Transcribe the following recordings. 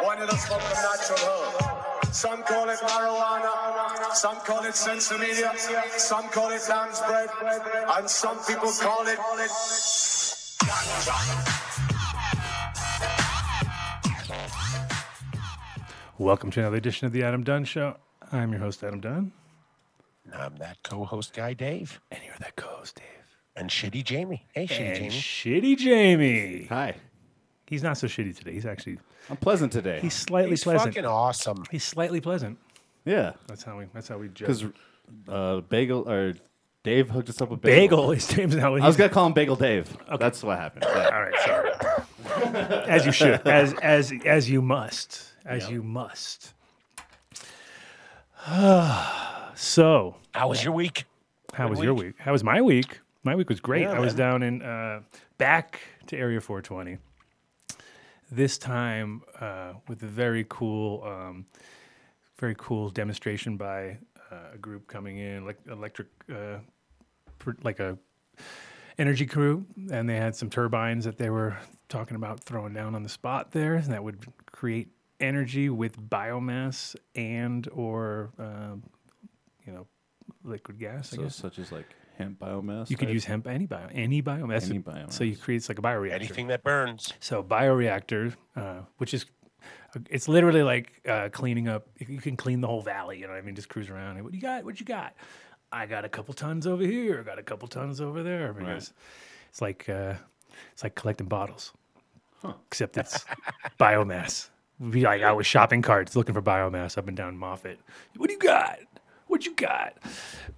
We want you to the natural herb. Some call it marijuana, some call it sinsemilla, some call it lamb's bread, and some people call it. Welcome to another edition of the Adam Dunn Show. I'm your host, Adam Dunn. I'm that co-host guy, Dave, And you're that co-host, Dave. and Shitty Jamie. Hey, Shitty And Jamie. Shitty Jamie. Hi. He's not so shitty today. He's actually I'm pleasant today. he's slightly He's pleasant. fucking awesome. He's slightly pleasant. yeah, That's how we that's how we judge. because uh, Bagel or Dave hooked us up with Bagel. Bagel is James now. I was gonna call him Bagel Dave. That's what happened. Yeah. All right, sorry. as you should, as as as you must, as you must. so, How was your week? how was Good your week. week? How was my week? My week was great. Yeah, I was down in uh, back to Area 420. This time uh, with a very cool, um, very cool demonstration by uh, a group coming in, like electric, uh, pr- like a energy crew, and they had some turbines that they were talking about throwing down on the spot there, and that would create energy with biomass and or um, you know liquid gas. I So guess such as like hemp biomass. you could type? use hemp any bio any biomass. Any So you create it's like a bioreactor. Anything that burns. So bioreactor, uh, which is it's literally like uh, cleaning up. You can clean the whole valley. You know what I mean? Just cruise around. What you got? What you got? I got a couple tons over here. I got a couple tons over there. Because it's like uh, it's like collecting bottles, except it's biomass. It'd be like I was shopping carts looking for biomass up and down Moffat. What do you got? What you got?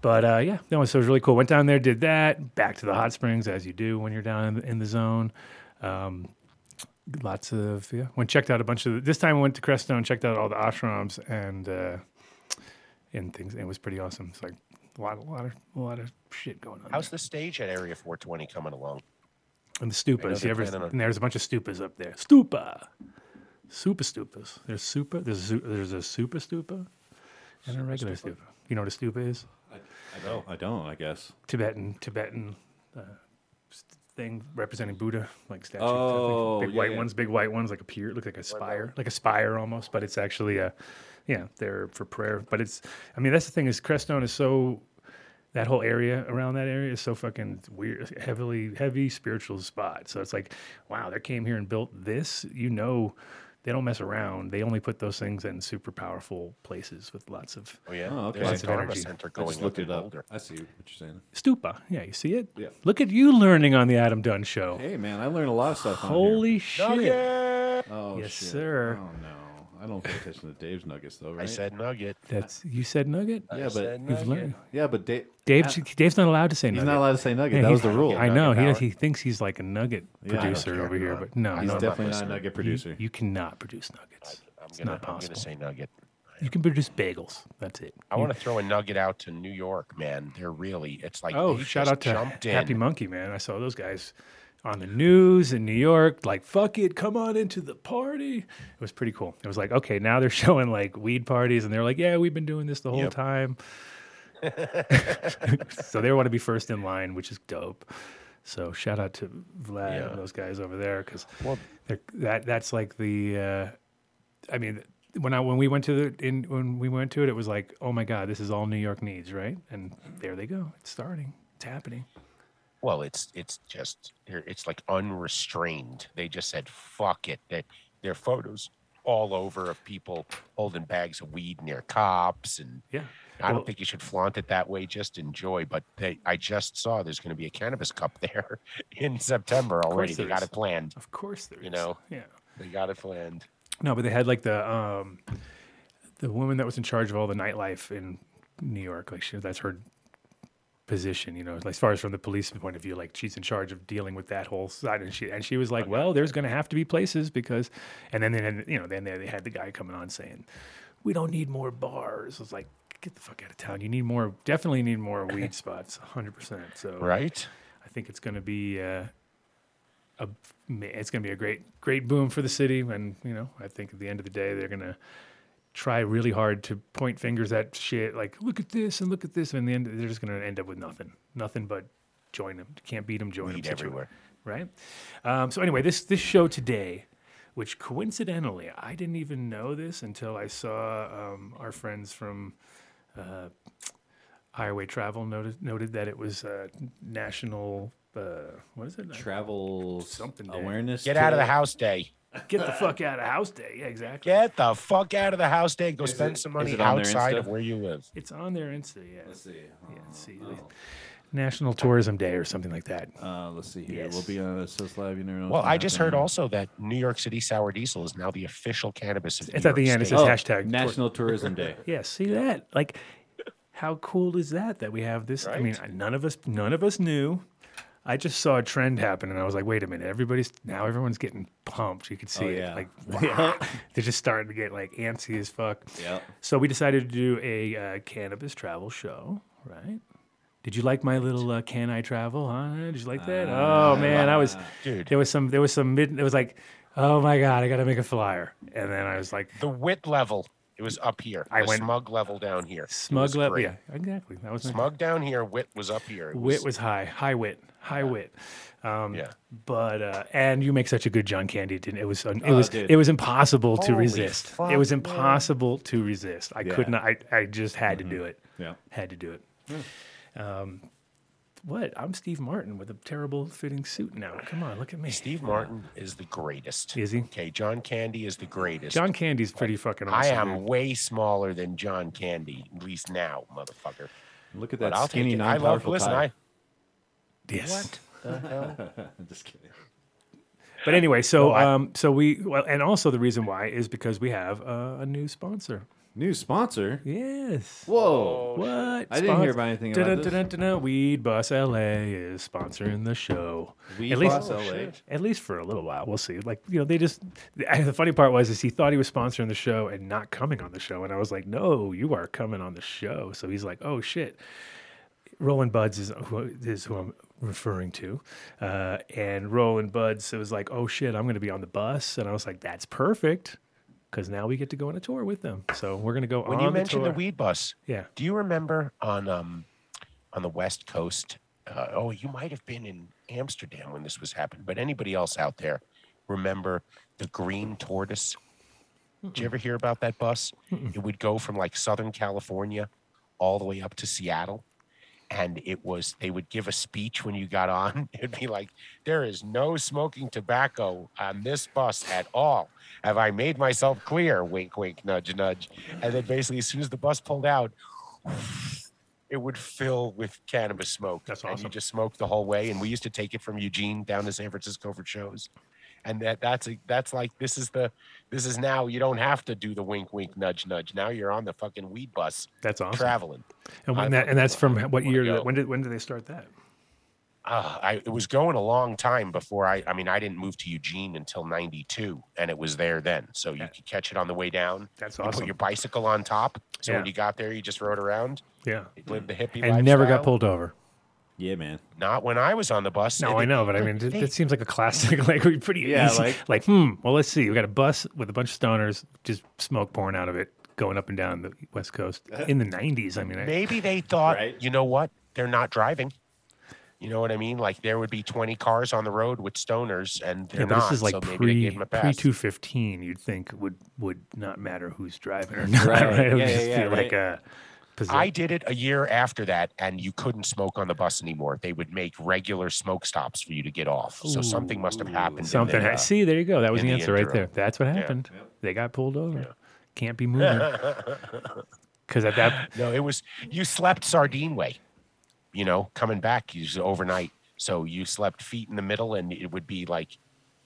But uh, yeah, no, so it was really cool. Went down there, did that. Back to the hot springs as you do when you're down in the, in the zone. Um, lots of yeah. Went checked out a bunch of. This time I went to Crestone, checked out all the ashrams and uh, and things. It was pretty awesome. It's like a lot, a lot of, a lot of shit going on. How's the stage at Area 420 coming along? And the stupas. ever, on- and there's a bunch of stupas up there. Stupa. Super stupas. There's super. There's a, there's a super stupa and a regular stupa. You know what a stupa is? I don't. I don't. I guess. Tibetan Tibetan uh, thing representing Buddha, like statues. Oh, big yeah, white yeah. ones, big white ones, like a pier, look like a spire, like a spire almost, but it's actually a, yeah, they're for prayer. But it's, I mean, that's the thing is Crestone is so. That whole area around that area is so fucking weird, heavily heavy spiritual spot. So it's like, wow, they came here and built this. You know, they don't mess around. They only put those things in super powerful places with lots of Oh, yeah. Oh, okay. Lots of energy. center I going just looked it up. Boulder. I see what you're saying. stupa. Yeah, you see it. Yeah. Look at you learning on the Adam Dunn show. Hey man, I learned a lot of stuff. on here. Holy shit! Nugget! Oh Yes, shit. sir. Oh no, I don't pay attention to Dave's nuggets though, right? I said nugget. That's you said nugget. Yeah, but said You've nugget. learned. yeah, but Dave. Dave's Dave's not allowed to say nugget. He's nugget. not allowed to say nugget. Yeah, that was the rule. I know. He does, he thinks he's like a nugget Yeah, producer care. over here, but no, He's He's no, not definitely not a nugget you, producer. you cannot produce nuggets. I'm It's gonna, not I'm gonna say nugget. You can produce bagels. That's it. I You- want to throw a nugget out to New York, man. They're really, it's like, Oh, they shout out to jumped in. Happy Monkey, man. I saw those guys on the news in New York. Like, fuck it, come on into the party. It was pretty cool. It was like, okay, now they're showing like weed parties, and they're like, yeah, we've been doing this the whole Yep. time. so they want to be first in line, which is dope. So shout out to Vlad Yeah. and those guys over there because Well- that that's like the. Uh, I mean, when I when we went to the in when we went to it, it was like, oh my god, this is all New York needs, right? And there they go. It's starting. It's happening. Well, it's it's just it's like unrestrained. They just said fuck it. That their photos all over of people holding bags of weed near cops, and Yeah. I don't Well- think you should flaunt it that way. Just enjoy. But they, I just saw there's going to be a cannabis cup there in September already. They got is. it planned. Of course there is. You know. Yeah. They got it planned. No, but they had like the um the woman that was in charge of all the nightlife in New York. Like she, that's her position, you know, as far as from the police point of view, like she's in charge of dealing with that whole side, and she and she was like, well, there's going to have to be places because, and then then you know then they, they had the guy coming on saying, we don't need more bars. I was like, get the fuck out of town. You need more, definitely need more weed spots, hundred percent. So Right? I think it's going to be uh, a it's going to be a great great boom for the city, and you know I think at the end of the day they're going to try really hard to point fingers at shit like look at this and look at this, and in the end they're just going to end up with nothing, nothing but join them. Can't beat them, join them. Everywhere. right? Um, so anyway, this this show today. Which coincidentally, I didn't even know this until I saw um, our friends from uh, Higher Way Travel noted noted that it was uh, national. Uh, what is it? Travel Something day. awareness. Get out of the house day. Get the fuck out of house day. Yeah, exactly. Get the fuck out of the house day. Go Is spend it- some money it on their outside of where you live. It's on their Insta. Yeah. Let's see. Yeah, let's see. Oh. National Tourism Day or something like that. Uh, let's see here. We'll be on SOS Live. You know. Well, I just heard also that New York City sour diesel is now the official cannabis of It's New at the York end. It says Oh, hashtag. tour- National Tourism Day. Yeah, see that? Like, how cool is that that we have this? I mean, none of us, none of us knew. I just saw a trend happen, and I was like, "Wait a minute! Everybody's now everyone's getting pumped. You can see Oh, it. yeah. Like, wow. they're just starting to get like antsy as fuck." Yep. So we decided to do a uh, cannabis travel show, right? Did you like my little uh, "Can I Travel"? Huh? Did you like that? oh man, I was. Dude. There was some. There was some mid. It was like, oh my god, I got to make a flyer, and then I was like, The wit level, it was up here. I went- smug level down here. Smug level. Yeah, exactly. That was my- Smug down here, wit was up here. It wit was high, high wit, high wit. Um, yeah. But uh, and you make such a good John Candy. Didn't it? Was it Oh, was dude. it was impossible to resist. fuck, it was man. impossible to resist. I couldn't. I, I just had to do it. Yeah. Had to do it. Um, what? I'm Steve Martin with a terrible fitting suit now. Come on, look at me. Steve Martin is the greatest. Is he? Okay, John Candy is the greatest. John Candy's pretty fucking awesome. I am dude. way smaller than John Candy, at least now, motherfucker. Look at But that I'll skinny, take it. I love. non-powerful Listen, Kyle. I. Yes. I'm just kidding. But anyway, so Well, I- um, so we well, and also the reason why is because we have uh, a new sponsor. New sponsor. Yes. Whoa. What? I didn't hear about anything about Dun, this. dun, dun, dun, dun. Weed Bus LA is sponsoring the show. Weed at least, Bus LA. At least for a little while. We'll see. Like you know, they just. The, the funny part was is he thought he was sponsoring the show and not coming on the show, and I was like, no, you are coming on the show. So he's like, oh shit. Roland Buds is who, is who I'm referring to, uh, and Roland Buds was like, "Oh shit, I'm going to be on the bus," and I was like, "That's perfect." Because now we get to go on a tour with them, so we're gonna go on a tour. When you mentioned the the weed bus, yeah, do you remember on um on the West Coast? Uh, oh, you might have been in Amsterdam when this was happening, but anybody else out there remember the Green Tortoise? Did you ever hear about that bus? It would go from like Southern California all the way up to Seattle. And it was, they would give a speech when you got on. It'd be like, there is no smoking tobacco on this bus at all. Have I made myself clear? Wink, wink, nudge, nudge. And then basically, as soon as the bus pulled out, it would fill with cannabis smoke. That's awesome. And you just smoked the whole way. And we used to take it from Eugene down to San Francisco for shows. And that that's a, that's like this is the this is now you don't have to do the wink wink nudge nudge. Now you're on the fucking weed bus that's awesome. traveling. And, when I that, and that's from what wanna year? go. When did when did they start that? Uh, I it was going a long time before I I mean I didn't move to Eugene until 92 and it was there then. So you Yeah. could catch it on the way down. That's You awesome. put your bicycle on top. So when you got there you just rode around. Yeah, You lived the hippie and never got pulled over. Yeah, man. Not when I was on the bus. No, They- I know, but I mean, they- it, it seems like a classic. Like we pretty Yeah, easy. like- like hmm. Well, let's see. We got a bus with a bunch of stoners, just smoke pouring out of it, going up and down the West Coast in the '90s. I mean, I, maybe they thought, Right. you know what? They're not driving. You know what I mean? Like there would be 20 cars on the road with stoners, and they're yeah, not. this is like so maybe they pre gave them a pre two fifteen. You'd think would would not matter who's driving or not. Right. Right? It would Yeah, just yeah, feel yeah, like a. Position. I did it a year after that, and you couldn't smoke on the bus anymore. They would make regular smoke stops for you to get off. So something must have happened. Something. the, uh, See, there you go. That was the the answer right there. That's what happened. They got pulled over. Can't be moving. Because at that, No, it was you slept sardine way. You know, coming back you overnight. So you slept feet in the middle, and it would be like,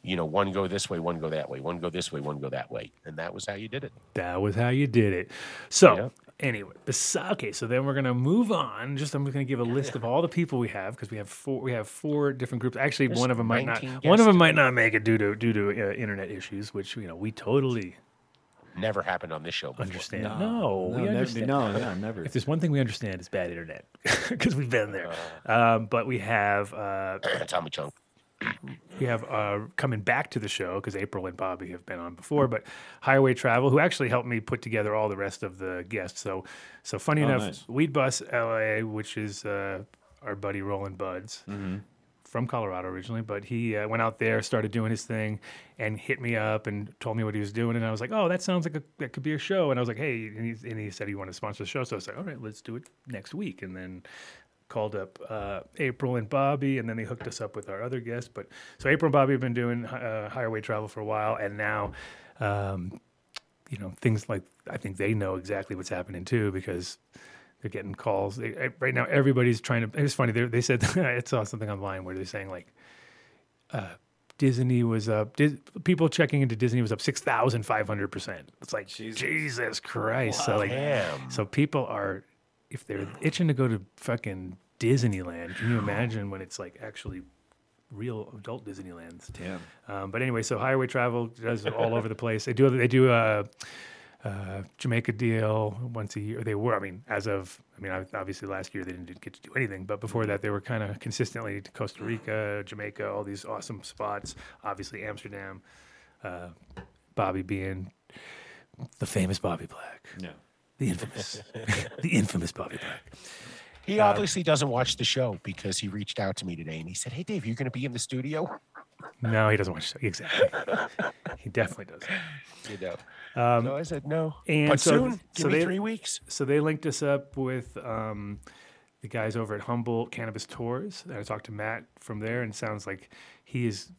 you know, one go this way, one go that way, one go this way, one go that way, and that was how you did it. that was how you did it. So, Yeah. Anyway, bes- okay, so then we're gonna move on. Just I'm gonna give a list of all the people we have because we have four. We have four different groups. Actually, There's one of them might not. 19 One of guests them might not make it due to due to uh, internet issues, which you know we totally Never happened on this show before. understand. No, No, we never- understand. no, yeah, never. If there's one thing we understand, it's bad internet because we've been there. Uh. Um, but we have uh, Tommy Chunk. We have uh, coming back to the show because April and Bobby have been on before, but Higher Way Travel, who actually helped me put together all the rest of the guests. So, so funny Oh, enough, nice. Weed Bus LA, which is uh, our buddy Roland Buds from Colorado originally, but he uh, went out there, started doing his thing, and hit me up and told me what he was doing, and I was like, oh, that sounds like a, that could be a show, and I was like, hey, and he, and he said he wanted to sponsor the show, so I was like, all right, let's do it next week, and then called up uh, April and Bobby, and then they hooked us up with our other guests. But so April and Bobby have been doing uh, weight travel for a while, and now, um, you know, things like I think they know exactly what's happening too because they're getting calls. They, eh, right now, everybody's trying to. It's funny. They they said I saw something online where they're saying like. Uh, Disney was up. Dis, people checking into Disney was up six thousand five hundred percent. It's like Jesus, Christ! So like, Damn. so people are, if they're itching to go to fucking Disneyland, can you imagine when it's like actually real adult Disneylands? Damn. Um, but anyway, so Higher Way Travel does it all over the place. They do they do a, a Jamaica deal once a year. They were, I mean, as of, I mean, obviously last year they didn't get to do anything, but before that they were kind of consistently to Costa Rica, Jamaica, all these awesome spots. Obviously Amsterdam. Uh, Bobby being the famous Bobby Black, Yeah. The infamous, the infamous Bobby Black. He obviously doesn't watch the show because he reached out to me today and he said, Hey, Dave, you're going to be in the studio? No, he doesn't watch exactly. he definitely does. You know. so I said, No. and but so- soon, give so me they- three weeks. so they linked us up with um, the guys over at Humboldt Cannabis Tours. And I talked to Matt from there, and it sounds like he is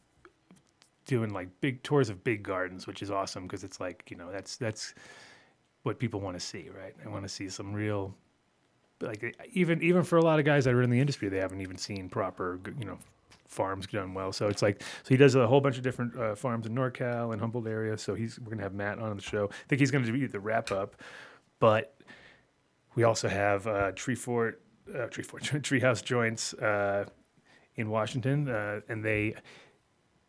doing like big tours of big gardens, which is awesome because it's like you know that's that's what people want to see, right? They want to see some real, like even even for a lot of guys that are in the industry, they haven't even seen proper, you know. Farms done well, so it's like so he does a whole bunch of different uh, farms in NorCal and Humboldt area. So he's we're gonna have Matt on the show. I think he's gonna do the wrap up, but we also have uh, Tree Fort, uh, Tree Fort, Treehouse Joints uh, in Washington, uh, and they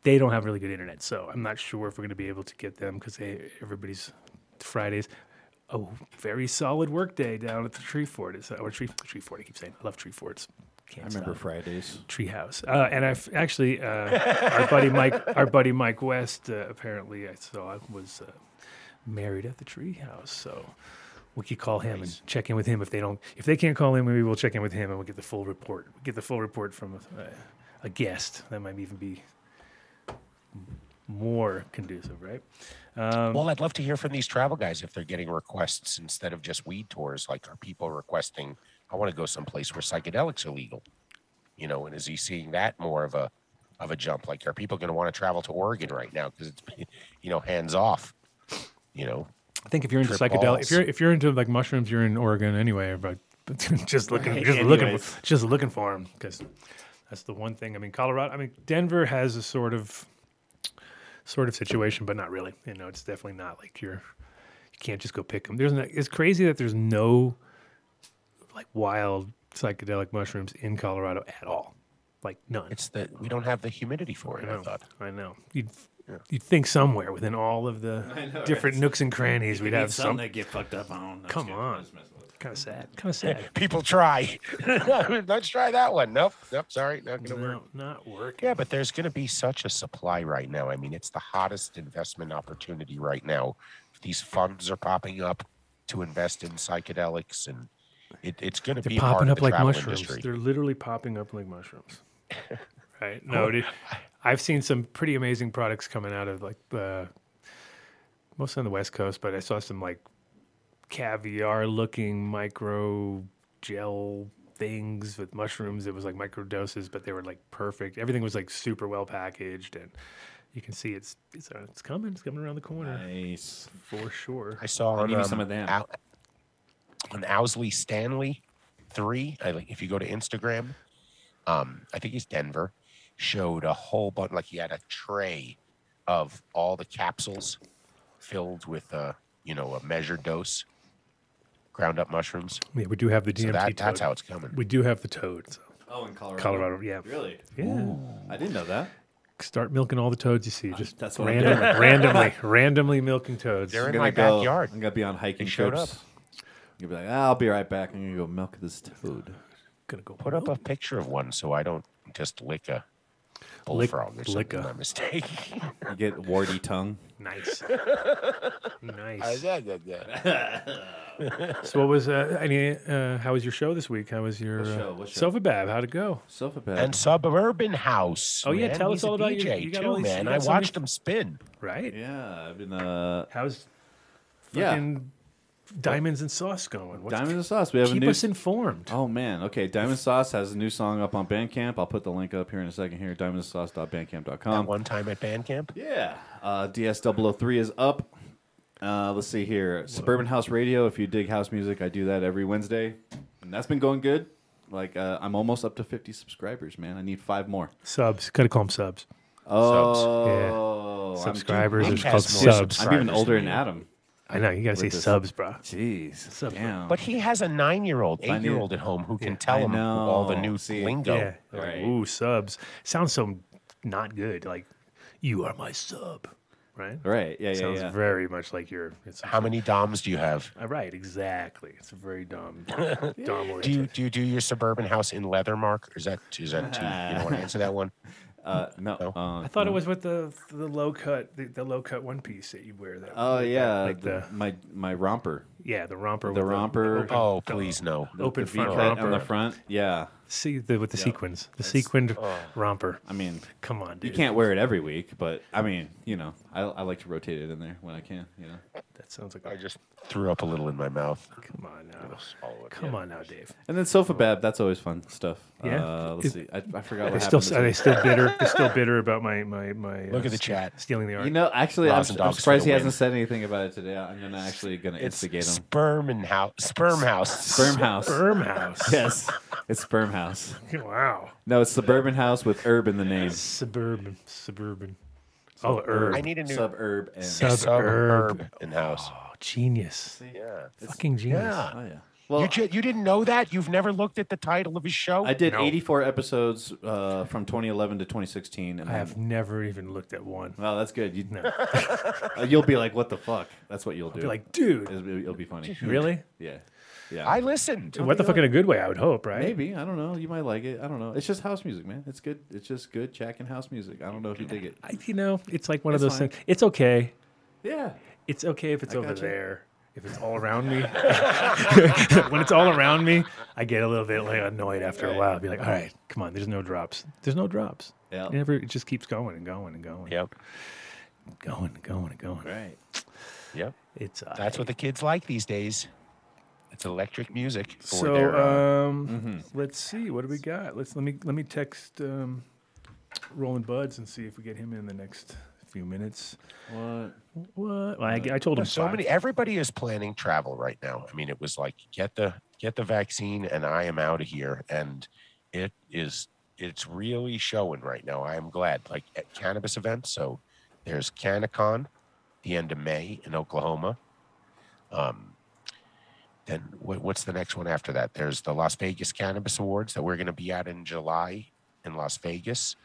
they don't have really good internet, so I'm not sure if we're going to be able to get them because everybody's Fridays. A very solid work day down at the Tree Fort. Is or Tree Tree Fort? I keep saying I love Tree Forts. Can't I remember stop. Fridays. Treehouse. Uh, and I've actually, uh, our buddy Mike, our buddy Mike West, uh, apparently I saw was uh, married at the Treehouse. So we could call him and check in with him if they don't, if they can't call him, maybe we'll check in with him and we'll get the full report. Get the full report from a, a guest. That might even be more conducive, right? Um, well, I'd love to hear from these travel guys if they're getting requests instead of just weed tours. Like, are people requesting, I want to go someplace where psychedelics are legal? You know, and is he seeing that more of a of a jump? Like, are people going to want to travel to Oregon right now because it's, you know, hands off? You know, I think if you're into Trip psychedelic, if you're if you're into like mushrooms, you're in Oregon anyway. But just looking, Right, just looking, for, just looking for them because that's the one thing. I mean, Colorado. I mean, Denver has a sort of sort of situation, but not really. You know, it's definitely not like you're you can't just go pick them. There's no, it's crazy that there's no like wild psychedelic mushrooms in Colorado at all. Like none. it's that we don't have the humidity for it. I know. thought. I know. You'd you'd think somewhere within all of the different nooks and crannies we'd have some. That get fucked up on. Come on. Kind of sad. Kind of sad. People try. Let's try that one. Nope. Nope. Sorry. Not going to work. Not working. Yeah, but there's going to be such a supply right now. I mean, it's the hottest investment opportunity right now. These funds are popping up to invest in psychedelics, and it, it's going to They're be popping of up like mushrooms. industry. They're literally popping up like mushrooms. right? No, dude, I've seen some pretty amazing products coming out of like the mostly on the West Coast, but I saw some like caviar looking micro gel things with mushrooms. It was like micro doses, but they were like perfect. Everything was like super well packaged and you can see it's it's, uh, it's coming. It's coming around the corner Nice. for sure. I saw I on, um, some of them. Al- on Owsley Stanley three. I think if you go to Instagram, um, I think he's Denver, showed a whole bunch. Like he had a tray of all the capsules filled with a you know a measured dose. Ground up mushrooms. Yeah, we do have the DMT So that, toad. that's how it's coming. we do have the toad. So. Oh, in Colorado. Colorado, yeah. Really? Yeah. I didn't know that. Start milking all the toads you see. Just that's what I'm randomly, doing. randomly, randomly milking toads. They're in I'm my gonna go- backyard. I'm gonna be on hiking They showed trips. You'll be like, "Ah, I'll be right back. I'm gonna go milk this toad. gonna go Put up a picture of one so I don't just lick a bullfrog or lick something a- by mistake. You get warty tongue. nice, nice. So what was uh, any? Uh, how was your show this week? How was your What uh, show? What show? Sofa Bab? How'd it go? Sofa bed. and Suburban House. Oh, yeah, man. tell us He's a all about your- DJ you got too, all these- you man. got I so many- watched him spin. Right? yeah, I've been uh, How's Yeah. fucking diamonds and sauce going? What's, Diamond and Sauce. We have a keep new. us informed. Oh man, okay. Diamond Sauce has a new song up on Bandcamp. I'll put the link up here in a second. Here, At diamondsauce.bandcamp.com. one time at Bandcamp. Yeah. Uh, DS003 is up. Uh, let's see here. Suburban House Radio. If you dig house music, I do that every Wednesday, and that's been going good. Like uh, I'm almost up to 50 subscribers, man. I need five more. Subs. Gotta call them subs. Oh, I'm Subscribers Nick are called has more subs. I'm, I'm even older than than. Adam. I know you gotta say this- subs, bro. Jeez. Sub- Damn. But he has a nine-year-old, eight-year-old at home who can tell I him all the new See, lingo. Yeah. Like, Right. Ooh, subs. Sounds so not good. Like you are my sub, right? right. Yeah. Yeah. Sounds yeah. very much like you're. It's How many DOMs do you have? Uh, right, exactly. It's a very dumb, dumb Do you do you do your suburban house in leather, Mark? Or is that is that too? You don't want to answer that one? Uh, no. No? Uh, I thought it was with the the low cut the, the low cut one piece that you wear. That Oh like that, yeah, like the, the my my romper, yeah the romper the with romper. open, Oh, please no. open the front V-cut romper on the front. Yeah, See the with the sequins, the sequined romper. I mean, Come on, dude. you can't wear it every week, but I mean, you know, I, I like to rotate it in there when I can. You know, That sounds like I just threw up a little in my mouth. come on now. Swallow it, Come yeah. on now, Dave. and then sofa bab. That's always fun stuff. Yeah? Uh, let's Is- see. I, I forgot Are what they still happened. are they still bitter? They're still bitter about my my my. Look uh, at the st- chat. Stealing the art. You know, actually, I'm, I'm surprised he win. hasn't said anything about it today. I'm gonna actually gonna It's instigate him. sperm and house. Sperm house. Sperm house. Sperm house. Yes, it's sperm house. Wow. No, it's suburban house with herb in the name. Suburban. Suburban. Oh, herb. I need a new Suburb and Sub- suburb in house. Oh, genius. Yeah. Fucking genius. Yeah. oh yeah. Well, you, ju- you didn't know that? You've never looked at the title of his show? I did No. 84 episodes uh, from 2011 to 2016. And I have never even looked at one. Well, that's good. You, No. uh, you'll be like, "What the fuck?" That's what you'll do. Be like, dude, it'll, it'll be funny. really? Yeah, yeah. I listened. What the fuck in a good way? I would hope, right? Maybe I don't know. You might like it. I don't know. It's just house music, man. It's good. It's just good Jack and house music. I don't know if you dig it. I, you know, it's like one of It's those fine. things. It's okay. Yeah. It's okay if it's I over gotcha. there. If it's all around me, when it's all around me, I get a little bit like annoyed after a while. I'll be like, all right, come on, there's no drops. There's no drops. Yeah. It never. It just keeps going and going and going. Yep. Going and going and going. Right. Yep. It's uh, That's what the kids like these days. It's electric music for So their. Uh, um, let's see. What do we got? Let's let me let me text um, Roland Buds and see if we get him in the next few minutes. What? What? Well, I, I told him so five. many. Everybody is planning travel right now. I mean, it was like get the get the vaccine, and I am out of here. And it is it's really showing right now. I am glad. Like at cannabis events. So there's CannaCon, the end of May in Oklahoma. Um, then what, what's the next one after that? There's the Las Vegas Cannabis Awards that we're going to be at in July in Las Vegas.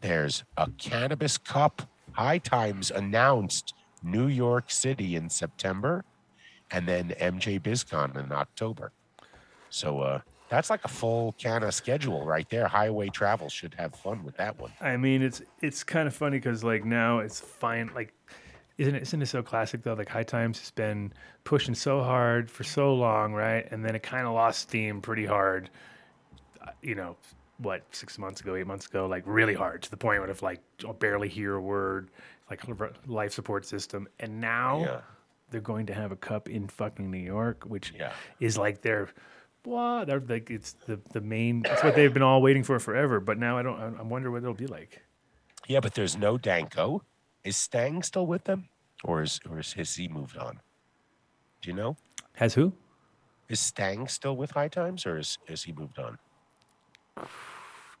There's a Cannabis Cup High Times announced New York City in September, and then MJ BizCon in October. So uh, that's like a full of schedule right there. Higher Way travel should have fun with that one. I mean, it's it's kind of funny because like now it's fine. Like, isn't it, isn't it so classic though? Like High Times has been pushing so hard for so long, right? And then it kind of lost steam pretty hard. uh, You know, what six months ago, eight months ago, like really hard to the point where if like I'll barely hear a word, like life support system. And now Yeah. they're going to have a cup in fucking New York, which Yeah. is like their what? They're like it's the the main. It's what they've been all waiting for forever. But now I don't. I wonder what it'll be like. Yeah, but there's no Danko. Is Stang still with them, or is or is has he moved on? Do you know? Has who? Is Stang still with High Times, or is is he moved on?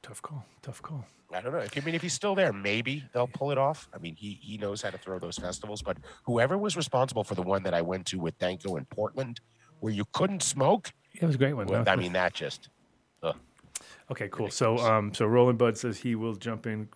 Tough call. Tough call. I don't know. If I mean, if he's still there, maybe they'll pull it off. I mean, he he knows how to throw those festivals. But whoever was responsible for the one that I went to with Danko in Portland where you couldn't smoke. It was a great one. Well, though. I mean, that just. ugh. Okay, cool. So, um, so Roland Bud says he will jump in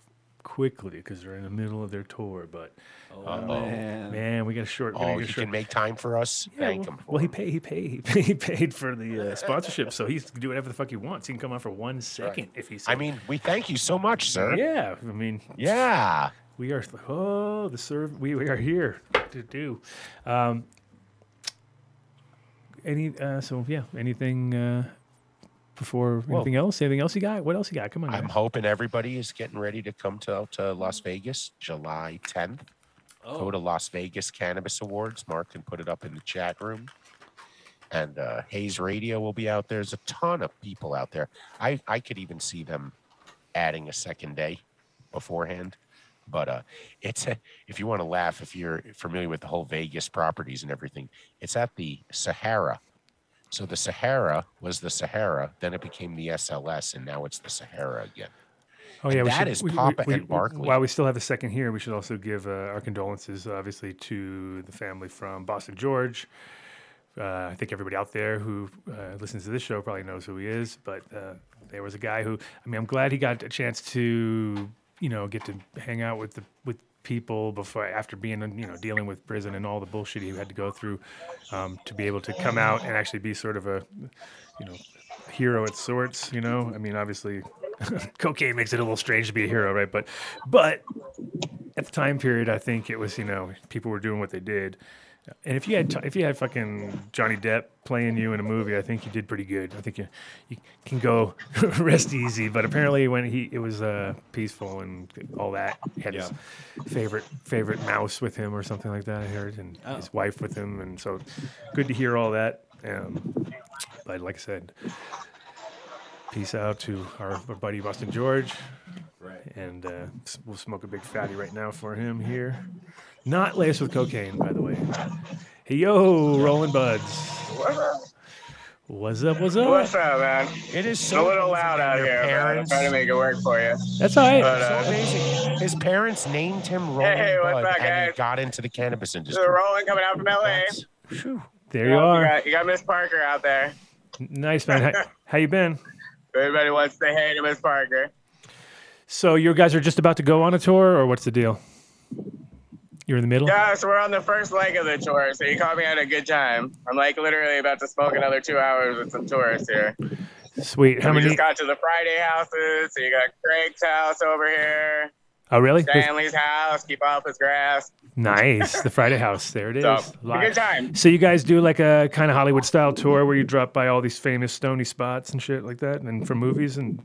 quickly because they're in the middle of their tour. But Oh, man. man, we got a short. Oh, he short- can make time for us. Yeah, Thank well, him. For well, he paid. He paid. He paid, he paid for the uh, sponsorship, so he's can do whatever the fuck he wants. He can come on for one second if he. I mean, we thank you so much, sir. yeah. I mean, Yeah. we are. Oh, the serve. We, we are here to do. Um, any. Uh, so yeah. Anything. Uh, before Well- anything else? Anything else you got? What else you got? Come on. I'm guys. hoping everybody is getting ready to come to, to Las Vegas July 10th. Go to Las Vegas Cannabis Awards. Mark can put it up in the chat room. And uh, Hayes Radio will be out there. There's a ton of people out there. I, I could even see them adding a second day beforehand. But uh, it's a, if you want to laugh, if you're familiar with the whole Vegas properties and everything, it's at the Sahara. So the Sahara was the Sahara, then it became the SLS, and now it's the Sahara again. Oh yeah, we that should, is we, we- Papa we- and Barkley. While we still have a second here, we should also give uh, our condolences, obviously, to the family from Boston George. Uh, I think everybody out there who uh, listens to this show probably knows who he is, but uh, there was a guy who, I mean, I'm glad he got a chance to, you know, get to hang out with the with people before after being, you know, dealing with prison and all the bullshit he had to go through, um, to be able to come out and actually be sort of a, you know, hero at sorts. You know, I mean, obviously, cocaine makes it a little strange to be a hero, right? But, but at the time period, I think it was you know people were doing what they did, and if you had t- if you had fucking Johnny Depp playing you in a movie, I think you did pretty good. I think you you can go rest easy. But apparently, when he it was uh, peaceful and all that, he had his favorite favorite mouse with him or something like that. I heard, and his wife with him, and so good to hear all that. Um, but like I said, peace out to our, our buddy Boston George. Right. And uh, we'll smoke a big fatty right now for him here. Not laced with cocaine, by the way. Hey, yo, rolling buds. What's up? What's up? What's up, man? It is so a little loud out here, but I'm Parents, trying to make it work for you. That's all right. But, so uh, amazing. His parents named him Rolling Hey, what's Bud, up, and he got into the cannabis industry. is Roland coming out from LA. There you You are. got, you got Miss Parker out there. Nice, man. How, how you been? Everybody wants to say hey to Miss Parker. So you guys are just about to go on a tour, or what's the deal? You're in the middle? Yeah, so we're on the first leg of the tour, so you caught me at a good time. I'm like literally about to smoke another two hours with some tourists here. Sweet. How we many? just got to the Friday houses, so you got Craig's house over here, Oh, really? Stanley's house, keep off his grass. Nice. The Friday House. There it is. So, a good time. So you guys do like a kind of Hollywood style tour where you drop by all these famous stony spots and shit like that, and from movies and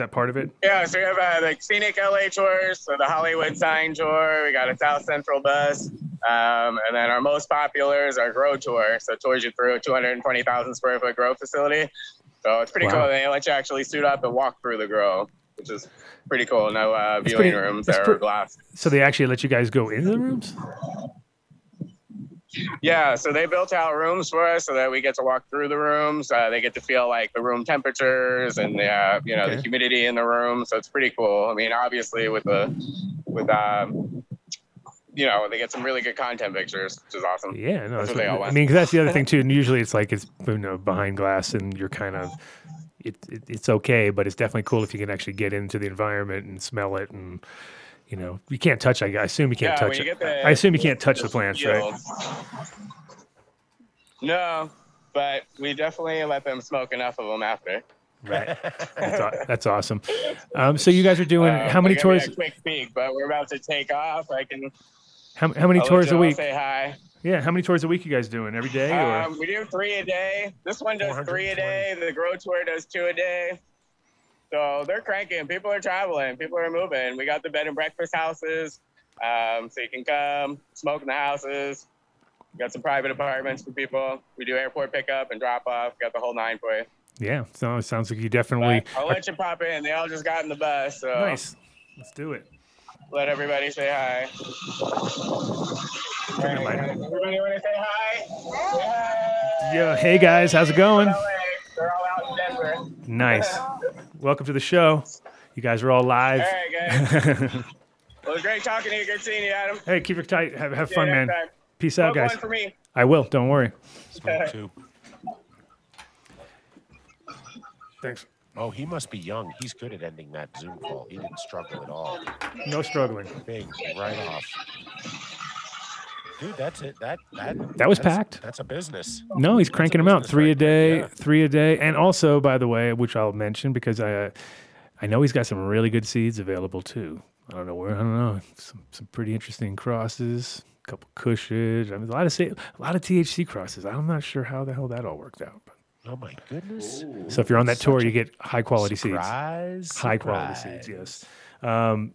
that part of it. Yeah, so we have uh, the scenic LA tours, so the Hollywood sign tour. We got a South Central bus, um, and then our most popular is our grow tour. So it tours you through a 220,000 square foot grow facility. So it's pretty Wow. cool. They let you actually suit up and walk through the grow, which is pretty cool. No uh, viewing pretty- rooms that's that pre- are glass. So they actually let you guys go into the rooms. Yeah, so they built out rooms for us so that we get to walk through the rooms. Uh, they get to feel like the room temperatures and the uh, you know Okay. the humidity in the room. So it's pretty cool. I mean, obviously with the with um, you know they get some really good content pictures, which is awesome. Yeah, no, That's that's what they all I want. mean, 'cause that's the other thing too. And usually it's like it's you know behind glass, and you're kind of it, it, it's okay, but it's definitely cool if you can actually get into the environment and smell it, and you know you can't touch. I, I assume you can't Yeah, touch you it. the- I assume you can't touch the plants, right? No, but we definitely let them smoke enough of them after. Right. That's, that's awesome. Um, so you guys are doing Uh, how many they're gonna be tours? A quick peek, but we're about to take off. I can. How, how many I'll tours a week? Say hi. Yeah, how many tours a week you guys doing every day? Or Um, we do three a day. This one does three a day. The Grow Tour does two a day. So they're cranking. People are traveling. People are moving. We got the bed and breakfast houses, um, so you can come smoke in the houses. We got some private apartments for people. We do airport pickup and drop off. Got the whole nine for you. yeah, so it sounds like you definitely But I'll let you pop in. They all just got in the bus, so nice. Let's do it. let everybody say hi. Here, Everybody want to say hi? Say hi. Yeah, hey guys, how's it going? They're all out in Denver. Nice. Welcome to the show. You guys are all live. All right, guys. well, great talking to you. Good seeing you, Adam. Hey, keep it tight. Have, have fun, man. Time. Peace out, guys. For me. I will. Don't worry. Smoke too. Thanks. Oh, he must be young. He's good at ending that Zoom call. He didn't struggle at all. No struggling. Bing, right off. Dude, that's it. That that That was that's- packed. That's a business. No, he's That's cranking them out three a right there, day, yeah. three a day, and also, by the way, which I'll mention because I, I know he's got some really good seeds available too. I don't know where. I don't know some some pretty interesting crosses, a couple Cushage. I mean, a lot of a lot of THC crosses. I'm not sure how the hell that all worked out. But, Oh my goodness. so if you're on that tour, you get high quality seeds, Surprise. high quality seeds. Yes. Um,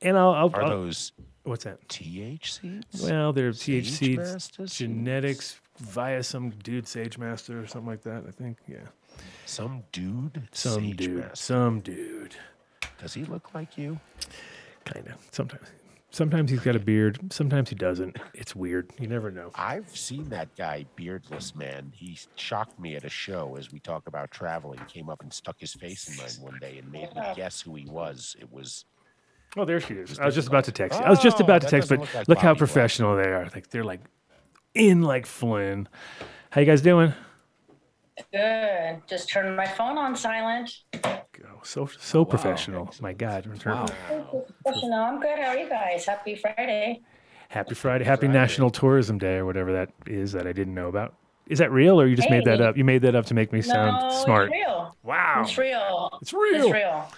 and I'll, I'll, Are I'll- those what's that? THCs? Well, they're Sage THC genetics via some dude Sage Master or something like that. I think. Yeah. Some dude. Some Sage dude. Master. Some dude. Does he look like you? Kind of. Sometimes. Sometimes he's got a beard. Sometimes he doesn't. It's weird. You never know. I've seen that guy, beardless man. He shocked me at a show as we talk about traveling. Came up and stuck his face in mine one day and made me guess who he was. It was Oh, there she is. I was just about to text. you. I was just Oh, about to text, but look like look how Bobby Black. professional they are. Like they're like in like Flynn. How you guys doing? Good. Just turned my phone on silent. Oh, so so professional. My God. Wow. Professional. I'm good. How are you guys? Happy Friday. Happy Friday. Happy National Tourism Day or whatever that is that I didn't know about. Is that real or you just made that Hey. up? You made that up to make me sound no, smart. It's real. Wow. It's real. It's real. It's real.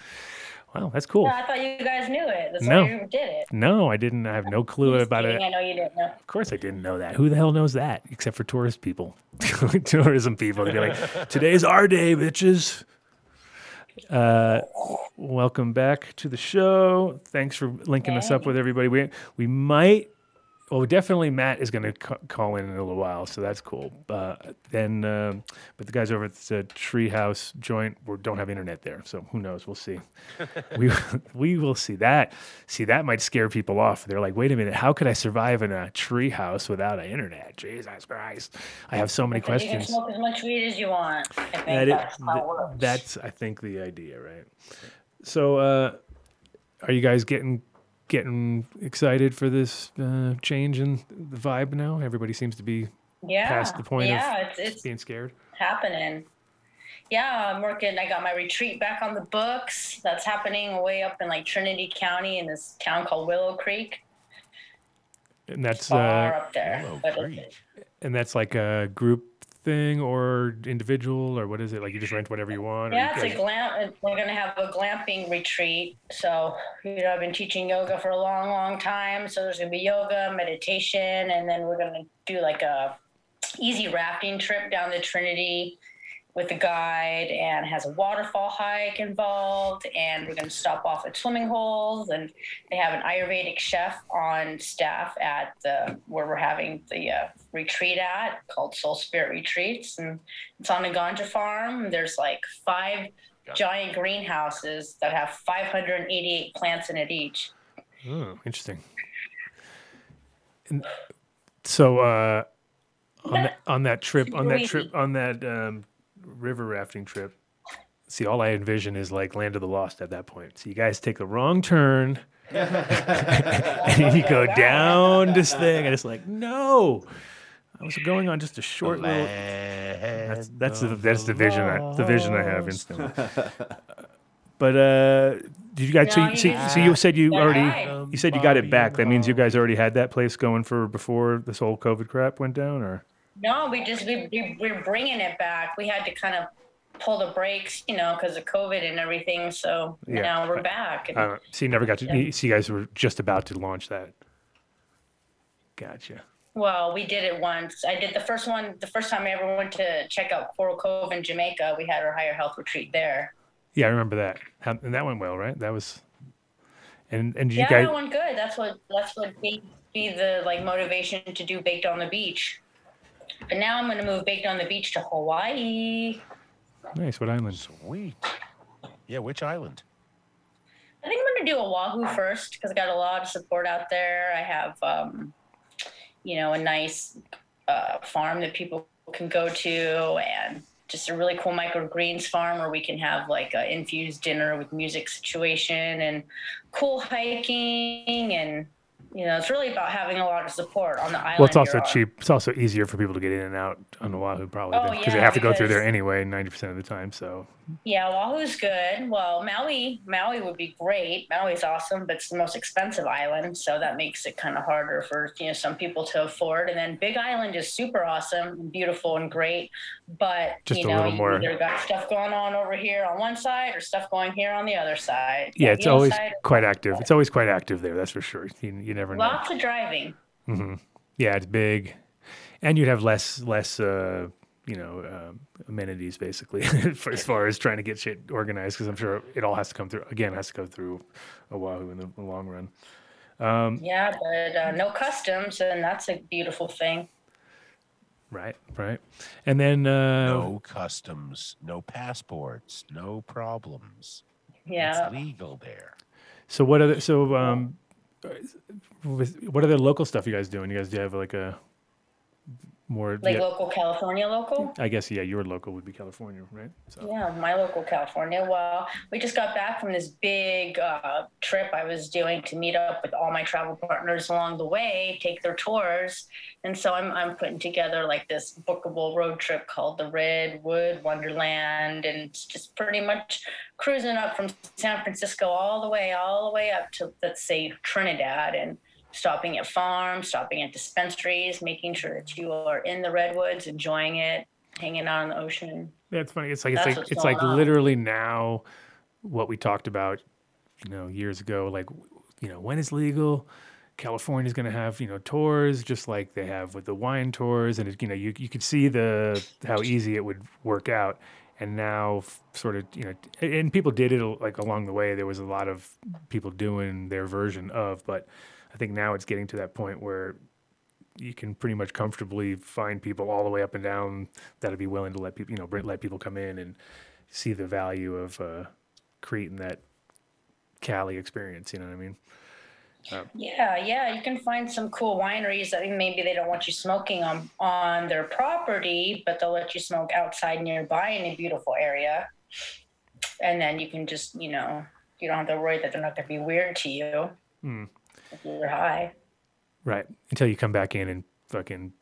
Wow, that's cool. Yeah, I thought you guys knew it. That's No. why you did it. No, I didn't. I have no clue about kidding. it. I know you didn't know. Of course, I didn't know that. Who the hell knows that except for tourist people, tourism people? They'd be like, "Today's our day, bitches." Uh, welcome back to the show. Thanks for linking us up with everybody. We we might, well, definitely Matt is going to ca- call in in a little while, so that's cool. Uh, then, um, but the guys over at the Treehouse joint we don't have internet there, so who knows? We'll see. we we will see that. See that might scare people off. They're like, wait a minute, how could I survive in a treehouse without an internet? Jesus Christ, I have so many questions. You can smoke as much weed as you want. I think That is- that's how it works. that's I think the idea, right? So, uh, are you guys getting getting excited for this uh, change in the vibe now? Everybody seems to be yeah. past the point of yeah, it's, it's being scared. happening. Yeah, I'm working. I got my retreat back on the books. That's happening way up in like Trinity County in this town called Willow Creek. And that's Far uh, up there. Willow Creek. and that's like a group thing or individual or what is it? Like you just rent whatever you want? Yeah, you it's a guys- glam. We're gonna have a glamping retreat. So you know, I've been teaching yoga for a long, long time. So there's gonna be yoga, meditation, and then we're gonna do like a easy rafting trip down the Trinity with a guide, and has a waterfall hike involved. And we're gonna stop off at swimming holes, and they have an Ayurvedic chef on staff at the where we're having the uh, retreat at called Soul Spirit Retreats, and it's on a ganja farm. There's like five giant greenhouses that have 588 plants in it each. Oh, interesting. And so uh, on that on that trip on that trip on that um, river rafting trip, see all I envision is like Land of the Lost at that point. So you guys take the wrong turn, and you go down this thing, and it's like no. I was going on just a short little. That's that's the that's the vision I, the vision I have instantly. But uh, did you guys? So, No, you, so, you so you said you They're already you said you got it back. That means you guys already had that place going for before this whole COVID crap went down, or No, we just we, we we're bringing it back. We had to kind of pull the brakes, you know, because of COVID and everything. So Yeah. now we're back. And I. So you never got to. So you guys were just about to launch that. Gotcha. Well, we did it once. I did the first one. The first time I ever went to check out Coral Cove in Jamaica, we had our higher health retreat there. Yeah, I remember that. And that went well, right? That was. And and did yeah, you guys? that went good. That's what that's what be, be the like motivation to do Baked on the Beach. But now I'm going to move Baked on the Beach to Hawaii. Nice. What island? Sweet. Yeah, which island? I think I'm going to do Oahu first because I got a lot of support out there. I have, um, you know, a nice uh, farm that people can go to and just a really cool microgreens farm where we can have like an infused dinner with music situation and cool hiking and you know, it's really about having a lot of support on the island. Well, it's also you're on. cheap. It's also easier for people to get in and out on Oahu, probably, Oh, because they have to go through there anyway, ninety percent of the time. So Yeah, Oahu's good. Well, Maui, Maui would be great. Maui's awesome, but it's the most expensive island, so that makes it kind of harder for you know some people to afford. And then Big Island is super awesome, and beautiful, and great, but Just you a know little you more- either got stuff going on over here on one side or stuff going here on the other side. yeah, it's always quite active. It's always quite active there. That's for sure. You, you never know. lots of driving. Yeah, it's big, and you'd have less less uh, you know um, amenities basically for, as far as trying to get shit organized. Because I'm sure it all has to come through again. Has to go through Oahu in the, the long run. Yeah, but uh, no customs, and that's a beautiful thing. Right, right. And then uh, No customs, no passports, no problems. Yeah. It's legal there. So what other so um with, what other local stuff you guys doing? You guys do have like a more Like yeah, local California local? I guess yeah, your local would be California, right? So Yeah, my local California. Well, we just got back from this big uh, trip I was doing to meet up with all my travel partners along the way, take their tours, and so I'm I'm putting together like this bookable road trip called the Redwood Wonderland, and it's just pretty much cruising up from San Francisco all the way all the way up to let's say Trinidad and stopping at farms, stopping at dispensaries, making sure that you are in the redwoods, enjoying it, hanging out on the ocean. yeah, it's funny. It's like it's like it's like on. literally now what we talked about, you know, years ago. Like, you know, when it's legal, California's going to have you know tours just like they have with the wine tours, and it, you know you you could see the how easy it would work out. And now, f- sort of, you know, and people did it like along the way. There was a lot of people doing their version of, but I think now it's getting to that point where you can pretty much comfortably find people all the way up and down that'll be willing to let people, you know, let people come in and see the value of uh, creating that Cali experience. You know what I mean? Yeah, yeah, you can find some cool wineries that maybe they don't want you smoking on on their property, but they'll let you smoke outside nearby in a beautiful area. And then you can just, you know, you don't have to worry that they're not going to be weird to you if you're high. Right. Until you come back in and fucking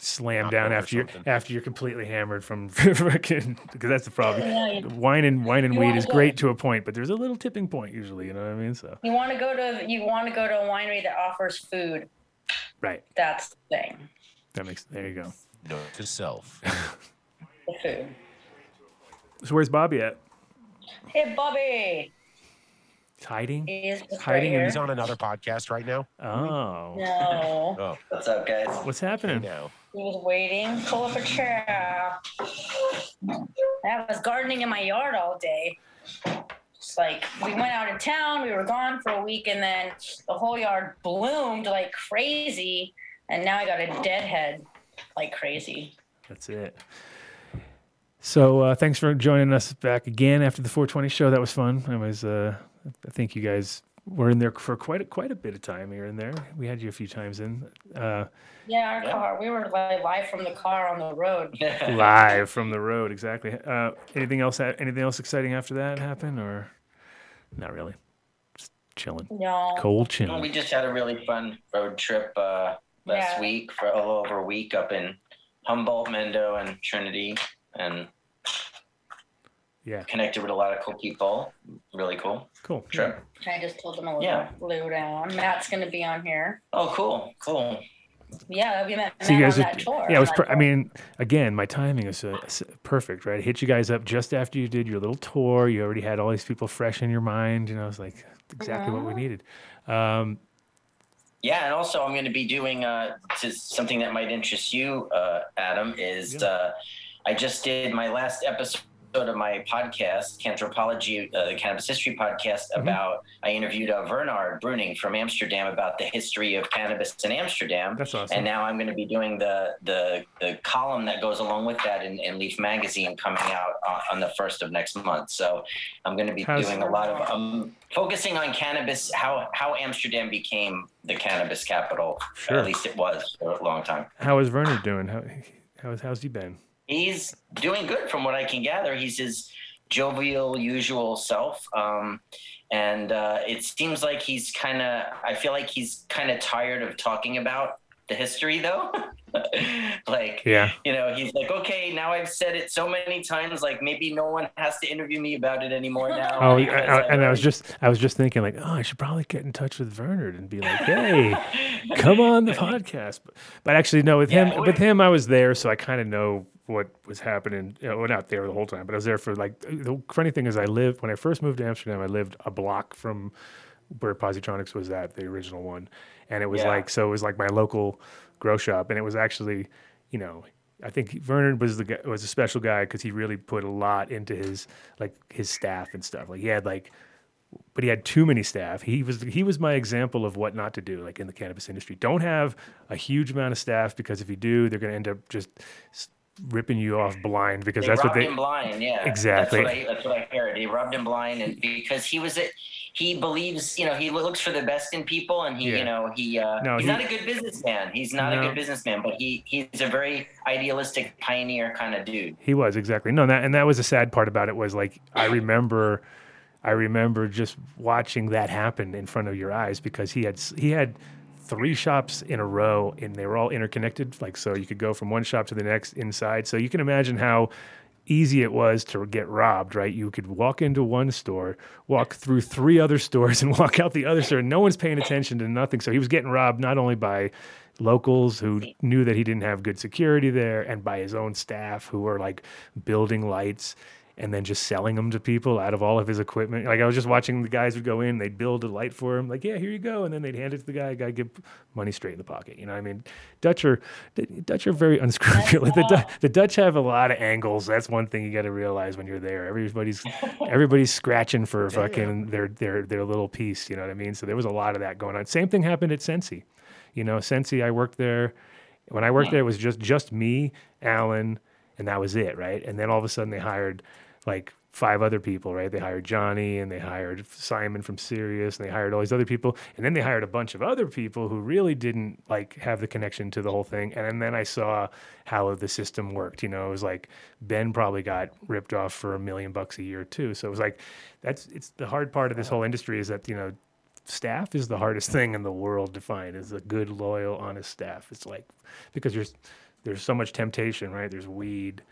slam Knock down after you something. after you're completely hammered from fucking because that's the problem. Yeah, you- Wine and wine and weed wanna is go- great to a point, but there's a little tipping point usually. You know what I mean? So You want to go to you want to go to a winery that offers food. right. That's the thing. That makes there you go. Note to self. The food. So where's Bobby at? Hey, Bobby. He's hiding. He's Hiding in right He's on another podcast right now. Oh, No, Oh, What's up, guys? what's happening? now. he was waiting. Pull up a chair. I was gardening in my yard all day. Just like we went out of town, we were gone for a week, and then the whole yard bloomed like crazy. And now I got a deadhead like crazy. That's it. So uh, thanks for joining us back again after the 420 show. That was fun. I was, uh, I think you guys were in there for quite a, quite a bit of time here and there. We had you a few times in uh, Yeah, our Yeah. car. We were like live from the car on the road. live from the road. Exactly. Uh, anything else? Anything else exciting after that happen, or not really? Just chilling, No. cold Well, chilling. we just had a really fun road trip uh, last Yeah. week for a little over a week up in Humboldt, Mendo, and Trinity, and Yeah, connected with a lot of cool people. Really cool cool. trip. I just told them a little Yeah. low down. Matt's going to be on here. Oh, cool, cool. Yeah, we met So you Matt guys, on are, that tour. yeah, it was. Per- I mean, again, my timing is uh, perfect, right? I hit you guys up just after you did your little tour. You already had all these people fresh in your mind, and I was like, exactly what we Uh-huh. needed. Um, Yeah, and also I'm going to be doing uh, something that might interest you, uh, Adam. Is Yeah. uh, I just did my last episode of my podcast, Cannthropology, uh, the Cannabis History Podcast. Mhm. About I interviewed uh, Wernard Bruining from Amsterdam about the history of cannabis in Amsterdam. that's awesome. And now I'm going to be doing the the, the column that goes along with that in, in Leaf Magazine coming out on, on the first of next month. So I'm going to be How's- doing a lot of um, focusing on cannabis, how how Amsterdam became the cannabis capital. Sure. At least it was for a long time. How is Werner doing? How, how's how's he been? He's doing good from what I can gather. He's his jovial, usual self. Um, and uh, it seems like he's kind of. I feel like he's kind of tired of talking about the history, though. like, Yeah. you know, he's like, okay, now I've said it so many times, like maybe no one has to interview me about it anymore now. Oh, I, I, and I was just I was just thinking like, oh, I should probably get in touch with Wernard and be like, hey, come on the podcast. But, but actually, no, with Yeah, him, with him, I was there, so I kind of know what was happening. You know, well, not there the whole time, but I was there for like the funny thing is, I lived when I first moved to Amsterdam. I lived a block from where Positronics was at, the original one, and it was Yeah. like so it was like my local grow shop, and it was actually, you know. I think Vernon was the guy, was a special guy because he really put a lot into his like his staff and stuff. Like he had like but he had too many staff. He was he was my example of what not to do, like in the cannabis industry. Don't have a huge amount of staff because if you do, they're going to end up just ripping you off blind because they that's what they. him blind. Yeah, Exactly. That's what, I, that's what I heard. He rubbed him blind, and because he was it, he believes. You know, he looks for the best in people, and he, Yeah. you know, he. Uh, No, he's he- not a good businessman. He's not No. a good businessman, but he he's a very idealistic pioneer kind of dude. He was exactly no that, and that was the sad part about it was like I remember, I remember just watching that happen in front of your eyes because he had he had three shops in a row and they were all interconnected like so you could go from one shop to the next inside. So you can imagine how easy it was to get robbed right? You could walk into one store walk through three other stores and walk out the other store and no one's paying attention to nothing. So he was getting robbed not only by locals who knew that he didn't have good security there and by his own staff who were like building lights and then just selling them to people out of all of his equipment. Like I was just watching the guys would go in, they'd build a light for him, like, yeah, here you go. And then they'd hand it to the guy, guy give money straight in the pocket. You know what I mean? Dutch are, Dutch are very unscrupulous. The, Du- the Dutch have a lot of angles. That's one thing you got to realize when you're there. Everybody's, everybody's scratching for fucking their, their, their little piece. You know what I mean? So there was a lot of that going on. Same thing happened at Sensi. You know, Sensi, I worked there. When I worked there, it was just just me, Alan, and that was it, right? And then all of a sudden they hired like five other people, right? They hired Johnny and they hired Simon from Serious and they hired all these other people. And then they hired a bunch of other people who really didn't like have the connection to the whole thing. And then I saw how the system worked. You know, it was like Ben probably got ripped off for a million bucks a year too. So it was like that's it's the hard part of this whole industry is that, you know, staff is the hardest thing in the world to find is a good, loyal, honest staff. It's like because there's there's so much temptation, right? There's weed,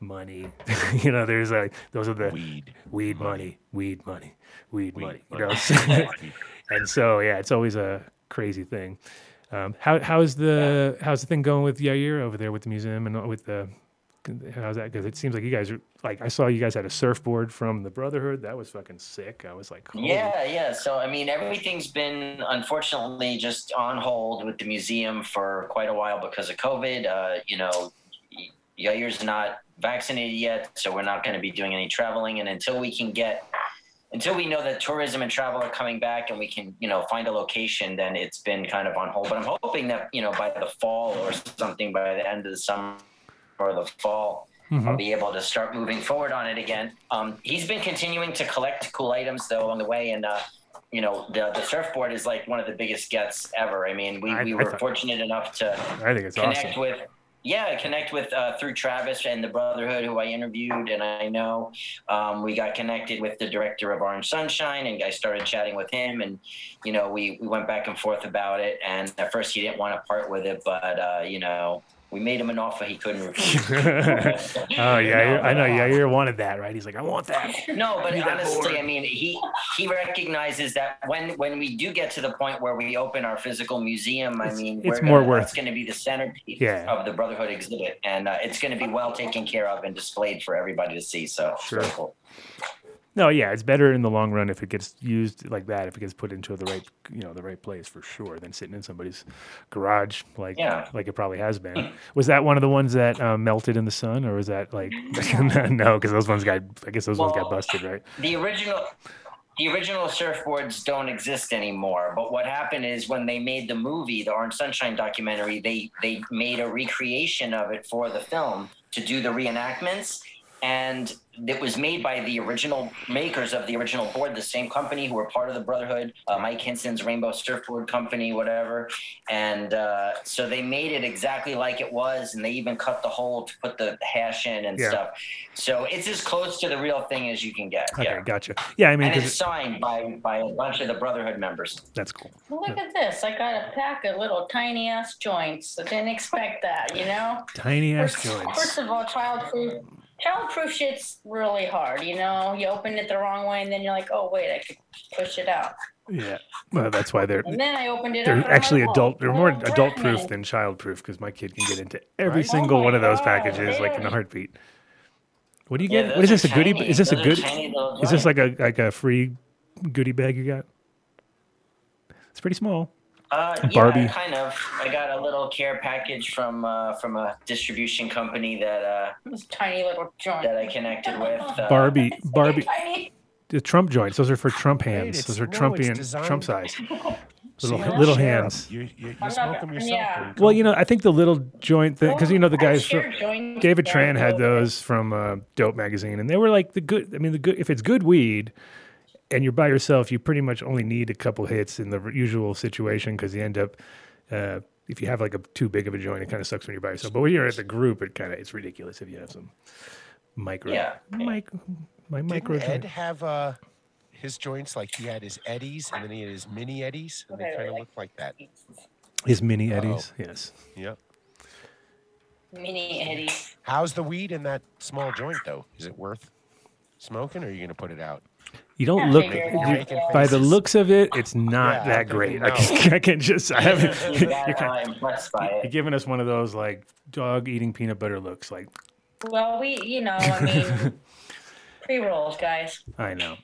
money. you know, there's like those are the Weed. weed money, weed money, weed, Weed money. You money. know, and so yeah, it's always a crazy thing. Um, how how's the how's the thing going with Yair over there with the museum and with the how's that? Because it seems like you guys are like I saw you guys had a surfboard from the Brotherhood. That was fucking sick. I was like, holy Yeah, yeah. So I mean, everything's been unfortunately just on hold with the museum for quite a while because of COVID. Uh, you know, Y- Yair's not vaccinated yet, so we're not going to be doing any traveling. And until we can get, until we know that tourism and travel are coming back, and we can, you know, find a location, then it's been kind of on hold. But I'm hoping that you know by the fall or something, by the end of the summer or the fall. I'll be able to start moving forward on it again. Um, he's been continuing to collect cool items though along the way, and uh, you know the the surfboard is like one of the biggest gets ever. I mean, we, I- we were thought- fortunate enough to I think it's connect awesome. with yeah connect with uh, through travis and the brotherhood who i interviewed and i know um, we got connected with the director of orange sunshine and i started chatting with him and you know we, we went back and forth about it and at first he didn't want to part with it but uh, you know we made him an offer he couldn't refuse oh yeah, I know. Yair wanted that, right? He's like, I want that. No, but that honestly. I mean, he he recognizes that when when we do get to the point where we open our physical museum, I It's- mean, it's we're more gonna, worth- That's going to be the centerpiece Yeah. of the Brotherhood exhibit, and uh, it's going to be well taken care of and displayed for everybody to see. So, Sure. so cool. No, yeah, it's better in the long run if it gets used like that, if it gets put into the right, you know, the right place for sure, than sitting in somebody's garage like Yeah. like it probably has been. Was that one of the ones that um, melted in the sun, or was that like no? Because those ones got, I guess those ones got busted, right? the original the original surfboards don't exist anymore but what happened is when they made the movie the orange sunshine documentary they they made a recreation of it for the film to do the reenactments and it was made by the original makers of the original board, the same company who were part of the Brotherhood, uh, Mike Hynson's Rainbow Surfboard Company, whatever. And uh, so they made it exactly like it was, and they even cut the hole to put the hash in and Yeah. stuff. So it's as close to the real thing as you can get. Okay, yeah. gotcha. Yeah, I mean, And it's 'cause signed by by a bunch of the Brotherhood members. that's cool. Well, look at this. I got a pack of little tiny ass joints. I didn't expect that, you know? Tiny ass First, joints. first of all, childproof. Childproof shit's really hard, you know? You open it the wrong way and then you're like, oh, wait, I could push it out. Yeah, well, that's why they're And then I opened it they're up. actually like, oh, adult. They're more adult proof than child proof because my kid can get into every Right. single Oh one my of those God, packages like in a heartbeat. What do you Yeah, get? what is this? are A goodie? tiny. Is this a Those are good? Is this like a like a free goodie bag you got? It's pretty small. Uh, yeah, Barbie. kind of. I got a little care package from uh, from a distribution company that uh, This tiny little joint. that I connected with. Uh, Barbie, Barbie, the Trump joints. Those are for Trump hands. it's- Those are no, it's Trumpian, designed- Trump size. Little See, little hands. You, you, you smoke not- them yourself. yeah. you Well, you know, I think the little joint thing because you know the I guys. share From, David Tran had those from uh, Dope magazine, and they were like the good. I mean, the good. If it's good weed, and you're by yourself, you pretty much only need a couple hits in the usual situation because you end up. Uh, if you have like a too big of a joint, it kind of sucks when you're by yourself. But when you're at the group, it kind of it's ridiculous if you have some micro, Yeah. mic, my micro. Didn't Ed joint. have uh, his joints like he had his Eddies and then he had his mini Eddies and they kind of like- look like that. His mini Uh-oh. eddies, yes. Yep. Mini Eddie. How's the weed in that small joint though? Is it worth smoking or are you going to put it out? You don't look you- out, making yeah. by the looks of it. It's not Yeah, that thinking great. I can, I can just I haven't. You're, kind uh, impressed by you're giving us one of those like dog eating peanut butter looks. Like Well, we, you know, I mean, pre rolls, guys. I know.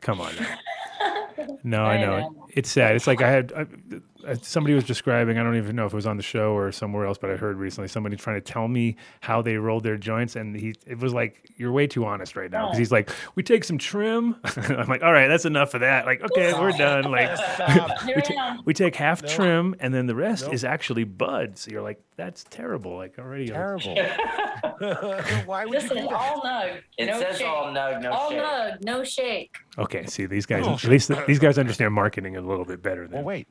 Come on. Now. No, I I know. know. It's sad. It's like I had I, I- Uh, somebody was describing. I don't even know if it was on the show or somewhere else, but I heard recently somebody trying to tell me how they rolled their joints, and he it was like you're way too honest right now because Oh. he's like, we take some trim. I'm like, all right, that's enough of that. Like, okay, we're done. Like, we, I ta- am. we take half No. trim, and then the rest Nope. is actually buds. You're like, that's terrible. Like already. like- Terrible. Why would you Listen, do all nug. It no says shake. all nug, no all shake. nug, no shake. Okay, see these guys. Oh. At least these guys understand marketing a little bit better than. Well, wait.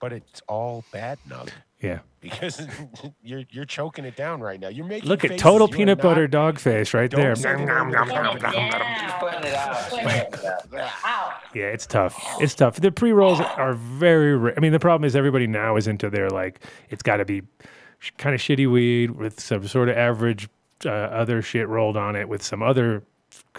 But it's all bad nug Yeah. because you're you're choking it down right now. You're making Look at total You peanut butter dog face right there. Don't say the name of the company. She's putting it out. She's Putting it putting it out. out. Yeah, it's tough. It's tough. The pre rolls are very. Ra- I mean, the problem is everybody now is into their like. It's got to be kind of shitty weed with some sort of average uh, other shit rolled on it with some other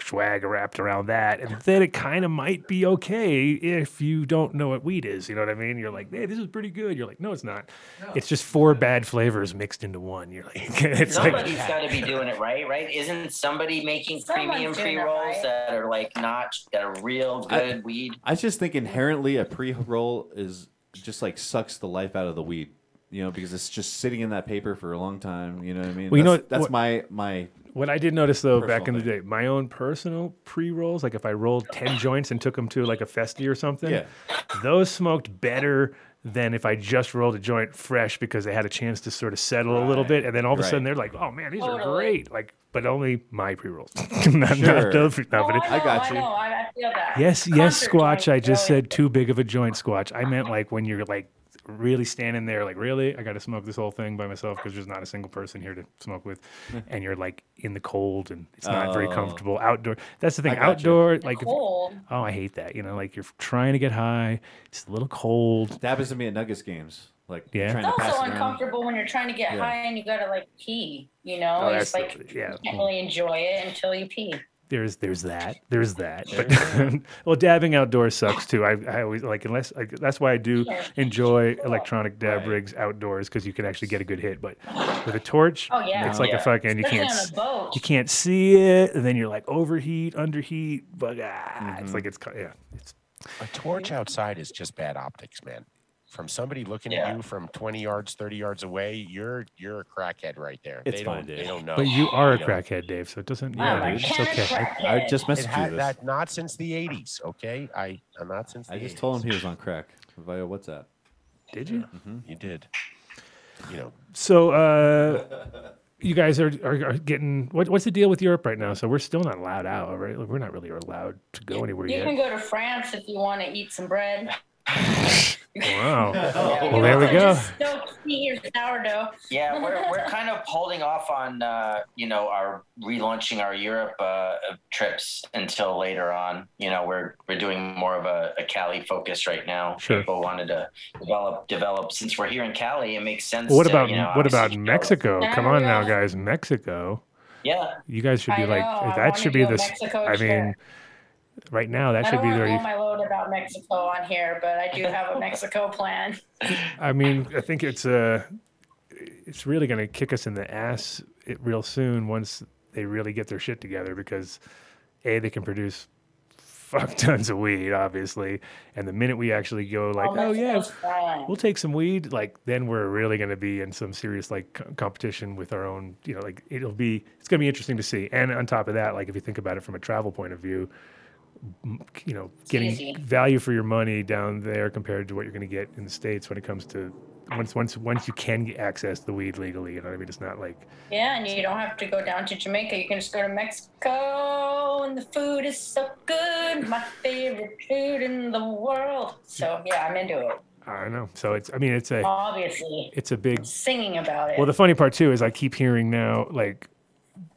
swag wrapped around that, and then it kind of might be okay if you don't know what weed is. You know what I mean? You're like, hey, this is pretty good. You're like, no, it's not. It's just four bad flavors mixed into one. You're like, it's like. Somebody's got to be doing it right, right? Isn't somebody making Someone's premium pre rolls right. that are like not that are real I- good weed? I just think inherently a pre roll is just like sucks the life out of the weed. You know, because it's just sitting in that paper for a long time. You know what I mean? Well, you know that's, what- that's what- my my. What I did notice though back in Personal the day, my own personal pre rolls, like if I rolled 10 joints and took them to like a festy or something, Yeah. those smoked better than if I just rolled a joint fresh because they had a chance to sort of settle a little bit. And then all of a Right. sudden they're like, oh man, these are Totally. great. Like, but only my pre rolls. not, Sure. not those- no, Oh, I, know, I got I you. know. I, I feel that. yes, yes, Concert Squatch. I just really- said too big of a joint, Squatch. I meant like when you're like really standing there, like, really? I got to smoke this whole thing by myself because there's not a single person here to smoke with. and you're like in the cold and it's not very Oh. comfortable. Outdoor. That's the thing. I got you. Outdoor, like, if- Cold. oh, I hate that. You know, like you're trying to get high, it's a little cold. That happens to me at Nuggets games. Like Yeah. trying It's to pass also it around. uncomfortable when you're trying to get Yeah. high and you gotta like pee. You know, Oh, it's that's like the- yeah. you can't really enjoy it until you pee. There's there's that. There's that. But well, dabbing outdoors sucks too. I, I always like unless like, that's why I do enjoy electronic dab Right. rigs outdoors because you can actually get a good hit. But with a torch, Oh yeah. it's like a Yeah. fucking you can't on s- a boat. you can't see it, and then you're like overheat, underheat, but ah, it's like it's yeah, it's A torch outside is just bad optics, man. From somebody looking Yeah. at you from 20 yards, 30 yards away, you're you're a crackhead right there. It's they fine, don't dude. they don't know. But you are a know. crackhead, Dave. So it doesn't. I'm Yeah, a dude, it's okay. crack. I just It messaged you had this. that not since the 80s, okay? I I'm not since the I just 80s. told him he was on crack via WhatsApp. Did you? You did. You know, So uh, you guys are, are, are getting what, what's the deal with Europe right now? So we're still not allowed out, right? Like, we're not really allowed to go anywhere You yet. can go to France if you want to eat some bread. Wow. Yeah, Well, there we go. Just don't your sourdough. Yeah, we're, we're kind of holding off on uh, you know our relaunching our Europe uh, trips until later on. You know, we're we're doing more of a, a Cali focus right now. Sure. People wanted to develop develop since we're here in Cali. It makes sense. What to, about you know, what about Mexico? Yeah, Come on now, guys, Mexico. Yeah, You guys should be I like know, that wanna should be a this. Mexico I trip. Right now that I should don't be to very. my load about Mexico on here, but I do have a Mexico plan. I mean, I think it's uh it's really going to kick us in the ass it, real soon once they really get their shit together because a they can produce fuck tons of weed, obviously, and the minute we actually go like, oh yeah, Mexico's fine. we'll take some weed, like then we're really going to be in some serious like co- competition with our own, you know, like it'll be it's going to be interesting to see. And on top of that, like if you think about it from a travel point of view, you know, getting easy. value for your money down there compared to what you're going to get in the states when it comes to once once once you can get access to weed legally, you know what I mean? It's not like Yeah, and you don't have to go down to Jamaica. You can just go to Mexico, and the food is so good. My favorite food in the world. So yeah, I'm into it. I don't know. So it's I mean it's a Obviously, it's a big singing about it. Well, the funny part too is I keep hearing now, like,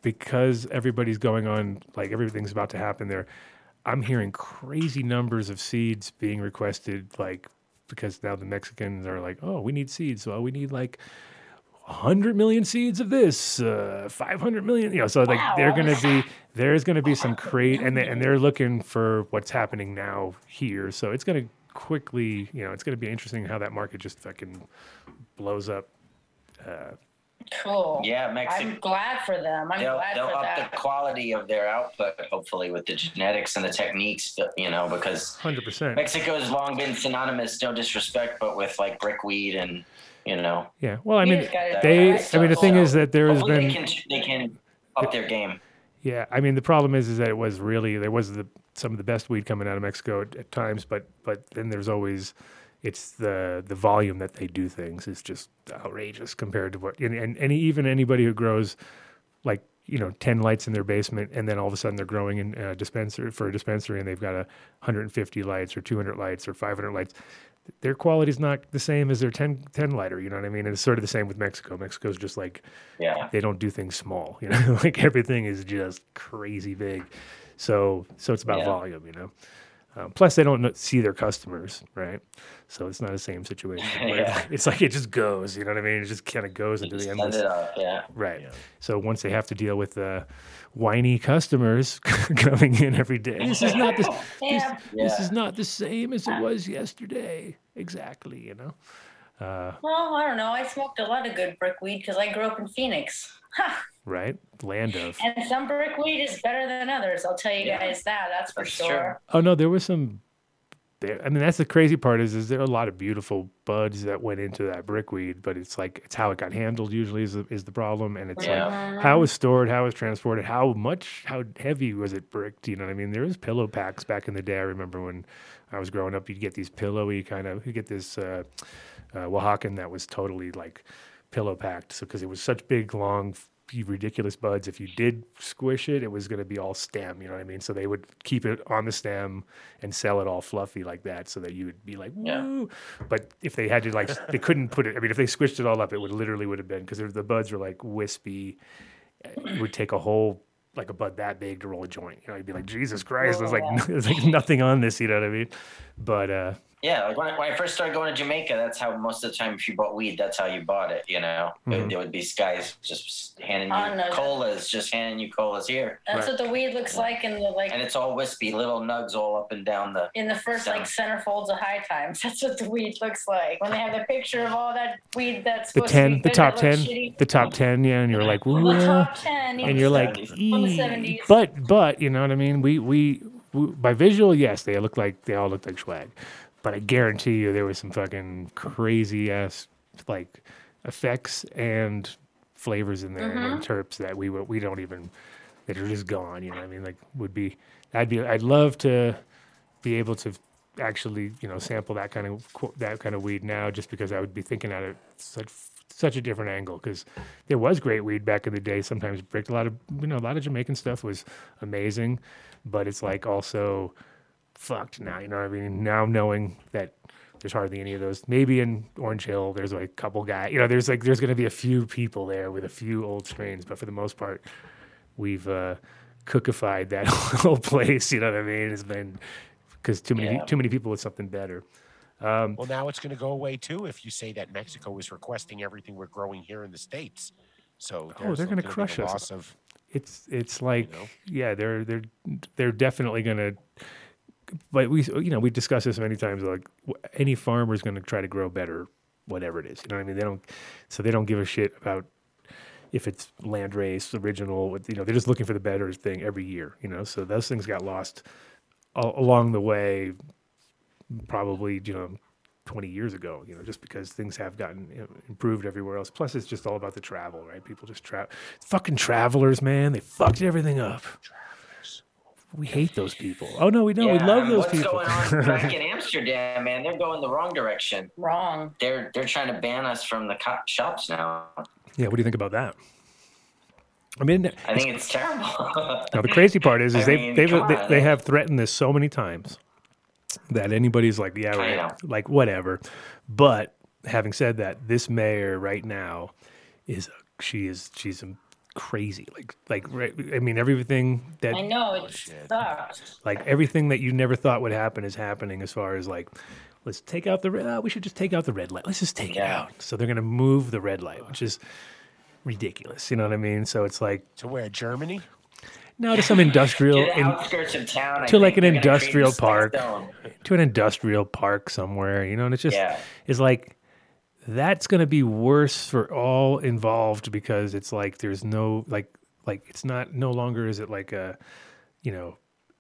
because everybody's going on, like everything's about to happen there. I'm hearing crazy numbers of seeds being requested, like because now the Mexicans are like, oh, we need seeds. Well, we need like 100 million seeds of this, uh, 500 million, you know. So like they're going to be there's going to be some crate, and they, and they're looking for what's happening now here. So it's going to quickly, you know, it's going to be interesting how that market just fucking blows up. Uh, cool. yeah, Mexico. I'm glad for them. I'm They'll, glad they'll for up that. the quality of their output, hopefully, with the genetics and the techniques, that, you know, because Hundred percent. Mexico has long been synonymous, no disrespect, but with like brickweed and, you know, Yeah. Well, I mean, they. I mean, the thing so is that there has been. they can, they can up their game. Yeah. I mean, the problem is, is that it was really there was the some of the best weed coming out of Mexico at, at times, but but then there's always it's the the volume that they do things is just outrageous compared to what and and, and even anybody who grows like you know 10 lights in their basement and then all of a sudden they're growing in a dispensary for a dispensary and they've got a 150 lights or 200 lights or 500 lights their quality is not the same as their 10, 10 lighter you know what i mean and it's sort of the same with mexico mexico's just like Yeah. they don't do things small you know like everything is just crazy big so so it's about Yeah. volume you know um, plus they don't see their customers right so it's not the same situation Yeah. it's like it just goes you know what i mean it just kind of goes into the Send endless it up, yeah. right so once they have to deal with the whiny customers coming in every day this is not the, this, Yeah. this is not the same as it was yesterday exactly you know uh, Well, I don't know. I smoked a lot of good brick weed because I grew up in Phoenix. Ha! right land of And some brickweed is better than others. I'll tell you Yeah. guys that. That's for That's true. sure. Oh no, there was some. There, I mean, that's the crazy part is, is there are a lot of beautiful buds that went into that brickweed, but it's like it's how it got handled usually is the, is the problem, and it's Yeah. like how it was stored, how it was transported, how much, how heavy was it bricked? You know what I mean? There was pillow packs back in the day. I remember when I was growing up, you'd get these pillowy kind of, you get this uh, uh, Oaxacan that was totally like pillow packed, so because it was such big, long, ridiculous buds. If you did squish it, it was going to be all stem. You know what I mean? So they would keep it on the stem and sell it all fluffy like that, so that you would be like, Yeah. But if they had to like, they couldn't put it. I mean, if they squished it all up, it would literally would have been because the buds were like wispy. It would take a whole like a bud that big to roll a joint. You know, you'd be like, Jesus Christ, there's like Yeah. there's like nothing on this. You know what I mean? But uh, Yeah, like when I, when I first started going to Jamaica, that's how most of the time if you bought weed, that's how you bought it. You know, Mhm. there would be guys just handing Oh, you no, that- colas, just handing you colas here, That's Right. what the weed looks like in the like and it's all wispy, little nugs all up and down the. in the first like Sound. centerfolds of high times. That's what the weed looks like. When they have the picture of all that weed that's the supposed to be ten, the good top ten, shitty. the top ten, yeah, and you're like, the top ten. and you're like, From the "Ee." 70s. but but you know what I mean. We, we we by visual, yes, they look like they all look like swag, but I guarantee you there was some fucking crazy ass like effects and flavors in there and mm-hmm. terps that we we don't even that are just gone. You know what I mean? Like would be I'd be I'd love to be able to actually you know sample that kind of that kind of weed now just because I would be thinking at it such such a different angle because there was great weed back in the day. Sometimes bricked a lot of you know a lot of Jamaican stuff was amazing, but it's like also fucked now. You know what I mean? Now knowing that there's hardly any of those. Maybe in Orange Hill, there's like a couple guys. You know, there's like there's going to be a few people there with a few old strains, but for the most part, we've uh, cookified that whole place. You know what I mean? It's been because too many Yeah. too many people with something better. Well, now it's going to go away too if you say that Mexico is requesting everything we're growing here in the states. So Oh, they're gonna be the crush us. Of It's it's like know? yeah, they're they're they're definitely gonna. But we you know we discussed this many times. Like any farmer is going to try to grow better, whatever it is. You know what I mean? They don't, so they don't give a shit about if it's land race original. You know, they're just looking for the better thing every year. You know, so those things got lost a- along the way. Probably you know. 20 years ago, you know, just because things have gotten you know, improved everywhere else. Plus, it's just all about the travel, right? People just travel. Fucking travelers, man. They fucked everything up. We hate those people. Oh, no, we don't. we love those what's people. going on back in Amsterdam, man? They're going the wrong direction. Wrong. They're they're trying to ban us from the co- shops now. yeah, what do you think about that? I mean, I think it's terrible. now the crazy part is, is they mean, they've, they, on. they have threatened this so many times that anybody's like, yeah, right, like whatever. But having said that, this mayor right now is she is she's um, crazy. Like like right, I mean everything that I know it sucks. like everything that you never thought would happen is happening as far as like let's take out the red uh, we should just take out the red light let's just take it out so they're going to move the red light which is ridiculous you know what i mean so it's like to where Germany? no to some industrial to the in, outskirts of town. I to like think an they're gonna create industrial park. to an industrial park somewhere you know and it's just Yeah. it's like that's going to be worse for all involved because it's like there's no like like it's not no longer is it like a you know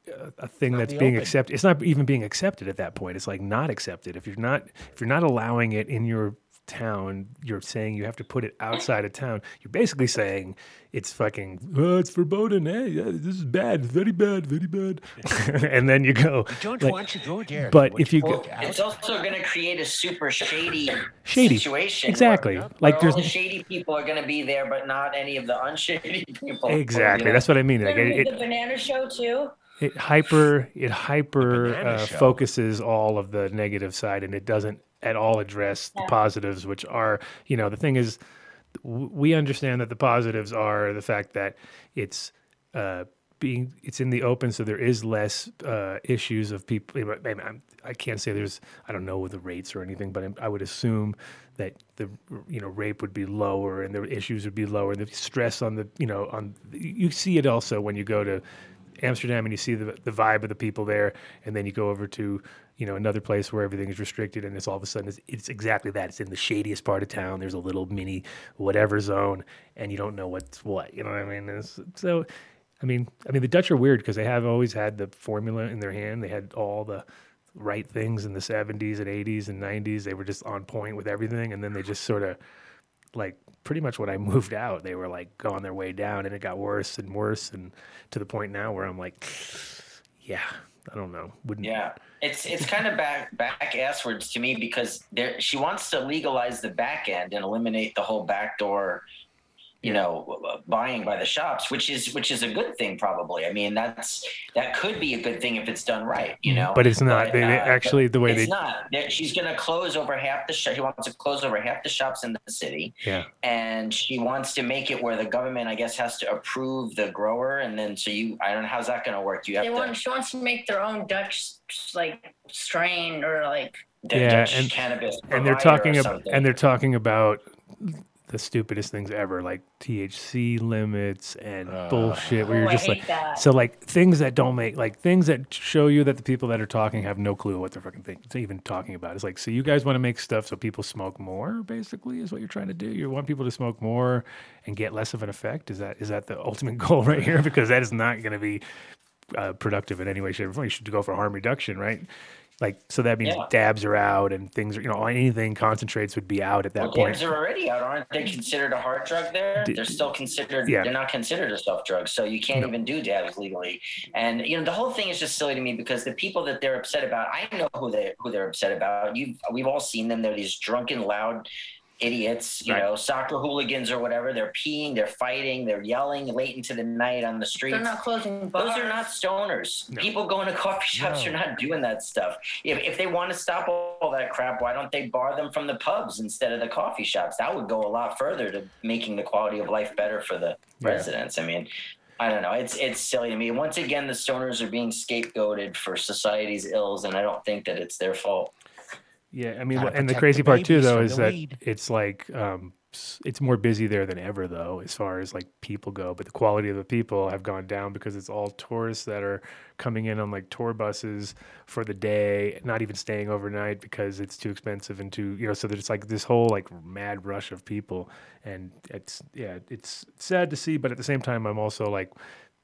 a, a thing that's being open. accepted it's not even being accepted at that point it's like not accepted if you're not if you're not allowing it in your town you're saying you have to put it outside of town you're basically saying it's fucking oh, it's verboten hey yeah, this is bad very bad very bad and then you go Don't like, want to go there. but if you go- go? It's also going to create a super shady, Shady. situation. Exactly. Where, Like where there's all the shady people are going to be there, but not any of the unshady people. exactly you know? that's what i mean like Gonna it, be it, the banana show too. it hyper it hyper uh, focuses all of the negative side and it doesn't at all address the positives which are you know the thing is we understand that the positives are the fact that it's uh, being it's in the open so there is less uh, issues of people I, mean, I can't say there's I don't know the rates or anything but I would assume that the you know rape would be lower and the issues would be lower the stress on the you know on you see it also when you go to Amsterdam and you see the the vibe of the people there, and then you go over to you know another place where everything is restricted, and it's all of a sudden it's, it's exactly that. It's in the shadiest part of town. There's a little mini whatever zone, and you don't know what's what. You know what I mean? It's, so, I mean, I mean the Dutch are weird because they have always had the formula in their hand. They had all the right things in the 70s and 80s and 90s. They were just on point with everything, and then they just sort of like pretty much when I moved out, they were like going their way down, and it got worse and worse, and to the point now where I'm like, yeah, I don't know, wouldn't Yeah, it's it's kind of back back asswards to me because there she wants to legalize the back end and eliminate the whole backdoor, you know, buying by the shops, which is which is a good thing probably. I mean, that's that could be a good thing if it's done right, you know. But it's not. But, They- they uh, actually, the way it's they- not. There- She's going to close over half the. Sh- she wants to close over half the shops in the city yeah, and she wants to make it where the government, I guess, has to approve the grower, and then so you, I don't know how's that going to work. You have They to want. She wants to make their own Dutch like strain or like. the Yeah, Dutch and- cannabis, and they're talking about and they're talking about the stupidest things ever, like THC limits and bullshit. Where Oh, you're I just hate like, that. so like things that don't make like things that show you that the people that are talking have no clue what they're fucking think, even talking about. It's like, so you guys want to make stuff so people smoke more, basically, is what you're trying to do. You want people to smoke more and get less of an effect. Is that is that the ultimate goal right here? Because that is not going to be uh, productive in any way, shape, or form. You should go for harm reduction, right? Like, so that means Yeah. dabs are out and things are, you know, anything concentrates would be out at that Well, point. dabs are already out, aren't they? Considered a hard drug there? D- They're still considered. yeah. They're not considered a soft drug, so you can't No. even do dabs legally. And you know, the whole thing is just silly to me because the people that they're upset about, I know who they who they're upset about. You, we've all seen them. They're these drunken, loud idiots, you Right. know, soccer hooligans or whatever. They're peeing, they're fighting, they're yelling late into the night on the streets. They're not closing bars. Those are not stoners. No. People going to coffee shops No. are not doing that stuff. If, if they want to stop all, all that crap, why don't they bar them from the pubs instead of the coffee shops? That would go a lot further to making the quality of life better for the Yeah. residents. I mean, I don't know. It's it's silly to me. Once again, the stoners are being scapegoated for society's ills, and I don't think that it's their fault. Yeah, I mean, and the crazy the part too, though, is that weed. it's like um, it's more busy there than ever, though, as far as like people go. But the quality of the people have gone down because it's all tourists that are coming in on like tour buses for the day, not even staying overnight because it's too expensive and too, you know. So there's like this whole like mad rush of people, and it's yeah, it's sad to see, but at the same time, I'm also like.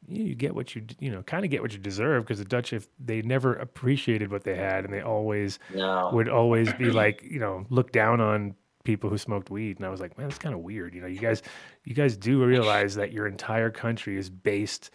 You you get what you you know, kind of get what you deserve because the Dutch, if they never appreciated what they had, and they always No. would always be like, you know, look down on people who smoked weed. And I was like, man, that's kind of weird. You know, you guys, you guys do realize that your entire country is based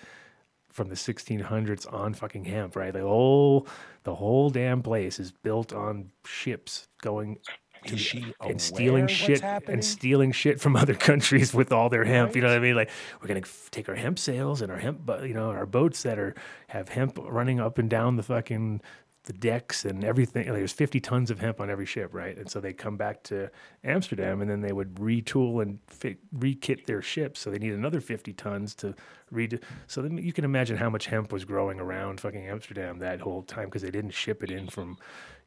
from the 1600s on fucking hemp, right? The whole, the whole damn place is built on ships going to and stealing shit happening? and stealing shit from other countries with all their hemp. You know what I mean? Like we're gonna f- take our hemp sails and our hemp, you know, our boats that are have hemp running up and down the fucking the decks and everything. Like, there's 50 tons of hemp on every ship, right? And so they come back to Amsterdam and then they would retool and fi- re-kit their ships. So they need another 50 tons to redo. So then you can imagine how much hemp was growing around fucking Amsterdam that whole time because they didn't ship it in from,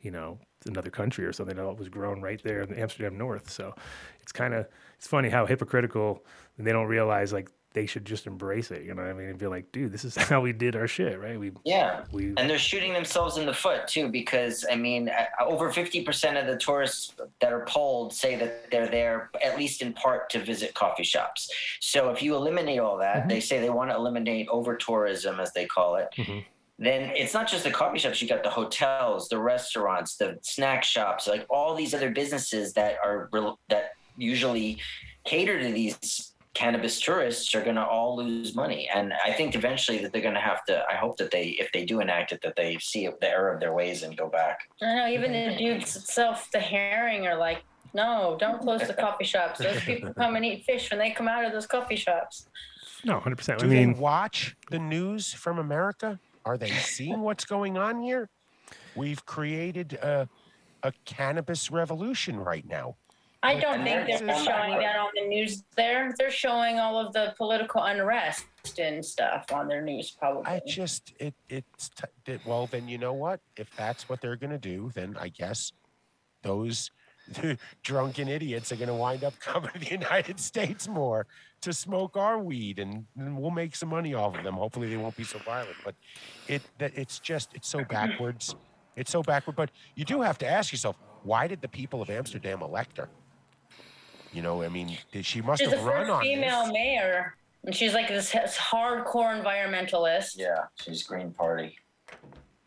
you know, another country or something. It was grown right there in Amsterdam North. So it's kind of it's funny how hypocritical they don't realize like they should just embrace it. You know what I mean? And be like, dude, this is how we did our shit, right? We Yeah. we And they're shooting themselves in the foot too, because I mean, over 50% of the tourists that are polled say that they're there at least in part to visit coffee shops. So if you eliminate all that, they say they want to eliminate over tourism, as they call it. Mhm. Then it's not just the coffee shops. You got the hotels, the restaurants, the snack shops, like all these other businesses that are that usually cater to these cannabis tourists are going to all lose money and i think eventually that they're going to have to i hope that they if they do enact it that they see the error of their ways and go back I know even the dudes itself, the herring are like, no, don't close the coffee shops. Those people come and eat fish when they come out of those coffee shops. no, hundred percent. I Do mean, they watch the news from America? Are they seeing what's going on here? We've created a, a cannabis revolution right now. I don't think they're showing that on the news there. They're showing all of the political unrest and stuff on their news, probably. I just it it's t- it, well then you know what if that's what they're gonna do then I guess those drunken idiots are gonna wind up coming to the United States more to smoke our weed and, and we'll make some money off of them. Hopefully they won't be so violent, but it that it's just it's so backwards. It's so backward. But you do have to ask yourself why did the people of Amsterdam elect her? You know, I mean, she must she's the have run first on female this. mayor, and she's like this, this hardcore environmentalist. yeah she's green party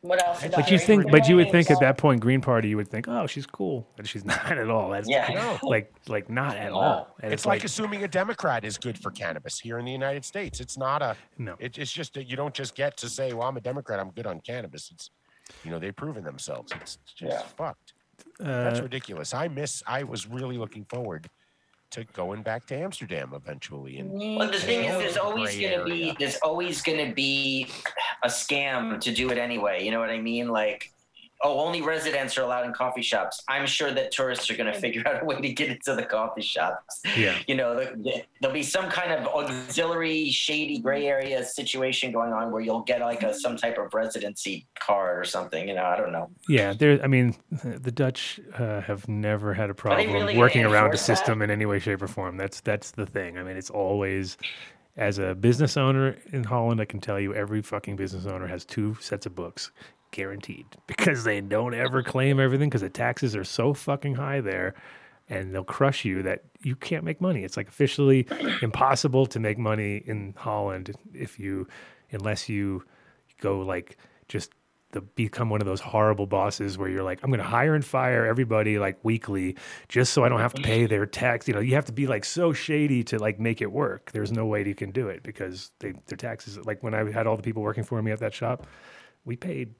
What else? But about you think, but you would think at that point, Green Party, you would think, oh, she's cool, but she's not at all. That's Yeah. No. like like not at Wow. all. And It's like, assuming a Democrat is good for cannabis here in the United States. It's not a. no. It, it's just that you don't just get to say, "Well, I'm a Democrat. I'm good on cannabis." It's, you know, they've proven themselves. It's just Yeah. fucked. That's Uh, ridiculous. I miss. I was really looking forward to going back to Amsterdam eventually. And well the thing is there's always going to be there's always going to be a scam to do it anyway you know what i mean like oh only residents are allowed in coffee shops i'm sure that tourists are going to figure out a way to get into the coffee shops yeah. you know, the, the, there'll be some kind of auxiliary, shady gray area situation going on where you'll get like a some type of residency card or something. You know, I don't know. Yeah, there. I mean, the Dutch uh, have never had a problem really working around a enforce that? system in any way, shape, or form. That's that's the thing. I mean, it's always, as a business owner in Holland, I can tell you, every fucking business owner has two sets of books, guaranteed, because they don't ever claim everything because the taxes are so fucking high there, and they'll crush you that you can't make money. It's like officially impossible to make money in Holland if you, unless you go like just the become one of those horrible bosses where you're like, I'm going to hire and fire everybody like weekly just so I don't have to pay their tax. You know, you have to be like so shady to like make it work. There's no way you can do it because they, their taxes. Like when I had all the people working for me at that shop, we paid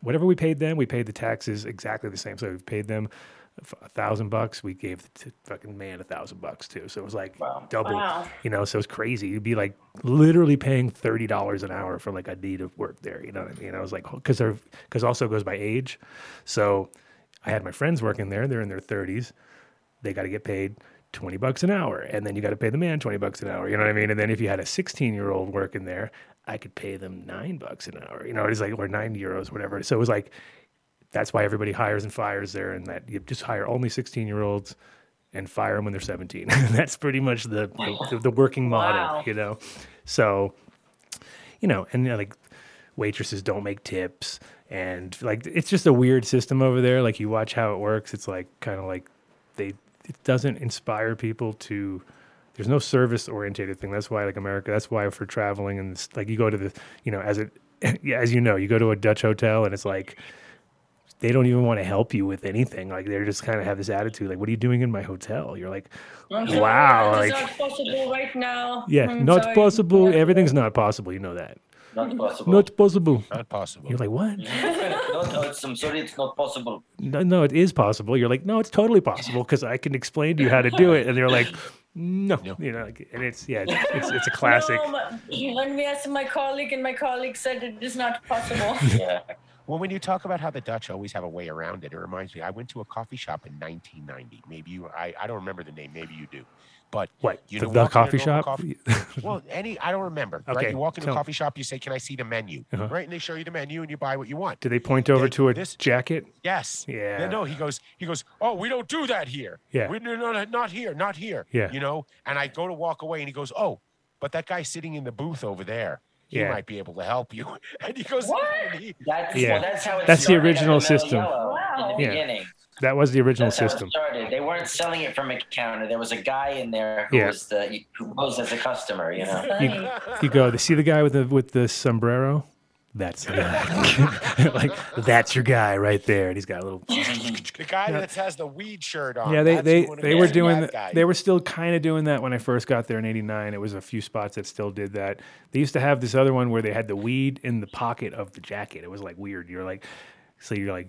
whatever we paid them. We paid the taxes exactly the same. So we paid them a thousand bucks, we gave the t- fucking man a thousand bucks too. So it was like Wow. double, Wow. you know. So it's crazy. You'd be like literally paying thirty dollars an hour for like a day of work there. You know what I mean? I was like, because they're because also goes by age. So I had my friends working there. They're in their thirties. They got to get paid. 20 bucks an hour and then you got to pay the man 20 bucks an hour you know what i mean and then if you had a 16 year old working there i could pay them 9 bucks an hour you know it's like or 9 euros whatever. So it was like that's why everybody hires and fires there and that you just hire only 16 year olds and fire them when they're 17 that's pretty much the the, the working model Wow. you know? So you know and you know, like waitresses don't make tips and like it's just a weird system over there. Like you watch how it works it's like kind of like they it doesn't inspire people to there's no service orientated thing that's why like america that's why for traveling and it's, like you go to the you know as it yeah as you know you go to a dutch hotel and it's like they don't even want to help you with anything like they're just kind of have this attitude like what are you doing in my hotel you're like I'm Wow, It's like- not possible right now. yeah I'm not sorry. possible everything's not possible you know that Not possible. not possible Not possible. you're like what no, no, it's, I'm sorry, it's not possible. no, no, it is possible. You're like, no, it's totally possible because I can explain to you how to do it. And they're like, no, you know, like, and it's yeah, it's it's, it's a classic. No, my- when we asked my colleague, and my colleague said it is not possible. Yeah. Well, when you talk about how the Dutch always have a way around it, it reminds me. I went to a coffee shop in 1990. Maybe you, I, I don't remember the name. Maybe you do. But What you the, know, the walk coffee shop? coffee- well, any I don't remember. Okay, Right? You walk into tell- a coffee shop, you say, "Can I see the menu?" Uh-huh. Right, and they show you the menu, and you buy what you want. Do they point over Yeah, to a this- jacket? Yes. Yeah. No, he goes. He goes. Oh, we don't do that here. Yeah. We no, no, no, not here, not here. Yeah. You know. And I go to walk away, and he goes, "Oh, but that guy sitting in the booth over there, he Yeah. might be able to help you." And he goes, What? he- That's, Yeah. well, that's how it That's the started at original system. Wow. In the Yeah. Beginning. That was the original That's how system. it started. They weren't selling it from a counter. There was a guy in there who Yeah. was the who posed as a customer. You know. You, you go, see the guy with the with the sombrero? That's the guy. like that's your guy right there. And he's got a little. the guy that has the weed shirt on. Yeah, they that's they, who wanna they be were the doing bad that. guy. They were still kind of doing that when I first got there in '89. It was a few spots that still did that. They used to have this other one where they had the weed in the pocket of the jacket. It was like weird. You're like, so you're like,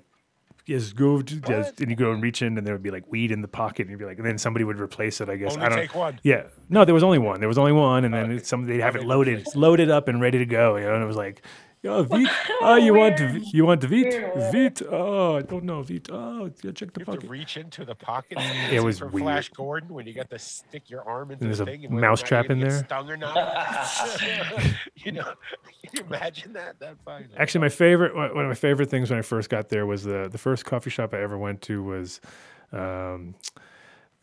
yes, go, to- yes, and you go and reach in, and there would be like weed in the pocket, and you'd be like, and then somebody would replace it. I guess Only I don't. take one. Yeah, no, there was only one. There was only one, and then some they'd have it loaded, loaded up and ready to go. You know, and it was like. Oh, Vit. Ah, oh, you want Weird. you want Vit? Weird. Vit. Oh, I don't know Vit. Oh, yeah, check the You have pocket. to reach into the pocket. It was for weird. Flash Gordon when you got to stick your arm into And the there's a thing and whether mouse trap in there. Stung or not? you know, can you imagine that? That fine. Actually, my favorite one one of my favorite things when I first got there was the the first coffee shop I ever went to was, um,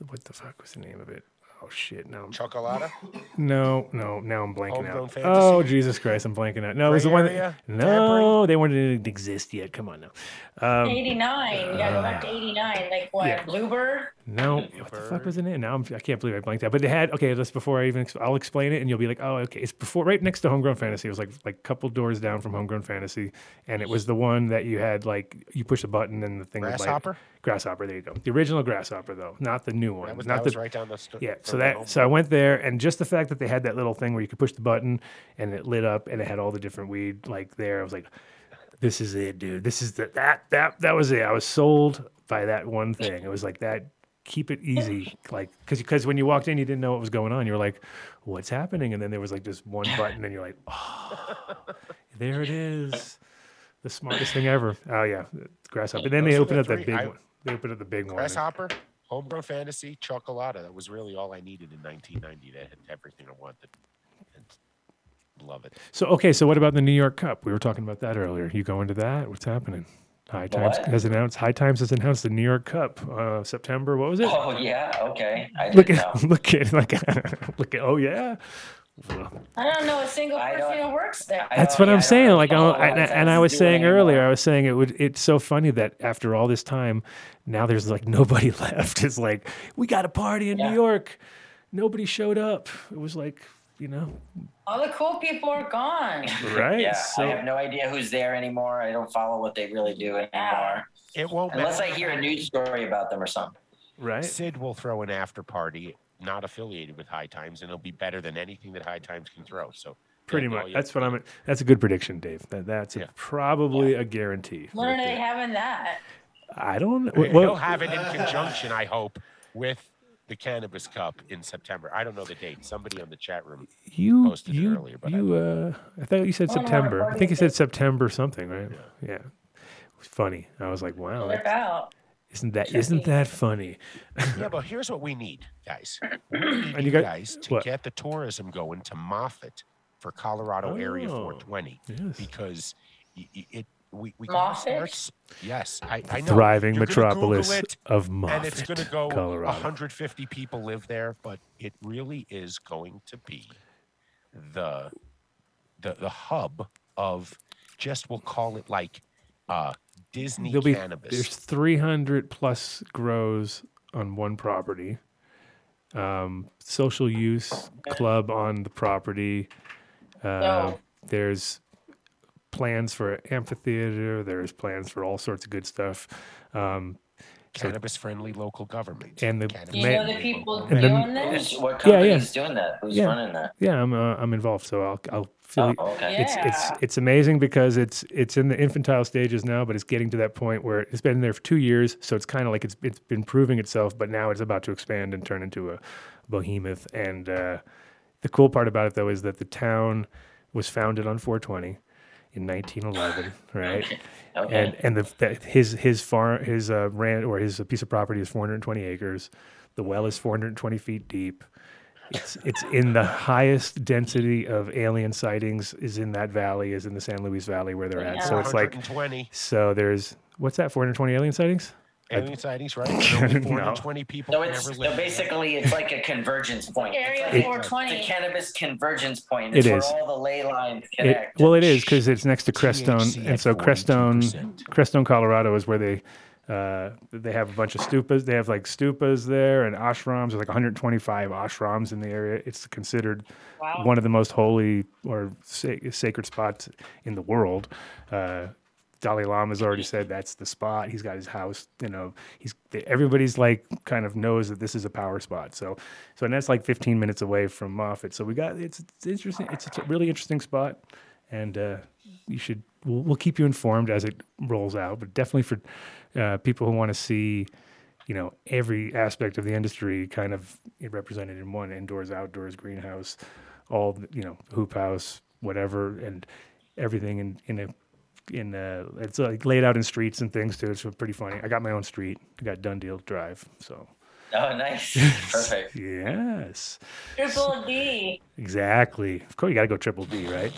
what the fuck was the name of it? Oh shit! No, Chocolata. no, no. Now I'm blanking Homegrown out. fantasy? Oh Jesus Christ! I'm blanking out. No, it was the Gray one. That, area? no, they weren't didn't exist yet. Come on now. Um, 89. You gotta go back to 89. Like what? Yeah. Bluebird? No, what the fuck was the name? Now I'm, I can't believe I blanked out. But they had okay. That's before I even. I'll explain it, and you'll be like, oh, okay. It's before, right next to Homegrown Fantasy. It was like like a couple doors down from Homegrown Fantasy, and it was the one that you had like you push a button and the thing would Grasshopper? like grasshopper. There you go. The original grasshopper though, not the new one. That was, not that the was right down the street. yeah. So that so I went there, and just the fact that they had that little thing where you could push the button and it lit up, and it had all the different weed like there. I was like, this is it, dude. This is the that that that was it. I was sold by that one thing. It was like that. Keep it easy, like because because when you walked in, you didn't know what was going on. You were like, "What's happening?" And then there was like just one button, and you're like, "Oh, there it is, the smartest thing ever." Oh yeah, grasshopper. And then they opened the up that big I- one. They opened up the big one. Grasshopper, Homegrown Fantasy, Chocolata. That was really all I needed in 1990. That had everything I wanted. And love it. So okay, so what about the New York Cup? We were talking about that earlier. You go into that? What's happening? High Times what? has announced. High Times has announced the New York Cup. Uh, September. What was it? Oh yeah. Okay. I look at know. look at like look at. Oh yeah. I don't know a single person don't- who works there. That's what yeah, I'm saying. Like, I, follow and, what and I was saying doing earlier, anymore. I was saying it would. It's so funny that after all this time, now there's like nobody left. It's like we got a party in Yeah. New York. Nobody showed up. It was like you know, All the cool people are gone. right? Yeah. so I have no idea who's there anymore. I don't follow what they really do anymore. It won't Unless I hear a news story about them or something. right. Sid will throw an after party not affiliated with High Times, and it'll be better than anything that High Times can throw. So Pretty yeah, no, much. yeah. That's what I'm. That's a good prediction, Dave. That, that's a- Yeah. probably a guarantee. When are right they there. having that? I don't know. He'll Well, have it in conjunction, I hope, with the Cannabis Cup in September. I don't know the date. Somebody on the chat room. you posted it earlier, but I uh, I thought you said Oh, no, September. I think you said. September something, right? Yeah. It was funny. I was like, wow, Look that- out. Isn't that isn't that funny? Yeah, but here's what we need, guys. We need And you you got- guys to what? get the tourism going to Moffat for Colorado Area Oh, 420 yes. because y- y- it we we gotta start Moffat? Yes, I, I know. Thriving You're gonna Google metropolis it, of and it's going to go Colorado. 150 people live there, but it really is going to be the the the hub of just we'll call it like uh Disney There'll be there's 300 plus grows on one property. Um, social use club on the property. Uh, No. There's plans for an amphitheater. There's plans for all sorts of good stuff. Um, cannabis friendly local government. And the Cannabis Do you know the people And then- doing this? Who's, what Yeah, yeah. company's doing that? Who's Yeah. running that? yeah, I'm uh, I'm involved, so I'll I'll fill Oh, you. okay. It's it's Yeah. it's amazing because it's it's in the infantile stages now, but it's getting to that point where it's been there for two years, so it's kind of like it's it's been proving itself, but now it's about to expand and turn into a behemoth. And uh, the cool part about it though is that the town was founded on 420 in 1911, right? Okay. And and the, the his his farm his uh, rent or his piece of property is 420 acres. The well is 420 feet deep. It's it's in the highest density of alien sightings is in that valley, is in the San Luis Valley where they're at. So it's like 420 so there's what's that 420 alien sightings? Alien sightings, right? And only No. 420 people So it's ever so live basically it's like a convergence point. It's Area like- It's 420. a cannabis convergence point. It It's where is. all the ley lines It, connect. well, it is because it's next to Crestone, THC and at so Crestone, 42%. Crestone, Colorado is where they uh, they have a bunch of stupas. They have like stupas there and ashrams. There's like 125 ashrams in the area. It's considered Wow. one of the most holy or sa- sacred spots in the world. Uh, Dalai Lama's already said that's the spot. He's got his house. You know, he's everybody's like kind of knows that this is a power spot. So, so and that's like 15 minutes away from Moffat. So we got it's, it's interesting. It's, it's a really interesting spot, and uh, you should we'll, we'll keep you informed as it rolls out. But definitely for uh, people who want to see, you know, every aspect of the industry kind of represented in one indoors, outdoors, greenhouse, all the- you know, hoop house, whatever, and everything in in a in uh it's like laid out in streets and things too. It's pretty funny. I got my own street. I got Dunn Deal Drive. So Oh, nice. Perfect. yes, Triple D. exactly. Of course, you got to go triple D, right?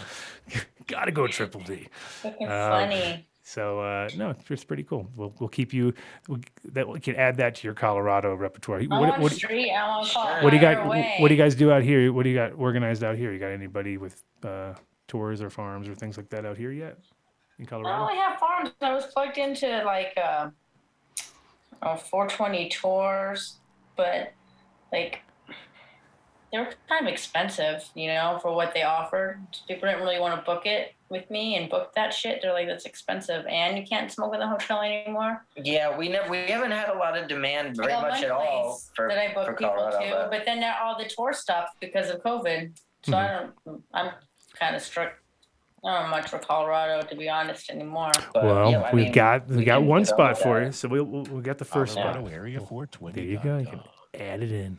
got to go triple D. Looking Um, funny. So uh, no, it's, it's pretty cool. We'll we'll keep you. We'll, that we can add that to your Colorado repertoire. I What, what, street. I want call what do you got? Fire Away. What do you guys do out here? What do you got organized out here? You got anybody with uh, tours or farms or things like that out here yet in I only have farms. I was plugged into like uh, oh, 420 tours, but like they were kind of expensive, you know, for what they offered. People didn't really want to book it with me and book that shit. They're like, that's expensive, and you can't smoke in the hotel anymore. Yeah, we never we haven't had a lot of demand very I got much at all for, that I for people Colorado. to, but- but then now all the tour stopped because of COVID. So I don't. I'm kind of struck. I don't know much for Colorado to be honest anymore. but, well, yeah, I we've mean, got we, we got one develop spot for you. So we'll we'll, we'll get the first Colorado spot. Area 420. There you go. You can add it in.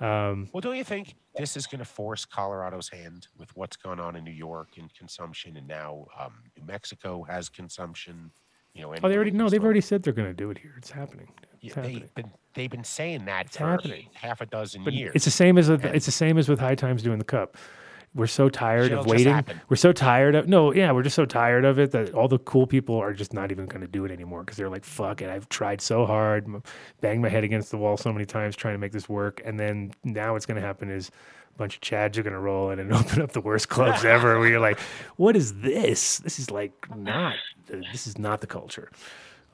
Um, Well, don't you think this is going to force Colorado's hand with what's going on in New York and consumption, and now um, New Mexico has consumption? You know, oh, they already know. They've already said they're going to do it here. It's happening. It's Yeah, happening. they've been they've been saying that It's for happening. half a dozen But years. it's the same as with, it's the same as with High Times doing the cup. We're so tired Shit'll of waiting. We're so tired of no, yeah, we're just so tired of it that all the cool people are just not even going to do it anymore because they're like, "Fuck it, I've tried so hard, m- banged my head against the wall so many times trying to make this work." And then now what's going to happen is a bunch of chads are going to roll in and open up the worst clubs ever. Where you're like, "What is this? This is like not. This is not the culture."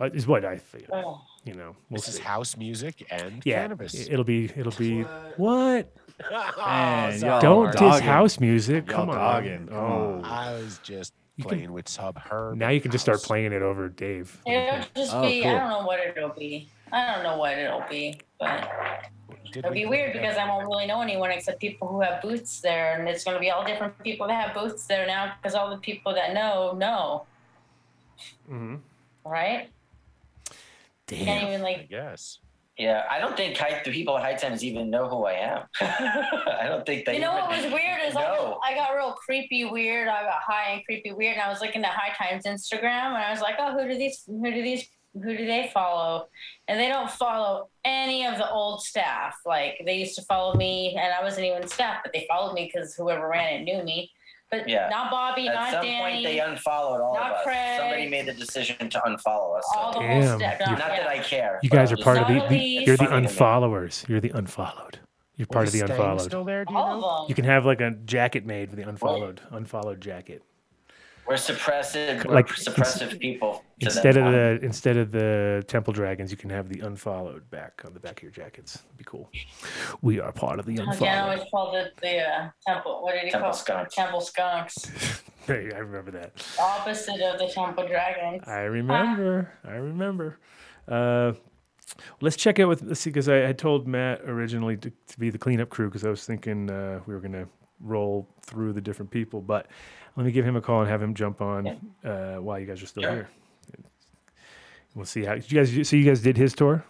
Uh, is what I feel. Oh. You know, we'll this is house music and Yeah, cannabis. it'll be it'll be what? Man, y'all Don't are diss dogging. house music. Y'all Come on. dogging. Come Oh, I was just You can- playing with Sub Herb. now you can just start House. playing it over Dave. It'll just Oh, be. cool. I don't know what it'll be. I don't know what it'll be, but Did it'll we be put weird it because I won't really know anyone except people who have booths there, and it's going to be all different people that have booths there now because all the people that know know, Mhm. right? Can't Damn. even I like. guess. Yeah, I don't think high, the people at High Times even know who I am. I don't think they. You know what was weird is. I got real creepy weird. I got high and creepy weird, and I was looking at High Times Instagram, and I was like, oh, who do these? Who do these? Who do they follow? And they don't follow any of the old staff. Like they used to follow me, and I wasn't even staff, but they followed me because whoever ran it knew me. But Yeah. not Bobby, At not some Danny. point, they unfollowed all not of us. Craig. Somebody made the decision to unfollow us. all the so- whole Damn. staff. Not, Not that I care. You guys are part of the. the you're the funny to me. unfollowers. You're the unfollowed. You're part of the unfollowed. Still there? Do you know? all of them. You can have like a jacket made for the unfollowed, unfollowed jacket. We're suppressive. We're Like, suppressive people. Instead of the instead of the temple dragons, you can have the unfollowed back on the back of your jackets. It'd be cool. We are part of the Again, I unfollowed. always called it the uh, temple. What did he Temple call it? skunks. Temple skunks. Hey, I remember that. Opposite of the temple dragons. I remember. I remember. Uh, let's check out with let's see because I had told Matt originally to, to be the cleanup crew because I was thinking uh, we were gonna roll through the different people, but let me give him a call and have him jump on uh, while you guys are still Sure. here. We'll see how you guys. So you guys did his tour.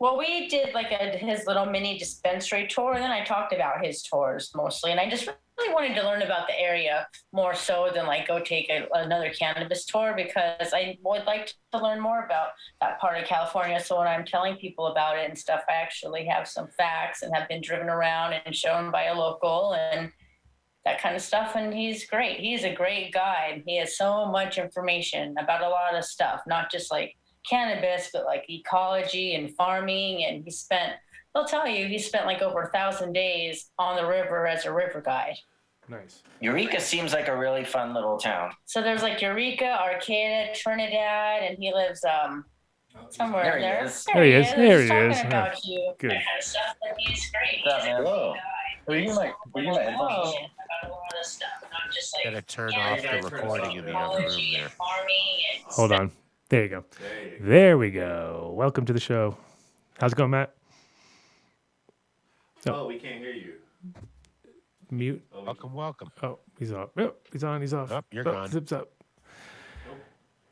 Well, we did like a his little mini dispensary tour, and then I talked about his tours mostly, and I just really wanted to learn about the area more so than like go take a, another cannabis tour because I would like to learn more about that part of California. So when I'm telling people about it and stuff, I actually have some facts and have been driven around and shown by a local and that kind of stuff. And he's great. He's a great guide. He has so much information about a lot of stuff, not just like cannabis, but like ecology and farming. And he spent, they'll tell you, he spent like over a thousand days on the river as a river guide. Nice. Eureka seems like a really fun little town. So there's like Eureka, Arcata, Trinidad, and he lives um somewhere There in he there. is. There he is. I was There he talking is. About you. Good. That kind of stuff. But he's great. What's up, a man? Hello. Guy. Will you give me my, will you give me my headphones? Oh, about a lot of stuff, not just like Gotta turn yeah, off the recording in the other room ecology there. and farming and Hold on. There you go. There we go. Welcome to the show. How's it going, Matt? Oh, we can't hear you. Mute. Oh, welcome, welcome. Oh, he's off. Oh, he's on. He's off. Oh, you're oh, gone. Zips up.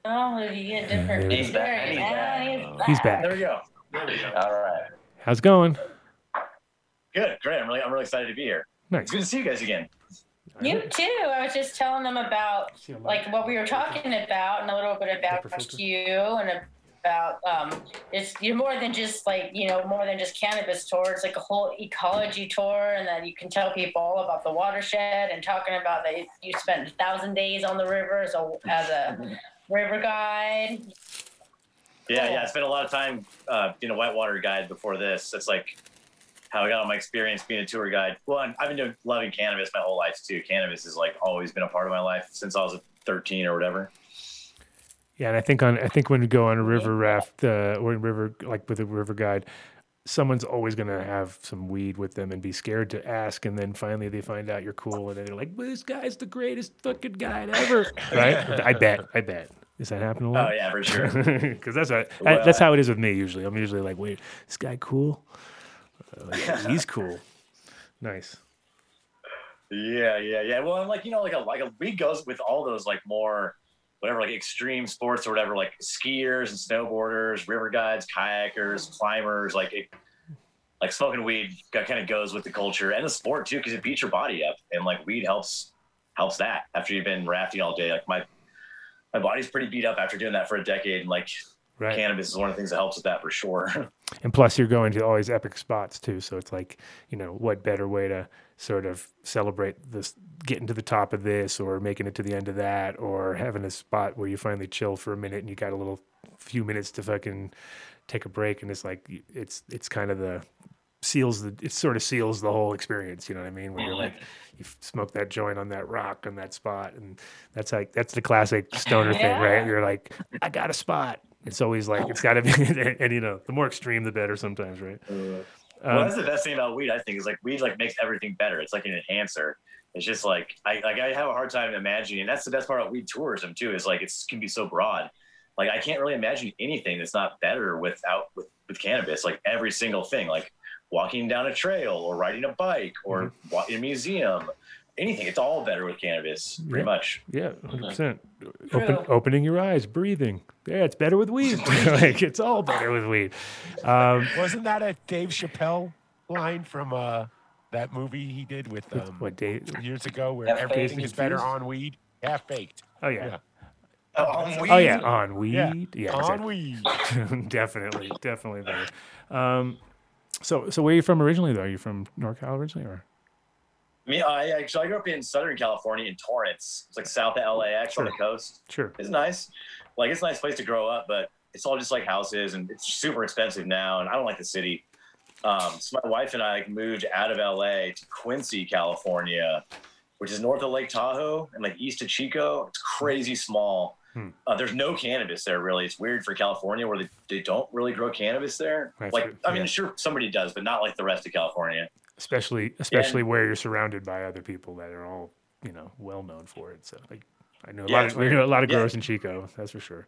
Oh, you get different. He's back. He's Yeah, back. He's back. There we go. All right. How's it going? Good, great. I'm really, I'm really excited to be here. Nice. It's good to see you guys again. You too. I was just telling them about See a lot. like what we were talking about and a little bit about you and about um it's you're more than just like you know more than just cannabis tour it's like a whole ecology tour and then you can tell people all about the watershed and talking about that you spent a thousand days on the river as a as a river guide Yeah, yeah. I spent a lot of time uh, being a whitewater guide before this. It's like how I got all my experience being a tour guide. Well, I've been doing, loving cannabis my whole life too. Cannabis has like always been a part of my life since I was 13 or whatever. Yeah, and I think on I think when we go on a river raft uh, or river like with a river guide, someone's always gonna have some weed with them and be scared to ask, and then finally they find out you're cool, and then they're like, well, "This guy's the greatest fucking guide ever!" right? I bet. I bet. Does that happen a lot? Oh yeah, for sure. Because that's what, Well, that's how it is with me usually. I'm usually like, "Wait, this guy cool? Yeah, he's cool. Nice. Yeah, yeah, yeah. Well, I'm like you know, like a like a weed goes with all those like more whatever like extreme sports or whatever, like skiers and snowboarders, river guides, kayakers, climbers. Like it, like smoking weed got kind of goes with the culture and the sport too, because it beats your body up, and like weed helps helps that after you've been rafting all day. Like my my body's pretty beat up after doing that for a decade, and like Right. cannabis is one of the things that helps with that for sure. And plus, you're going to always epic spots too. So it's like, you know, what better way to sort of celebrate this, getting to the top of this, or making it to the end of that, or having a spot where you finally chill for a minute and you got a little few minutes to fucking take a break, and it's like it's it's kind of the seals the it sort of seals the whole experience. You know what I mean? When you're like you smoke that joint on that rock on that spot, and that's like that's the classic stoner thing, right? You're like, I got a spot. It's always like it's got to be, and, and, you know, the more extreme, the better. Sometimes, right? well, Um, that's the best thing about weed. I think is like weed like makes everything better. It's like an enhancer. It's just like I like I have a hard time imagining. And that's the best part about weed tourism too. Is like it can be so broad. Like I can't really imagine anything that's not better without with with cannabis. Like every single thing, like walking down a trail or riding a bike or wa- in a museum. Anything. It's all better with cannabis, pretty Yeah. much. Yeah, hundred percent. True. Open, opening your eyes, breathing. Yeah, it's better with weed. like it's all better with weed. Um, Wasn't that a Dave Chappelle line from uh, that movie he did with um, what day? years ago, where Half everything is better on weed? Half baked. Oh yeah. Oh, on weed? Oh yeah, on weed. Yeah, on exactly. weed. definitely, definitely better. Um, so, so where are you from originally? Though, are you from NorCal originally, or Me, I actually I grew up in Southern California in Torrance. It's like south of LAX on the coast. sure? It's nice. Like it's a nice place to grow up, but it's all just like houses and it's super expensive now. And I don't like the city. Um, so my wife and I moved out of LA to Quincy, California, which is north of Lake Tahoe and like east of Chico. It's crazy small. Hmm. Uh, there's no cannabis there really. It's weird for California where they, they don't really grow cannabis there. That's like good, I mean, yeah. sure somebody does, but not like the rest of California. Especially, especially where you're surrounded by other people that are all you know well known for it. So, like, I know a Yeah, lot. Of, we know a lot of Yeah. growers in Chico. That's for sure.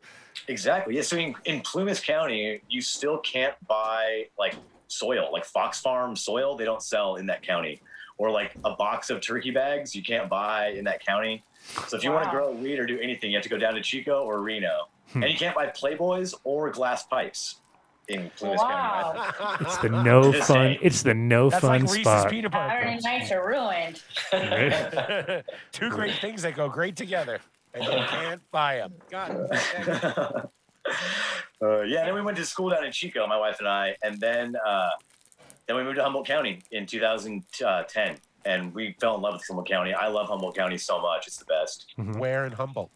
Exactly. Yeah. So in, in Plumas County, you still can't buy like soil, like Fox Farm soil. They don't sell in that county. Or like a box of turkey bags, you can't buy in that county. So if you want to grow weed or do anything, you have to go down to Chico or Reno. Hmm. And you can't buy Playboys or glass pipes in Plumas County. Wow. It's the no Just fun. saying. it's the no That's fun like Reese's spot. peanut butter Saturday nights are ruined. Two great things that go great together, and you can't buy them. God, dang uh, yeah, then we went to school down in Chico, my wife and I, and then uh, then we moved to Humboldt County in 2010, and we fell in love with Humboldt County. I love Humboldt County so much; it's the best. where in Humboldt?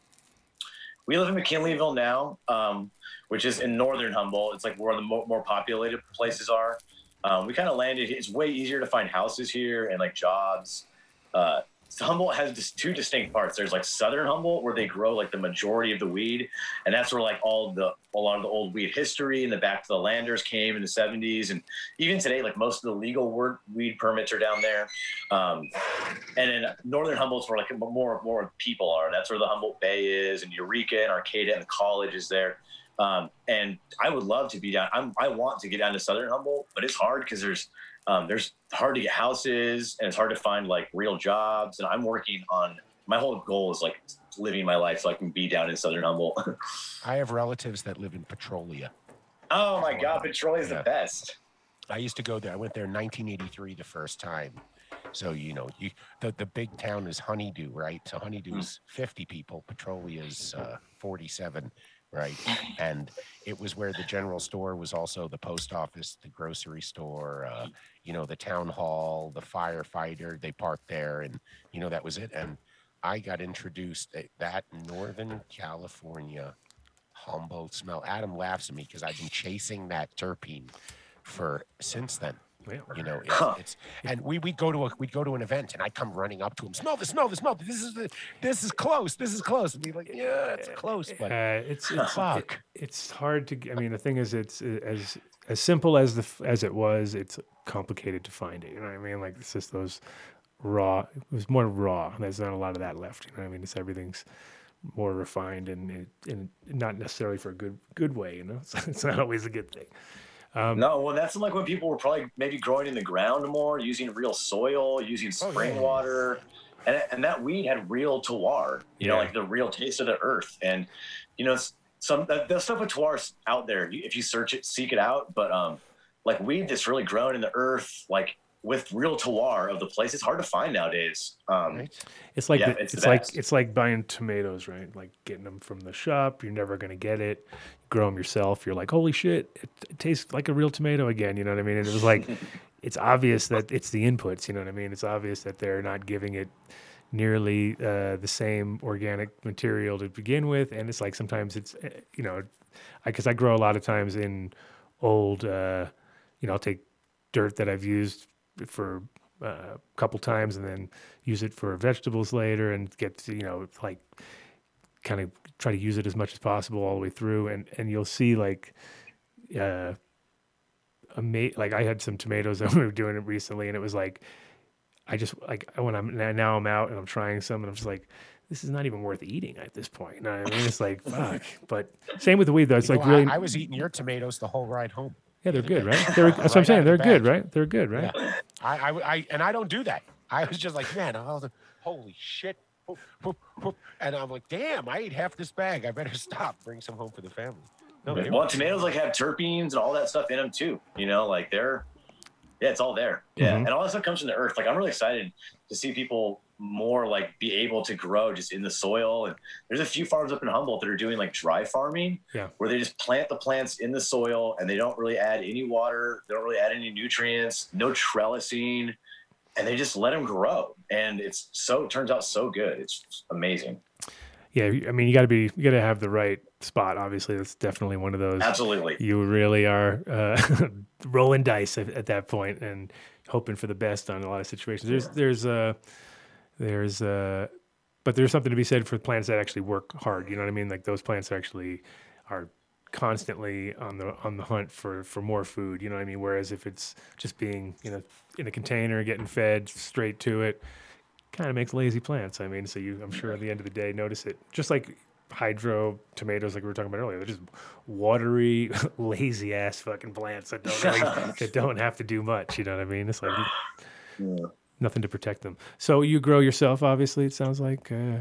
We live in McKinleyville now, um, which is in northern Humboldt. It's like where the more, more populated places are. Um, we kind of landed. It's way easier to find houses here and like jobs. Uh, Humboldt has just two distinct parts. There's like southern Humboldt where they grow like the majority of the weed, and that's where like all the a lot of the old weed history and the back to the landers came in the 70s, and even today like most of the legal word, weed permits are down there. Um, and in northern Humboldt's where like more more people are. That's where the Humboldt Bay is, and Eureka and Arcata and the college is there. Um, and I would love to be down. I'm, I want to get down to Southern Humboldt, but it's hard because there's um, there's hard to get houses and it's hard to find like real jobs. And I'm working on my whole goal is like living my life so I can be down in Southern Humboldt. I have relatives that live in Petrolia. oh my God, Petrolia is Yeah. the best. I used to go there. I went there in 1983 the first time. So you know, you the, the big town is Honeydew, right? So Honeydew is 50 people. Petrolia is uh, 47, right? And it was where the general store was also the post office, the grocery store, uh, you know, the town hall, the firefighter. They parked there, and you know that was it. And I got introduced at that Northern California Humboldt smell. Adam laughs at me because I've been chasing that terpene for since then. Yeah. You know, it's, Huh. it's and we we go to a we'd go to an event and I'd come running up to him, smell this, smell this, smell this. This is the this is close, this is close. And be like, yeah, it's close, but Uh, it's it's Fuck. it- it's hard to. I mean, the thing is, it's as as simple as the as it was. It's complicated to find it. You know what I mean? Like it's just those raw. It was more raw. There's not a lot of that left. You know what I mean? It's everything's more refined and it, and not necessarily for a good good way. You know, so it's not always a good thing. Um, No, well, that's like when people were probably maybe growing in the ground more, using real soil, using Oh, spring yeah. water, and and that weed had real terroir, you know, like the real taste of the earth. And you know, some that, that stuff with terroir's out there. If you search it, seek it out. But um, like weed that's really grown in the earth, like with real terroir of the place, it's hard to find nowadays. Um, right? It's like Yeah, the- it's it's, like best. it's like buying tomatoes, right? Like getting them from the shop. You're never gonna get it. grow them yourself. You're like, holy shit, it, it tastes like a real tomato again. You know what I mean? And it was like, it's obvious that it's the inputs. You know what I mean? It's obvious that they're not giving it nearly uh, the same organic material to begin with. And it's like sometimes it's, eh, you know, because I, grow a lot of times in old, uh, you know, I'll take dirt that I've used for uh, a couple times and then use it for vegetables later and get to, you know like kind of try to use it as much as possible all the way through and and you'll see like uh ama- like I had some tomatoes that we were doing it recently and it was like I just like when I'm now- I'm out and I'm trying some and I'm just like this is not even worth eating at this point. You know I mean? It's like fuck. But same with the weed though. It's You like know, I- really I, was eating your tomatoes the whole ride home. Yeah, they're good, right? They're, that's what I'm saying. They're good, right? They're good, right? I, I, I, and I don't do that. I was just like, man, I'll, holy shit. Whoop, whoop, whoop. And I'm like, damn, I ate half this bag. I better stop. Bring some home for the family. No, well, were- tomatoes like have terpenes and all that stuff in them too. You know, like they're, yeah, it's all there. Yeah, Mhm. and all that stuff comes from the earth. Like I'm really excited to see people more like be able to grow just in the soil. And there's a few farms up in Humboldt that are doing like dry farming, Yeah. where they just plant the plants in the soil and they don't really add any water, they don't really add any nutrients, no trellising, and they just let them grow. And it's so it turns out so good. It's amazing. Yeah, I mean, you got to be, you got to have the right spot. Obviously, that's definitely one of those. Absolutely. You really are uh, rolling dice at, at that point and hoping for the best on a lot of situations. There's, there's, uh, there's, uh, but there's something to be said for plants that actually work hard. You know what I mean? Like those plants actually are constantly on the on the hunt for for more food. You know what I mean? Whereas if it's just being you know in a container, getting fed straight to it, kind of makes lazy plants. I mean, so you, I'm sure at the end of the day, notice it. Just like hydro tomatoes, like we were talking about earlier, they're just watery, lazy ass fucking plants that don't really, that don't have to do much. You know what I mean? It's like nothing to protect them. So you grow yourself, obviously. It sounds like. Uh,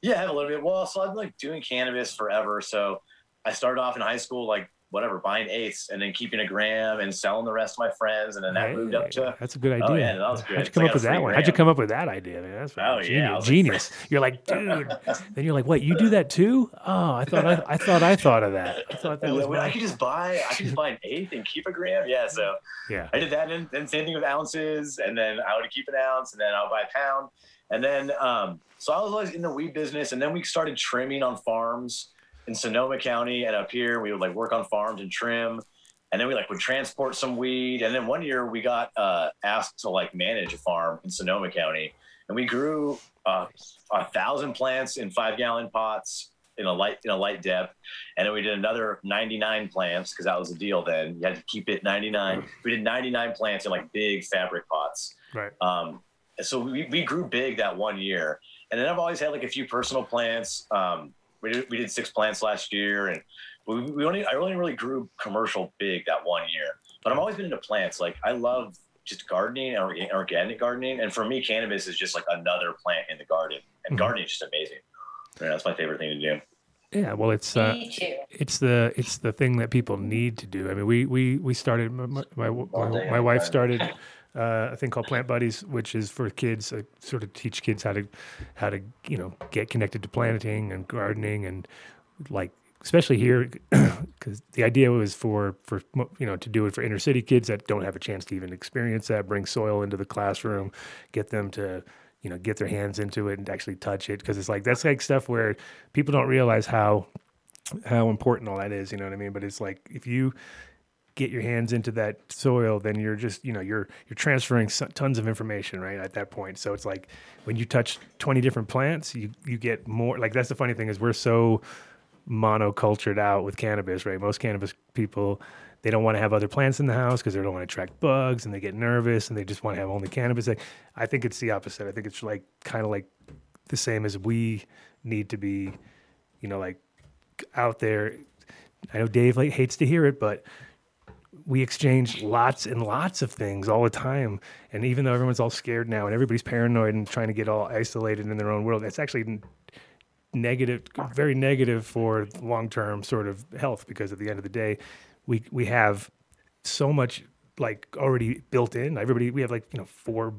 Yeah, a little bit. Well, so I've been like doing cannabis forever. So I started off in high school, like whatever, buying eighths and then keeping a gram and selling the rest to my friends. And then that moved up to. that's a good idea. Oh, yeah, that was good. How'd you come up with that one? How'd you come up with that idea? Man, that's Oh, fucking yeah, genius. like- genius. You're like, dude. then you're like, what? You do that too? Oh, I thought I, I thought I thought of that. I thought that was. well, I could just buy. I could just buy an eighth and keep a gram. Yeah, so Yeah. I did that, and then same thing with ounces, and then I would keep an ounce, and then I'll buy a pound, and then um, so I was always in the weed business, and then we started trimming on farms in Sonoma County and up here. We would like work on farms and trim, and then we like would transport some weed, and then one year we got uh, asked to like manage a farm in Sonoma County, and we grew uh, a thousand plants in five gallon pots in a light in a light dep. And then we did another 99 plants because that was the deal then. You had to keep it 99 we did 99 plants in like big fabric pots. Right. um, so we, we grew big that one year. And then i've always had like a few personal plants. Um, we, did, we did six plants last year and we, we only i only really grew commercial big that one year but i've always been into plants. Like i love just gardening and organic gardening. And for me cannabis is just like another plant in the garden and Mhm. gardening is just amazing. Yeah, that's my favorite thing to do. Yeah, well, it's uh, it's the it's the thing that people need to do. I mean, we we we started my my, my, my, my wife started uh, a thing called Plant Buddies, which is for kids, uh, sort of teach kids how to how to you know get connected to planting and gardening and like especially here because the idea was for for you know to do it for inner city kids that don't have a chance to even experience that bring soil into the classroom get them to you know get their hands into it and actually touch it because it's like that's like stuff where people don't realize how how important all that is you know what i mean? But it's like if you get your hands into that soil then you're just you know you're you're transferring tons of information right at that point. So it's like when you touch 20 different plants you you get more like that's the funny thing is we're so monocultured out with cannabis right? Most cannabis people they don't want to have other plants in the house because they don't want to attract bugs and they get nervous and they just want to have only cannabis. Like, i think it's the opposite. I think it's like kind of like the same as we need to be you know like out there. I know dave like hates to hear it but we exchange lots and lots of things all the time. And even though everyone's all scared now and everybody's paranoid and trying to get all isolated in their own world, that's actually negative, very negative for long term sort of health because at the end of the day, we, we have so much like already built in. Everybody, we have like, you know, four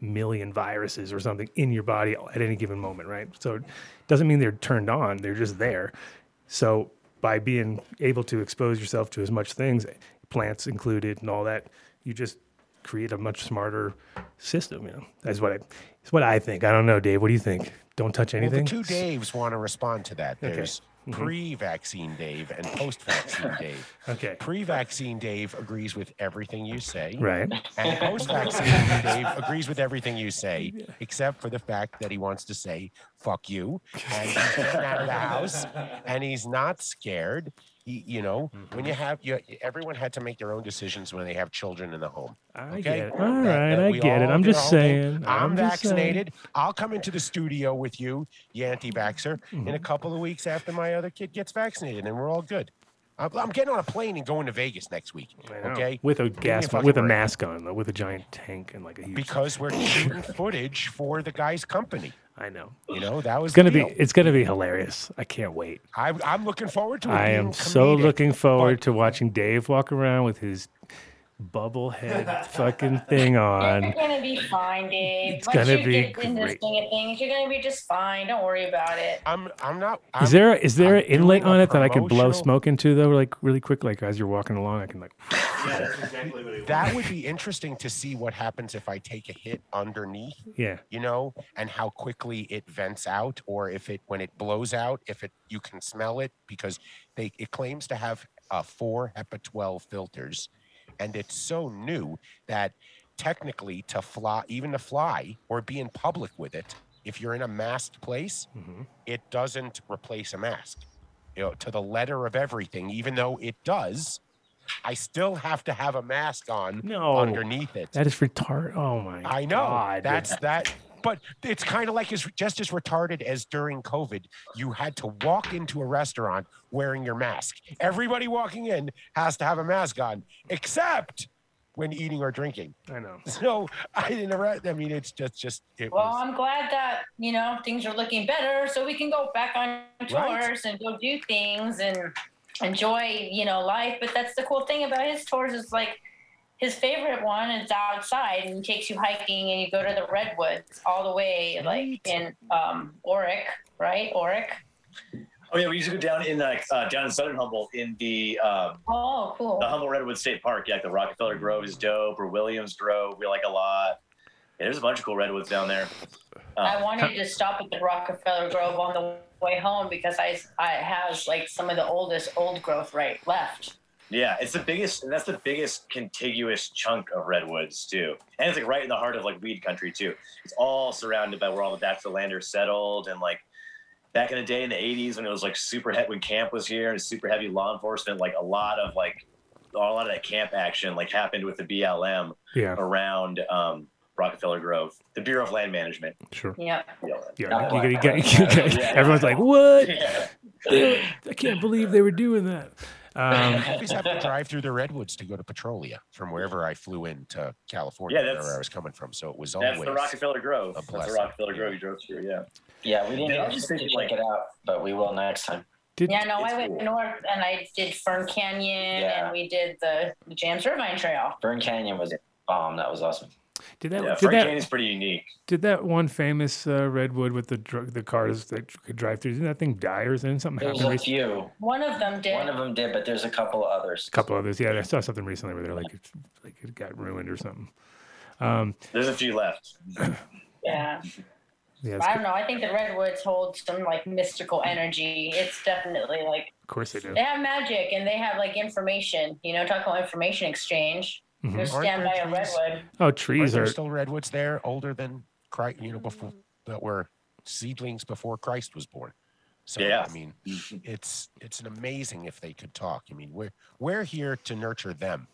million viruses or something in your body at any given moment, right? So it doesn't mean they're turned on, they're just there. So by being able to expose yourself to as much things, plants included and all that, you just create a much smarter system, you know. That's what I it's what I think. I don't know, Dave. What do you think? Don't touch Well, anything? the two Daves want to respond to that. Okay. There's Mhm. pre-vaccine Dave and post-vaccine Dave. Okay. Pre-vaccine Dave agrees with everything you say. Right. And post-vaccine Dave agrees with everything you say, except for the fact that he wants to say "fuck you" and he's out of the house, and he's not scared. He, you know, when you have you, everyone had to make their own decisions when they have children in the home. I Okay, get it. All That- right, that I get it. I'm just our whole thing. saying. I'm, just saying. vaccinated. I'll come into the studio with you, you anti-vaxxer, in Mm-hmm. a couple of weeks after my other kid gets vaccinated, and we're all good. I'm, I'm getting on a plane and going to Vegas next week. Okay, with a Give a gas fucking with a mask on though, with a giant tank and like a huge. because we're shooting footage for the guy's company. I know You know that was it's gonna be deal. it's gonna be hilarious. I can't wait. I, I'm looking forward to it. I am so looking forward but to watching Dave walk around with his bubble head fucking thing on. You're gonna be fine, Dave. It's Once gonna you be get in the great. swing of things, you're gonna be just fine. Don't worry about it. I'm I'm not. Is I'm- there is there I'm an inlet on it that I could blow smoke into though, like really quick, like as you're walking along, I can like. Yeah, that's exactly what That would be interesting to see what happens if I take a hit underneath. Yeah, you know, and how quickly it vents out, or if it when it blows out, if it you can smell it because they it claims to have uh, four HEPA 12 filters, and it's so new that technically to fly, even to fly or be in public with it, if you're in a masked place, Mm-hmm. it doesn't replace a mask. You know, to the letter of everything, even though it does. I still have to have a mask on No. underneath it. that is retarded. Oh my. God. I know. God. That's that. But it's kind of like as just as retarded as during COVID, you had to walk into a restaurant wearing your mask. Everybody walking in has to have a mask on, except when eating or drinking. I know. So I didn't. arre- I mean, it's just just it Well, was. I'm glad that you know things are looking better, so we can go back on tours Right. and go do things and enjoy you know life. But that's the cool thing about his tours is like his favorite one is outside and he takes you hiking and you go to the redwoods all the way like in um Orick, right? Orick. Oh yeah, we used to go down in like uh, down in Southern Humboldt in the um, Oh, cool. the Humboldt Redwood State Park. Yeah, like the Rockefeller Grove is dope, or Williams Grove we like a lot. Yeah, there's a bunch of cool redwoods down there. I Uh, wanted to stop at the Rockefeller Grove on the way home because I I have like some of the oldest old growth right left. Yeah, it's the biggest, and that's the biggest contiguous chunk of redwoods too. And it's like right in the heart of like weed country too. It's all surrounded by where all the bachelor landers settled, and like back in the day in the '80s when it was like super heavy when CAMP was here and super heavy law enforcement, like a lot of like a lot of that CAMP action like happened with the BLM Yeah, around um, Rockefeller Grove, the Bureau of Land Management. Yep. yeah. Not You, black, you Yeah. everyone's like, "What? Yeah. I can't believe they were doing that." Um, I always have to drive through the redwoods to go to Petrolia from wherever I flew into California, Yeah, that's- wherever I was coming from. So it was That's always the Rockefeller Grove. a That's the. Rockefeller Grove you drove through. Yeah. Yeah, we didn't Yeah, I get was just to check like- it out, but we will next time. did, Yeah, no, I went cool. north and I did Fern Canyon Yeah. and we did the, the James Irvine Trail. Fern Canyon was a bomb. That was awesome. Did that Yeah. did Frank that Canyon's pretty unique. did that one famous uh, redwood with the dr- the cars that could drive through? Didn't that thing die or something? Something There's happened a recently? few. One of them did. One of them did, but there's a couple of others. A couple others. Yeah, I saw something recently where they're like, it's, like it got ruined or something. Um, There's a few left. yeah. yeah, I don't know. I think the redwoods hold some like mystical energy. It's definitely like of course they do. they have magic and they have like information. You know, talk about information exchange. Mhm. You Aren't stand by there a trees? redwood. Oh, Are trees there are. still redwoods there older than Christ? You know, before that were seedlings before Christ was born. So Yeah. I mean, it's it's an amazing if they could talk. I mean, we're we're here to nurture them,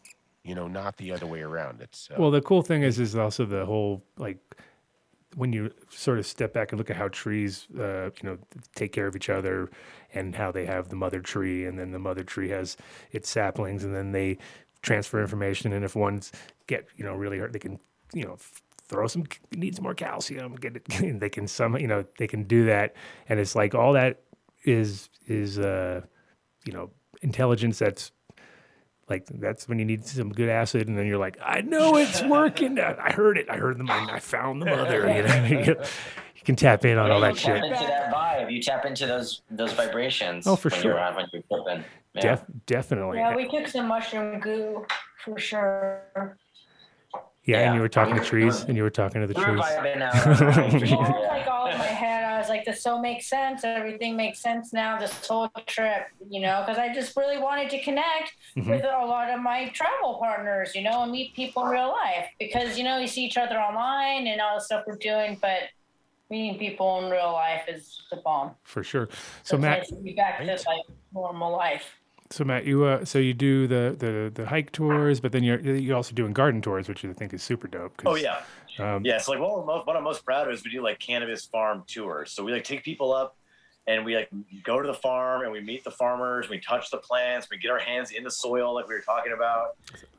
you know, not the other way around. It's uh, Well, the cool thing is, is also the whole like when you sort of step back and look at how trees, uh, you know, take care of each other, and how they have the mother tree, and then the mother tree has its saplings, and then they transfer information. And if one's get you know really hurt, they can you know throw some needs more calcium. Get it. they can some you know they can do that, and it's like all that is is uh you know intelligence that's like that's when you need some good acid, and then you're like, I know it's working. I I heard it. I heard the I found the mother. You know, you, can tap in on all Yeah, that you shit. tap into that vibe. You tap into those those vibrations. Oh, for when sure. You're on, when you're tripping. Yeah. Def, definitely. Yeah, Yeah, we took some mushroom goo for sure. and Yeah. And you were talking to trees, and you were talking to the We were trees. vibing out. on the pine tree, Well, yeah. like all in my head, I was like, this all makes sense. Everything makes sense now. This whole trip, you know, because I just really wanted to connect Mhm. with a lot of my travel partners, you know, and meet people in real life. Because you know, you see each other online and all the stuff we're doing, but meeting people in real life is the bomb. For sure. So So it's Matt, nice to be back to like normal life. So Matt, you uh, so you do the the the hike tours, but then you're you're also doing garden tours, which I think is super dope. Oh yeah, Um, yeah. So like, most, what I'm most proud of is we do like cannabis farm tours. So we like take people up and we like go to the farm and we meet the farmers. We touch the plants. We get our hands in the soil, like we were talking about.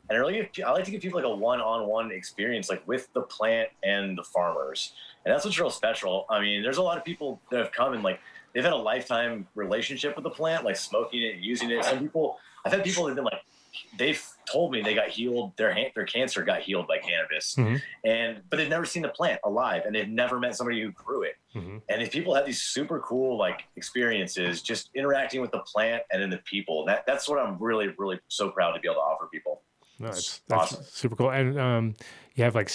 And I really, I like to give people like a one-on-one experience, like with the plant and the farmers, and that's what's real special. I mean, there's a lot of people that have come and like they've had a lifetime relationship with the plant, like smoking it and using it. Some people, I've had people that've been like, they've told me they got healed, their their cancer got healed by cannabis, Mhm. and but they've never seen the plant alive, and they've never met somebody who grew it. Mhm. And if people have these super cool like experiences, just interacting with the plant and then the people, that that's what I'm really, really so proud to be able to offer people. No, it's, It's that's awesome. super cool. And um, you have like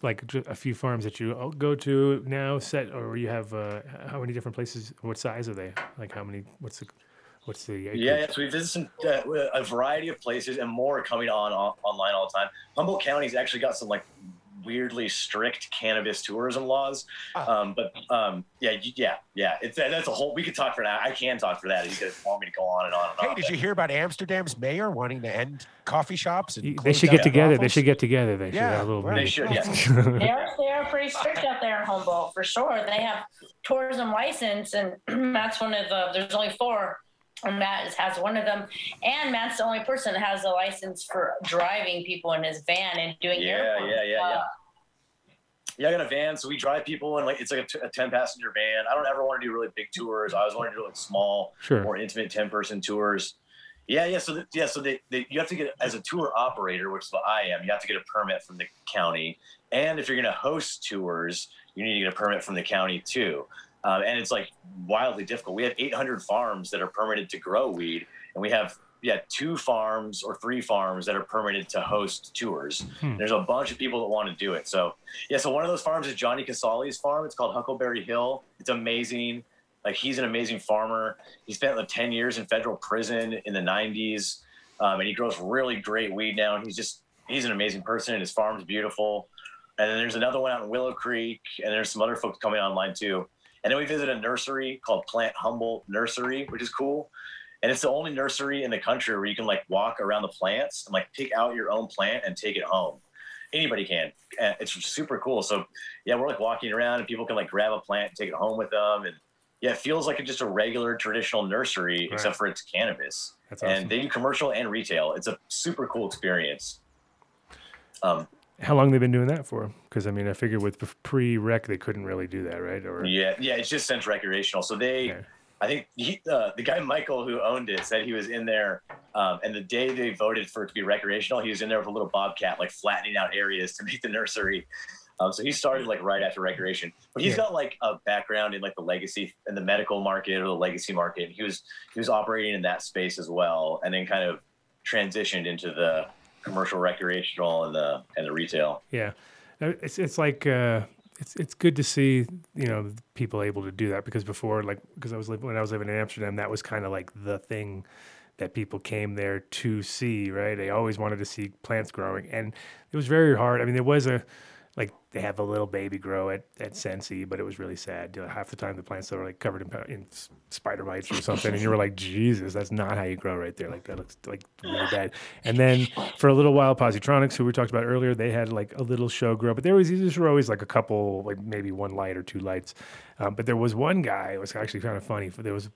like a few farms that you uh, go to now set, or you have uh, how many different places? What size are they? Like how many? What's the what's the acreage? Yeah, so we visit some uh, a variety of places and more coming on, on online all the time. Humboldt County's actually got some like weirdly strict cannabis tourism laws, um, but um, yeah, yeah, yeah. It's that's a whole. We could talk for that. I can talk for that. if You guys want me to go on and on and Hey, on. did you hear about Amsterdam's mayor wanting to end coffee shops? And They should get together. They should get together. They should Yeah, have a little. right. They should, yeah. They're they're pretty strict out there in Humboldt for sure. They have tourism license, and that's one of the. There's only four, and Matt is, has one of them. And Matt's the only person that has a license for driving people in his van and doing Yeah, airport yeah, yeah, yeah. stuff. Yeah, I got a van, so we drive people and like it's like a, t- a ten passenger van. I don't ever want to do really big tours. I always want to do like small, Sure. more intimate ten person tours. Yeah, yeah. So th- yeah, so they, they, you have to get as a tour operator, which is what I am. You have to get a permit from the county, and if you're going to host tours, you need to get a permit from the county too. Um, and it's like wildly difficult. We have 800 farms that are permitted to grow weed, and we have yeah two farms or three farms that are permitted to host tours. Hmm. There's a bunch of people that want to do it. So yeah, so one of those farms is Johnny Casali's farm. It's called Huckleberry Hill. It's amazing. Like he's an amazing farmer. He spent like 10 years in federal prison in the 90s, um, and he grows really great weed now. And he's just he's an amazing person, and his farm's beautiful. And then there's another one out in Willow Creek, and there's some other folks coming online too. And then we visit a nursery called Plant Humboldt Nursery, which is cool. And it's the only nursery in the country where you can like walk around the plants and like pick out your own plant and take it home. Anybody can. And it's super cool. So yeah, we're like walking around and people can like grab a plant and take it home with them. And yeah, it feels like just a regular traditional nursery, Right. except for it's cannabis. That's awesome. And they do commercial and retail. It's a super cool experience. Um, How long they've been doing that for? Because I mean, I figured with pre-rec they couldn't really do that, right? Or yeah, yeah, it's just since recreational. So they. I think he, uh, the guy Michael who owned it said he was in there, um, and the day they voted for it to be recreational, he was in there with a little bobcat, like flattening out areas to make the nursery. Um, so he started like right after recreation, but he's Yeah. got like a background in like the legacy in the medical market or the legacy market. He was he was operating in that space as well, and then kind of transitioned into the commercial recreational and the and the retail. Yeah, Uh, it's it's like uh, it's it's good to see you know people able to do that because before like because I was living when I was living in Amsterdam that was kind of like the thing that people came there to see right? They always wanted to see plants growing and it was very hard. I mean there was a like they have a little baby grow at at Sensi but it was really sad. Half the time the plants were like covered in, in spider bites or something and you were like Jesus that's not how you grow right there. Like that looks like really bad. And then for a little while Positronics who we talked about earlier they had like a little show grow but there was these were always like a couple like maybe one light or two lights. Um, but there was one guy it was actually kind of funny there was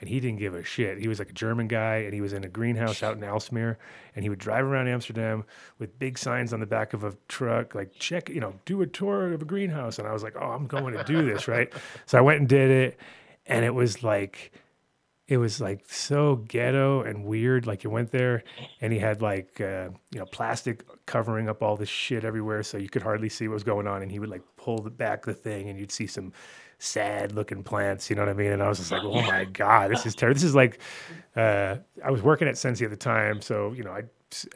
and he didn't give a shit. He was like a German guy, and he was in a greenhouse out in Aalsmeer, and he would drive around Amsterdam with big signs on the back of a truck, like check, you know, do a tour of a greenhouse. And I was like, oh, I'm going to do this, right? So I went and did it, and it was like, it was like so ghetto and weird. Like you went there, and he had like uh, you know plastic covering up all this shit everywhere, so you could hardly see what was going on. And he would like pull the back the thing, and you'd see some sad looking plants. You know what I mean? And I was just like, oh my god, this is terrible. This is like, uh, I was working at Sensi at the time, so you know I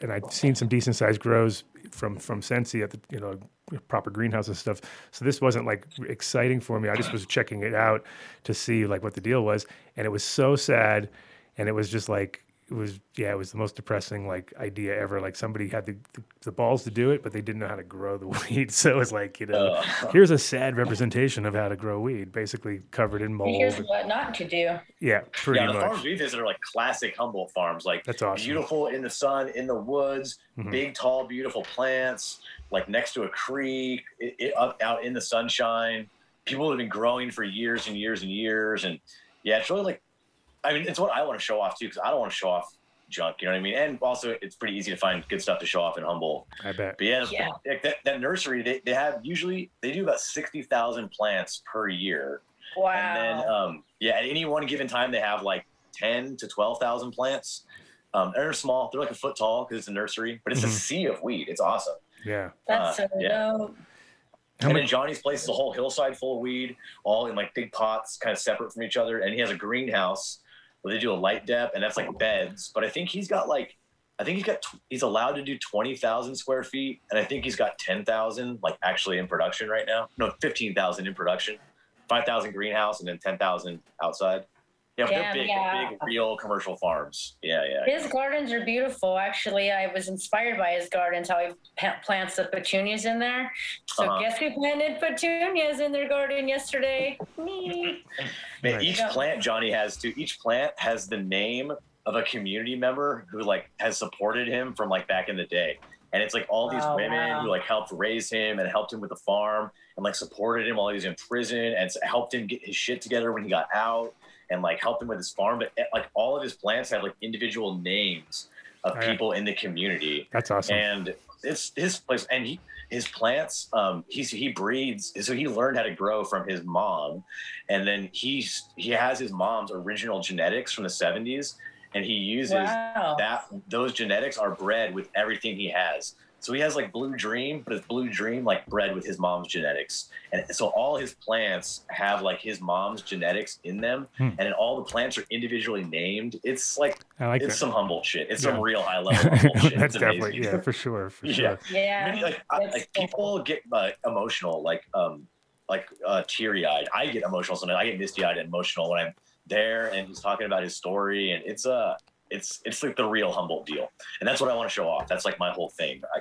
and I'd seen some decent sized grows from from Sensi at the you know proper greenhouse and stuff. So this wasn't like exciting for me. I just was checking it out to see like what the deal was, and it was so sad, and it was just like it was yeah it was the most depressing like idea ever. Like somebody had the, the, the balls to do it, but they didn't know how to grow the weed. So it was like you know Uh, here's a sad representation of how to grow weed, basically covered in mold. here's what not to do. Yeah, pretty yeah, the much. farms we visit are like classic Humboldt farms, like That's awesome. beautiful in the sun, in the woods, Mhm. big, tall, beautiful plants, like next to a creek, it, it, up out in the sunshine. People have been growing for years and years and years, and yeah, it's really like, I mean, it's what I want to show off too, because I don't want to show off junk. You know what I mean? And also, it's pretty easy to find good stuff to show off in Humboldt. I bet. But yeah, Yeah. that, that nursery, they, they have usually they do about sixty thousand plants per year. Wow. And then, um, yeah, at any one given time, they have like 10 to 12,000 plants. Um, they're small, they're like a foot tall because it's a nursery, but it's Mhm. a sea of weed. It's awesome. Yeah. That's uh, so yeah. dope. How and many- then Johnny's place is a whole hillside full of weed, all in like big pots, kind of separate from each other. And he has a greenhouse where they do a light dep, and that's like beds. But I think he's got like, I think he's got, he's allowed to do 20,000 square feet. And I think he's got 10,000 like actually in production right now. No, 15,000 in production, 5,000 greenhouse, and then 10,000 outside. Yeah, but they're big, yeah. big, real commercial farms. Yeah, yeah. His gardens are beautiful. Actually, I was inspired by his gardens, how he plants the petunias in there. So Uh-huh. guess who planted petunias in their garden yesterday? Me. Man, Nice. each Yeah. plant Johnny has too. Each plant has the name of a community member who like has supported him from like back in the day. And it's like all these Oh, women wow. who like helped raise him and helped him with the farm and like supported him while he was in prison and helped him get his shit together when he got out and like helped him with his farm. But eh, like all of his plants have like individual names of yeah. people in the community That's awesome. and it's his place and he his plants um he's he breeds so he learned how to grow from his mom and then he's he has his mom's original genetics from the 70s and he uses Wow. that those genetics are bred with everything he has so he has like blue dream but it's blue dream like bred with his mom's genetics and so all his plants have like his mom's genetics in them Hmm. and then all the plants are individually named it's like I like it's that. some Humboldt shit it's Yeah. some real high level Humboldt That's it's definitely amazing. yeah, for sure, for Yeah. sure. Yeah. Many, like, I, like cool. people get uh, emotional, like um, like uh, teary eyed. I get emotional sometimes. I get misty eyed and emotional when I'm there and he's talking about his story, and it's uh it's it's like the real Humboldt deal, and that's what I want to show off. That's like my whole thing. I,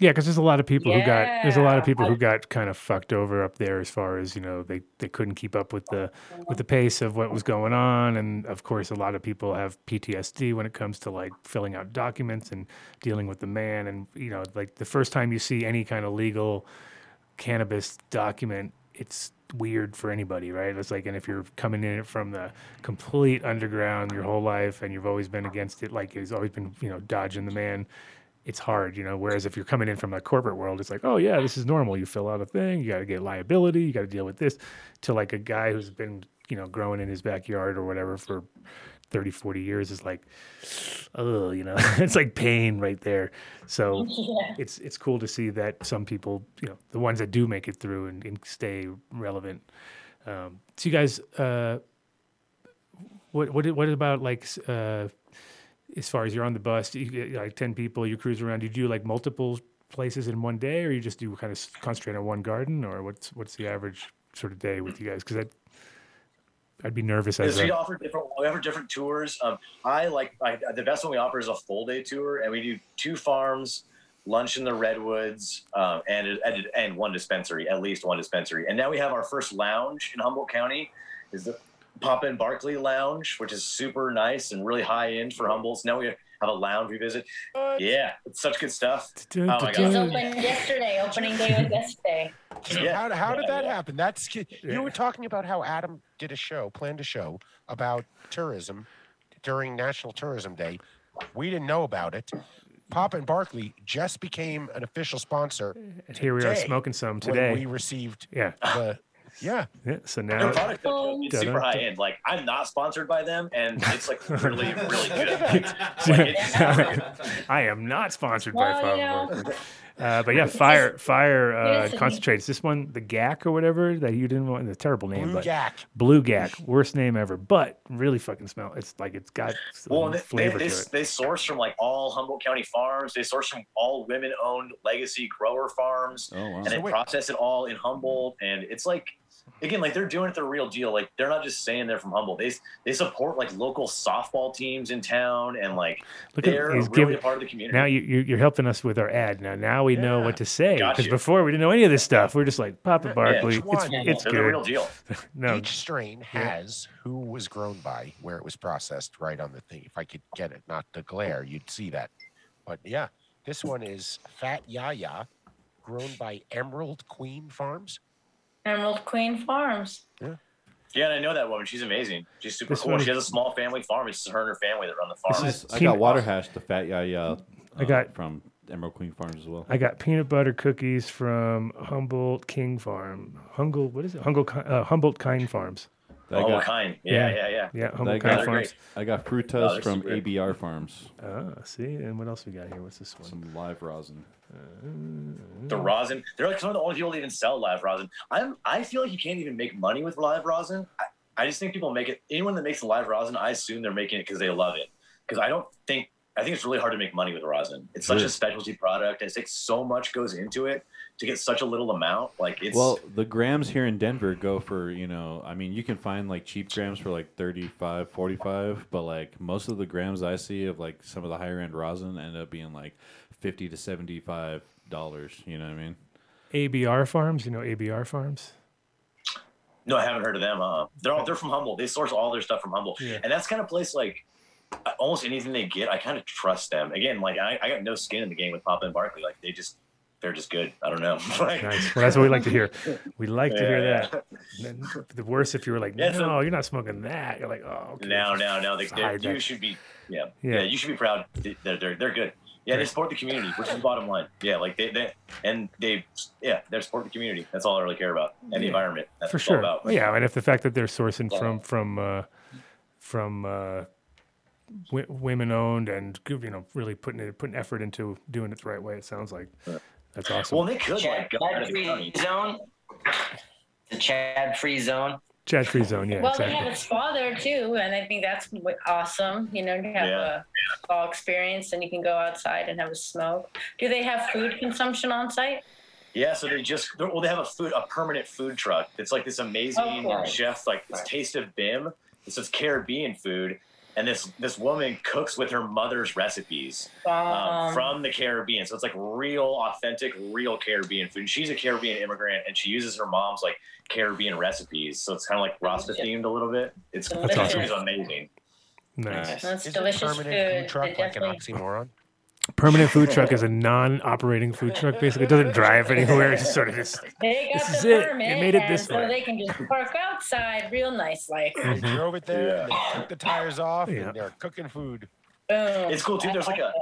Yeah, because there's a lot of people who got there's a lot of people who got kind of fucked over up there as far as you know they they couldn't keep up with the with the pace of what was going on, and of course a lot of people have PTSD when it comes to like filling out documents and dealing with the man, and you know like the first time you see any kind of legal cannabis document, it's weird for anybody, right? It's like, and if you're coming in from the complete underground your whole life and you've always been against it, like it's always been, you know, dodging the man, it's hard, you know. Whereas if you're coming in from a corporate world, it's like, oh yeah, this is normal. You fill out a thing, you got to get liability, you got to deal with this. To like a guy who's been, you know, growing in his backyard or whatever for 30, 40 years is like, oh, you know, it's like pain right there. So Yeah. it's it's cool to see that some people, you know, the ones that do make it through and, and stay relevant. Um, so you guys, uh, what what what about like uh, as far as you're on the bus, you get like ten people, you cruise around. You do like multiple places in one day, or you just do kind of concentrate on one garden, or what's what's the average sort of day with you guys? Because I'd I'd be nervous as we offer different, we offer different tours. Um, I like I, the best one we offer is a full day tour, and we do two farms, lunch in the redwoods, um, and, and and one dispensary, at least one dispensary. And now we have our first lounge in Humboldt County, is the Papa and Barkley Lounge, which is super nice and really high end for Humboldt. Now we have a lounge we visit. Yeah, it's such good stuff. Oh my It was god. opened yesterday. Opening day was yesterday. Yeah. How, how did Yeah, that yeah. happen? That's you Yeah. were talking about how Adam did a show, planned a show about tourism during National Tourism Day. We didn't know about it. Papa and Barkley just became an official sponsor and here we are smoking some when today. we received yeah, the yeah. yeah. So Their now product though, it's super high end. Like I'm not sponsored by them, and it's like really, really good. Like, it's, I am not sponsored by Well, you know- Five uh, but yeah, fire, fire uh, concentrates. This one, the GAC or whatever that you didn't want, the terrible name, Blue but Gack. Blue GAC, worst name ever, but really fucking smell. It's like it's got well, they, they, flavor they, to it. they source from like all Humboldt County farms. They source from all women-owned legacy grower farms, Oh wow. and So they wait. process it all in Humboldt. And it's like, again, like they're doing it the real deal. Like they're not just saying they're from Humboldt. They they support like local softball teams in town, and like Look at they're he's really giving. a part of the community. Now you, you you're helping us with our ad. Now now we know what to say because before we didn't know any of this stuff. We're just like Papa Barkley. Which it's one? it's they're the real good. deal. No, Each strain has who was grown by, where it was processed, right on the thing. If I could get it, not the glare, you'd see that. But yeah, this one is Fat Yaya, grown by Emerald Queen Farms. Emerald Queen Farms. Yeah, and I know that woman. She's amazing. She's super This cool. one- She has a small family farm. It's just her and her family that run the farm. This is, I Peanut- got water hash, the fat yaya. I got- from Emerald Queen Farms as well. I got peanut butter cookies from Humboldt King Farm. Humboldt, what is it? Humboldt, Ki- uh, Humboldt Kind Farms. I got, kind? Yeah, Yeah. yeah, yeah. Yeah, I Humboldt got, Kind they're Farms. great. I got frutas they're from super. ABR Farms. Ah, see, and what else we got here? What's this one? Some live rosin. The rosin. They're like some of the only people that even sell live rosin. I'm. I feel like you can't even make money with live rosin. I, I just think people make it. Anyone that makes live rosin, I assume they're making it because they love it. Because I don't think. I think it's really hard to make money with rosin. It's such Really? a specialty product. It's like so much goes into it to get such a little amount. Like it's. Well, the grams here in Denver go for, you know, I mean, you can find like cheap grams for like 35, 45, but like most of the grams I see of like some of the higher end rosin end up being like 50 to 75 dollars, you know what I mean? ABR Farms. You know ABR Farms? No, I haven't heard of them. Uh, they're all, they're from Humboldt They source all their stuff from Humboldt Yeah. and that's kind of place like uh, almost anything they get. I kind of trust them. Again, like I, I got no skin in the game with Papa and Barkley. Like they just they're just good. I don't know. Like- Nice. Well, that's what we like to hear. We like to hear that. Then The worse if you were like, Yeah, no, so- you're not smoking that. You're like, oh, okay. Now, now, now, they, you should be, yeah, Yeah. yeah, you should be proud. They- They're they're, they're good. Yeah, they support the community, which is the bottom line. Yeah, like they, they and they, yeah, they support the community. That's all I really care about, and the environment. That's for what it's all sure. about. Well, yeah, and if the fact that they're sourcing Yeah. from from uh, from uh, w- women owned and you know really putting it putting effort into doing it the right way, it sounds like that's awesome. Well, they could Chad, like go out Chad of the free zone. The Chad free zone. Chad free zone, yeah, well, they exactly. have a spa there too, and I think that's awesome. You know, to have Yeah. a spa experience, and you can go outside and have a smoke. Do they have food consumption on site? Yeah, so they just well, they have a food a permanent food truck. It's like this amazing chef, like this Taste of Bim. It's this Caribbean food, and this this woman cooks with her mother's recipes um, Um, from the Caribbean. So it's like real, authentic, real Caribbean food. And she's a Caribbean immigrant, and she uses her mom's like Caribbean recipes. So it's kind of like Rasta themed a little bit. It's That's it's awesome. amazing. nice. that's Is delicious food. food truck They like an oxymoron? Permanent food truck is a non-operating food truck. Basically, it doesn't drive anywhere. It's sort of just They got This is the it. They permit, made it and this so way. they can just park outside, real nice, like They drove it there, and Yeah. they took the tires off, Yeah. and they're cooking food. boom. It's cool too. There's like like a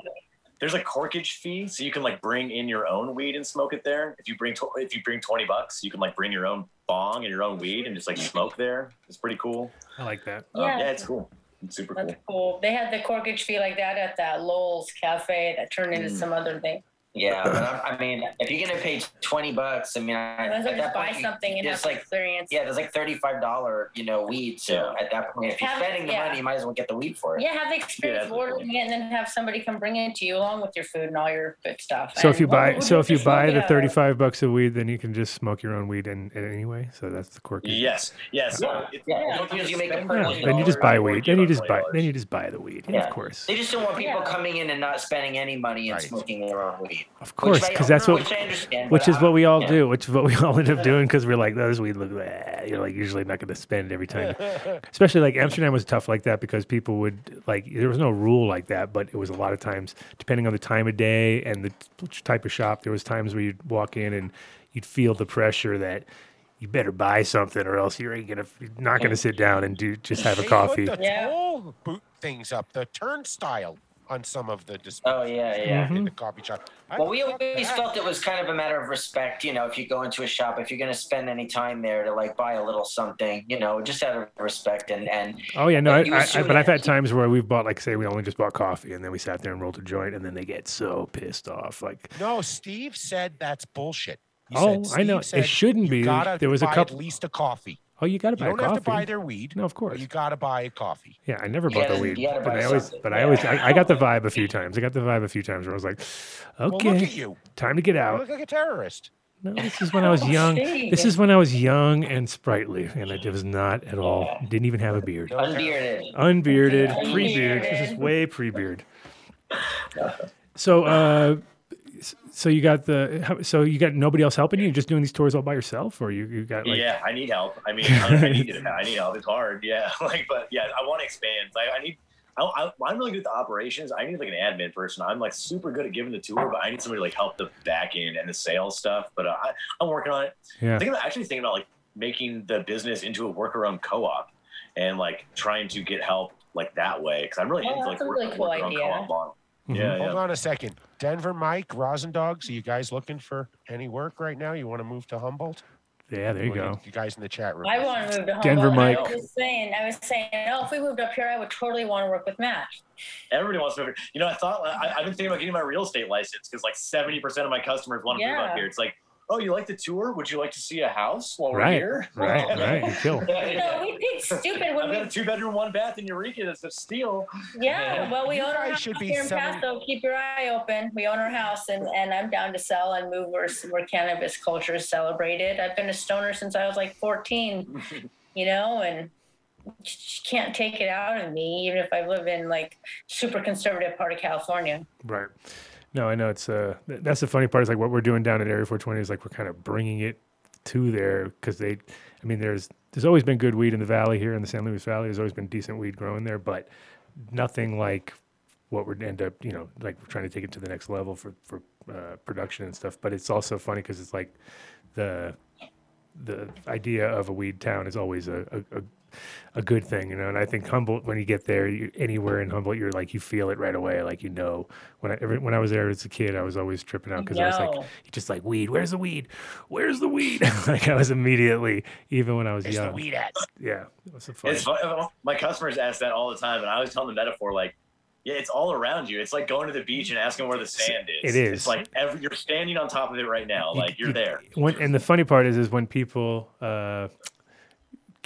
there's a corkage fee, so you can like bring in your own weed and smoke it there. If you bring tw- if you bring twenty bucks, you can like bring your own bong and your own weed and just like smoke there. It's pretty cool. I like that. Um, Yeah. yeah, it's cool. It's super cool. That's cool. They had the corkage fee like that at that Lowell's Cafe that turned into Mm. some other thing. Yeah, but I'm, I mean, if you're gonna pay twenty bucks, I mean, I, Might as well at that buy point, you- something and have there's like experience. yeah, there's like thirty-five dollar, you know, weed. So at that point, if you're Have- spending the yeah. money, you might as well get the weed for it. Yeah, have the experience that's of ordering it and then have somebody come bring it to you along with your food and all your good stuff. So if you buy, we'll- so if you buy the thirty-five bucks of weed, then you can just smoke your own weed in, in anyway. So that's the quirky. Yes, yes. Yeah, It's- yeah, you as don't long as you make a Yeah, then you just buy weed. give Then you just buy. $20. Then you just buy the weed. Yeah, Yeah. of course, They just don't want people coming in and not spending any money and Right. smoking their own weed. Of course, because that's what. which Which but is what we all yeah. do. Which is what we all end up doing because we're like, those we look. You're like usually not going to spend every time. Especially like Amsterdam was tough like that because people would like there was no rule like that, but it was a lot of times depending on the time of day and the type of shop. There was times where you'd walk in and you'd feel the pressure that you better buy something or else you're ain't gonna you're not gonna sit down and do just have a They coffee. Put the Yeah. toll boot things up, the turnstile on some of the Oh displays yeah, yeah. Mhm. in the coffee shop. I Well, we always that. felt it was kind of a matter of respect, you know, if you go into a shop, if you're going to spend any time there to like buy a little something, you know, just out of respect and and Oh yeah, no, I, I, I, but I've had times where we've bought like say we only just bought coffee and then we sat there and rolled a joint and then they get so pissed off like No, Steve said that's bullshit. He Oh, said- I know. Steve It shouldn't be. There was a couple- At least a coffee. Oh you got to You buy don't coffee. have to buy their weed. no, of course. you got to buy a coffee. Yeah, I never bought the gotta- weed, but I always, something, but I always, I, I got the vibe a few times. I got the vibe a few times where I was like, Well, okay, look at you. time to get You out. look like a terrorist. No, this is when I was Oh, young. This is when I was young and sprightly, and I was not at all. Didn't even have a beard. Unbearded. Unbearded, Unbearded. pre-beard. This is way pre-beard. So, uh, s- so you got the, so you got nobody else helping you? You're just doing these tours all by yourself, or you, you got like, yeah, I need help. I mean, I, I need it. I need help. It's hard. Yeah, like, but yeah, I want to expand. Like, I need. I, I, I'm really good at the operations. I need like an admin person. I'm like super good at giving the tour, but I need somebody to like help the back end and the sales stuff. But uh, I, I'm working on it. yeah. I think I'm actually thinking about like making the business into a worker-owned co-op and like trying to get help like that way because I'm really Oh, into like that's a work- really cool worker-owned idea. co-op model. Mhm. Yeah, Hold yeah. on a second. Denver Mike, Rosendogs, are you guys looking for any work right now? You want to move to Humboldt? Yeah, there you What do go. You guys in the chat room. I want to move to Humboldt. Denver and I was saying, I was saying, oh, if we moved up here, I would totally want to work with Matt. Everybody wants to move. here. You know, I thought I, I've been thinking about getting my real estate license because like 70% of my customers want to move up here. It's like, oh, you like the tour? Would you like to see a house while we're Right, here? right, right. You kill. You we did stupid when I've got a two bedroom, one bath in Eureka that's a steal. yeah, well, we You own our guys house should be here in selling- Paso. Keep your eye open. We own our house, and and I'm down to sell and move where where cannabis culture is celebrated. I've been a stoner since I was like 14, you know, and just can't take it out of me, even if I live in like super conservative part of California. Right. No, I know it's uh th- that's the funny part is like what we're doing down at Area 420 is like we're kind of bringing it to there because they, I mean, there's there's always been good weed in the valley here in the San Luis Valley. There's always been decent weed growing there, but nothing like what would end up, you know, like we're trying to take it to the next level for for uh, production and stuff. But it's also funny because it's like the the idea of a weed town is always a, a, a a good thing, you know. And I think Humboldt, when you get there, you, anywhere in Humboldt, you're like you feel it right away, like you know. When I every, when I was there as a kid, I was always tripping out because I was like, just like weed. Where's the weed? Where's the weed? like I was immediately, even when I was There's young. the weed at. Yeah, it was so. It's fun. My customers ask that all the time, and I always tell them the metaphor like, yeah, it's all around you. It's like going to the beach and asking where the sand is. It is. It's like every, you're standing on top of it right now. Like you're there. When, and the funny part is, is when people uh,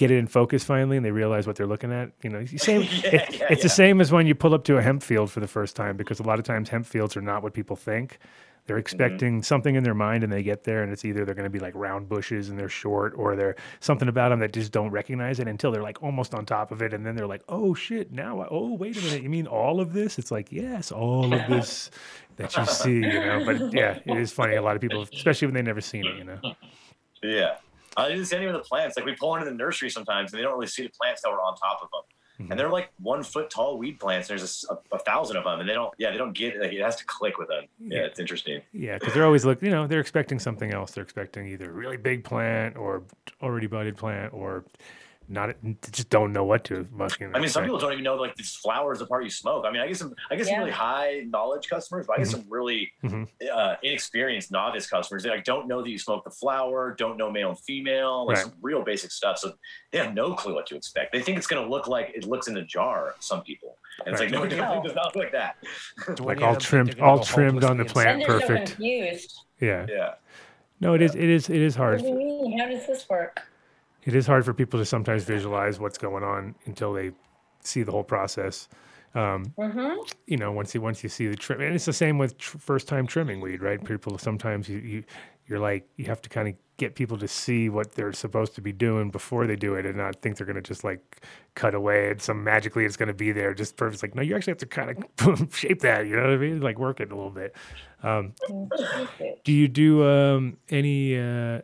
get it in focus finally, and they realize what they're looking at. You know, same. Yeah, it- yeah, it's yeah. the same as when you pull up to a hemp field for the first time, because a lot of times hemp fields are not what people think. They're Mm-hmm. expecting something in their mind, and they get there, and it's either they're going to be like round bushes and they're short, or they're something about them that just don't recognize it until they're like almost on top of it, and then they're like, "Oh shit! Now, I, oh wait a minute, you mean all of this?" It's like, yes, all of this that you see, you know. But yeah, it is funny. A lot of people, especially when they never seen it, you know. Yeah. I didn't see any of the plants. Like we pull into the nursery sometimes, and they don't really see the plants that were on top of them. Mm-hmm. And they're like one foot tall weed plants. There's a thousand of them, and they don't. Yeah, they don't get it. Like it has to click with them. Yeah, Yeah. it's interesting. Yeah, because they're always look, you know, they're expecting something else. They're expecting either a really big plant or already budded plant or not. Just don't know what to fucking. I mean, some expect. people don't even know like this flower is the part you smoke. I mean, I get some, I get some Yeah. really high knowledge customers, but I get Mhm. some really Mhm. uh, inexperienced novice customers. They like don't know that you smoke the flower, don't know male and female, like Right. some real basic stuff. So they have no clue what to expect. They think it's going to look like it looks in the jar. Some people, and it's Right. like no, it does not look like that. Like all of them think trimmed, all trimmed on the plant, And they're so perfect. confused. Yeah, Yeah. no, it is. It is. It is What hard. do you mean? How does this work? It is hard for people to sometimes visualize what's going on until they see the whole process. Um, Mm-hmm. you know, once you once you see the trim, and it's the same with tr- first time trimming weed, right? People sometimes you, you you're like you have to kind of get people to see what they're supposed to be doing before they do it, and not think they're gonna just like cut away and some magically it's gonna be there just perfect. It's like no, you actually have to kind of shape that. You know what I mean? Like work it a little bit. Um, do you do um, any? Uh,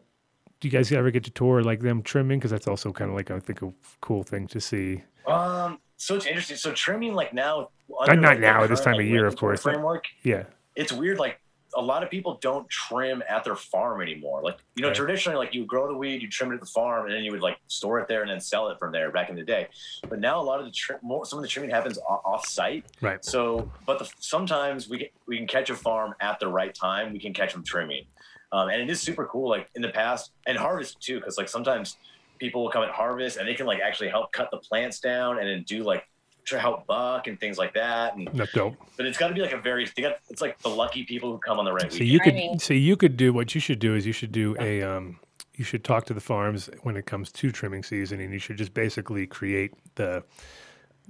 do you guys ever get to tour like them trimming? Because that's also kind of like I think a cool thing to see. Um. So it's interesting. So trimming like now. Not- under, not like, the now, this current, time of year, of course, like- Framework. Yeah, it's weird like a lot of people don't trim at their farm anymore like you know Right. traditionally like you grow the weed you trim it at the farm and then you would like store it there and then sell it from there back in the day but now a lot of the trim some of the trimming happens off site right. so but the, sometimes we we can catch a farm at the right time we can catch them trimming um, and it is super cool like in the past and harvest too because like sometimes people will come at harvest and they can like actually help cut the plants down and then do like to help buck and things like that and That's dope. but it's got to be like a very they got, it's like the lucky people who come on the right So weekend. you could, Timing. so you could do what you should do is you should do a, um, you should talk to the farms when it comes to trimming season, and you should just basically create the,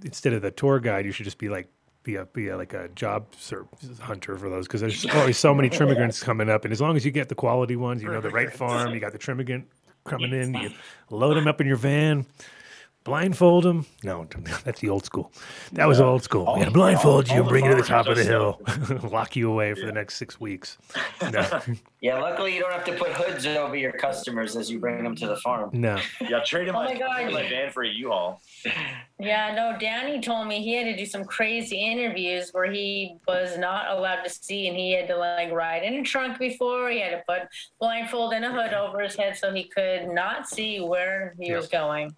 instead of the tour guide, you should just be like, be a be a, like a job hunter for those because there's always so many trimmigrants coming up, and as long as you get the quality ones, you know the right farm, you got the trimmigrant coming in, you load them up in your van. Blindfold them. No, that's the old school. That was Yeah. old school. All- we gotta blindfold all- you, all bring you to the top of the are hill, lock you away for the next six weeks. No, Yeah, luckily you don't have to put hoods over your customers as you bring them to the farm. no. Yeah, trade him Oh my, my God. trade my van for a U-Haul. Yeah, no, Danny told me he had to do some crazy interviews where he was not allowed to see and he had to like ride in a trunk before. He had to put blindfold and a hood over his head so he could not see where he was going.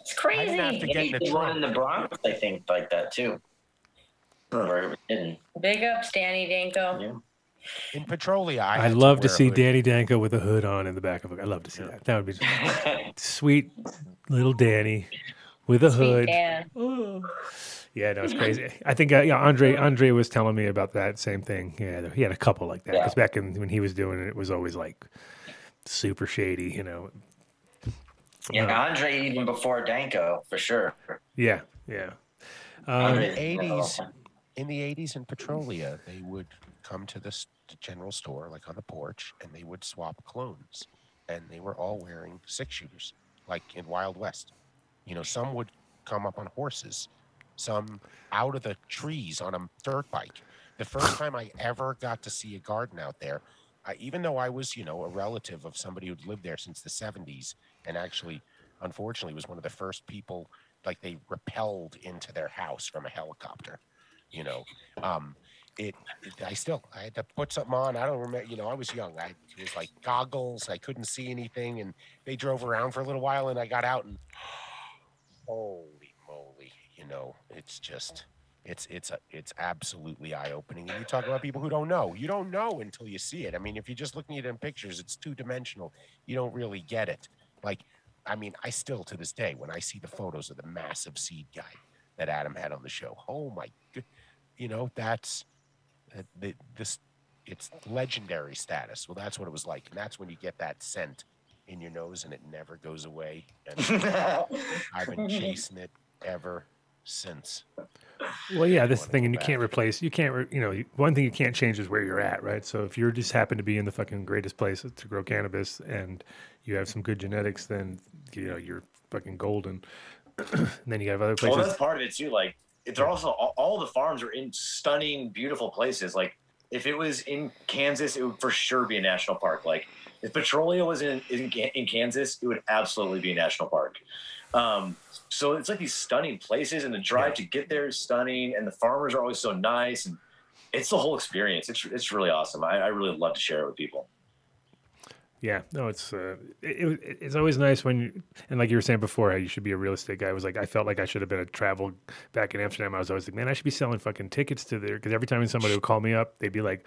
It's I crazy. didn't have to get in the There's one in the Bronx, I think, like that too. Where it was hidden. Big ups, Danny Danko. Yeah. In Petrolia, I I'd had love to wear a see hood. Danny Danko with a hood on in the back of a. I'd love to see that. That would be sweet, little Danny with a Sweet hood. Dan. Oh. Yeah, no, it's crazy. I think uh, yeah, Andre Andre was telling me about that same thing. Yeah, he had a couple like that because back in when he was doing it, it was always like super shady. You know. Yeah, Andre even before Danko for sure. Yeah, yeah. Um, In the 80s, in the 80s in Petrolia, they would come to the s- general store, like on the porch, and they would swap clones. And they were all wearing six shooters, like in Wild West. You know, some would come up on horses, some out of the trees on a dirt bike. The first time I ever got to see a garden out there, I, even though I was, you know, a relative of somebody who'd lived there since the 70s and actually, unfortunately, was one of the first people, like they repelled into their house from a helicopter, you know. Um, it, it, I still, I had to put something on. I don't remember, you know, I was young. I, it was like goggles. I couldn't see anything. And they drove around for a little while and I got out and holy moly, you know, it's just, it's it's a, it's absolutely eye opening. And you talk about people who don't know. You don't know until you see it. I mean, if you're just looking at it in pictures, it's two dimensional. You don't really get it. Like, I mean, I still to this day when I see the photos of the massive seed guy that Adam had on the show, oh my good, you know, that's uh, the, this. It's legendary status. Well, that's what it was like, and that's when you get that scent in your nose, and it never goes away. And I've been chasing it ever since. Well, yeah, this thing, and you back. can't replace. You can't, re- you know, one thing you can't change is where you're at, right? So if you're just happen to be in the fucking greatest place to grow cannabis, and you have some good genetics, then you know you're fucking golden. and then you have other places. Well, that's part of it too. Like, they're also all, all the farms are in stunning, beautiful places. Like, if it was in Kansas, it would for sure be a national park. Like, if Petrolia was in in, in Kansas, it would absolutely be a national park. Um, so it's like these stunning places, and the drive to get there is stunning, and the farmers are always so nice, and it's the whole experience. It's it's really awesome. I, I really love to share it with people. Yeah, no, it's uh, it, it, it's always nice when you and like you were saying before, how you should be a real estate guy. I was like, I felt like I should have been a travel back in Amsterdam. I was always like, man, I should be selling fucking tickets to there because every time somebody would call me up, they'd be like,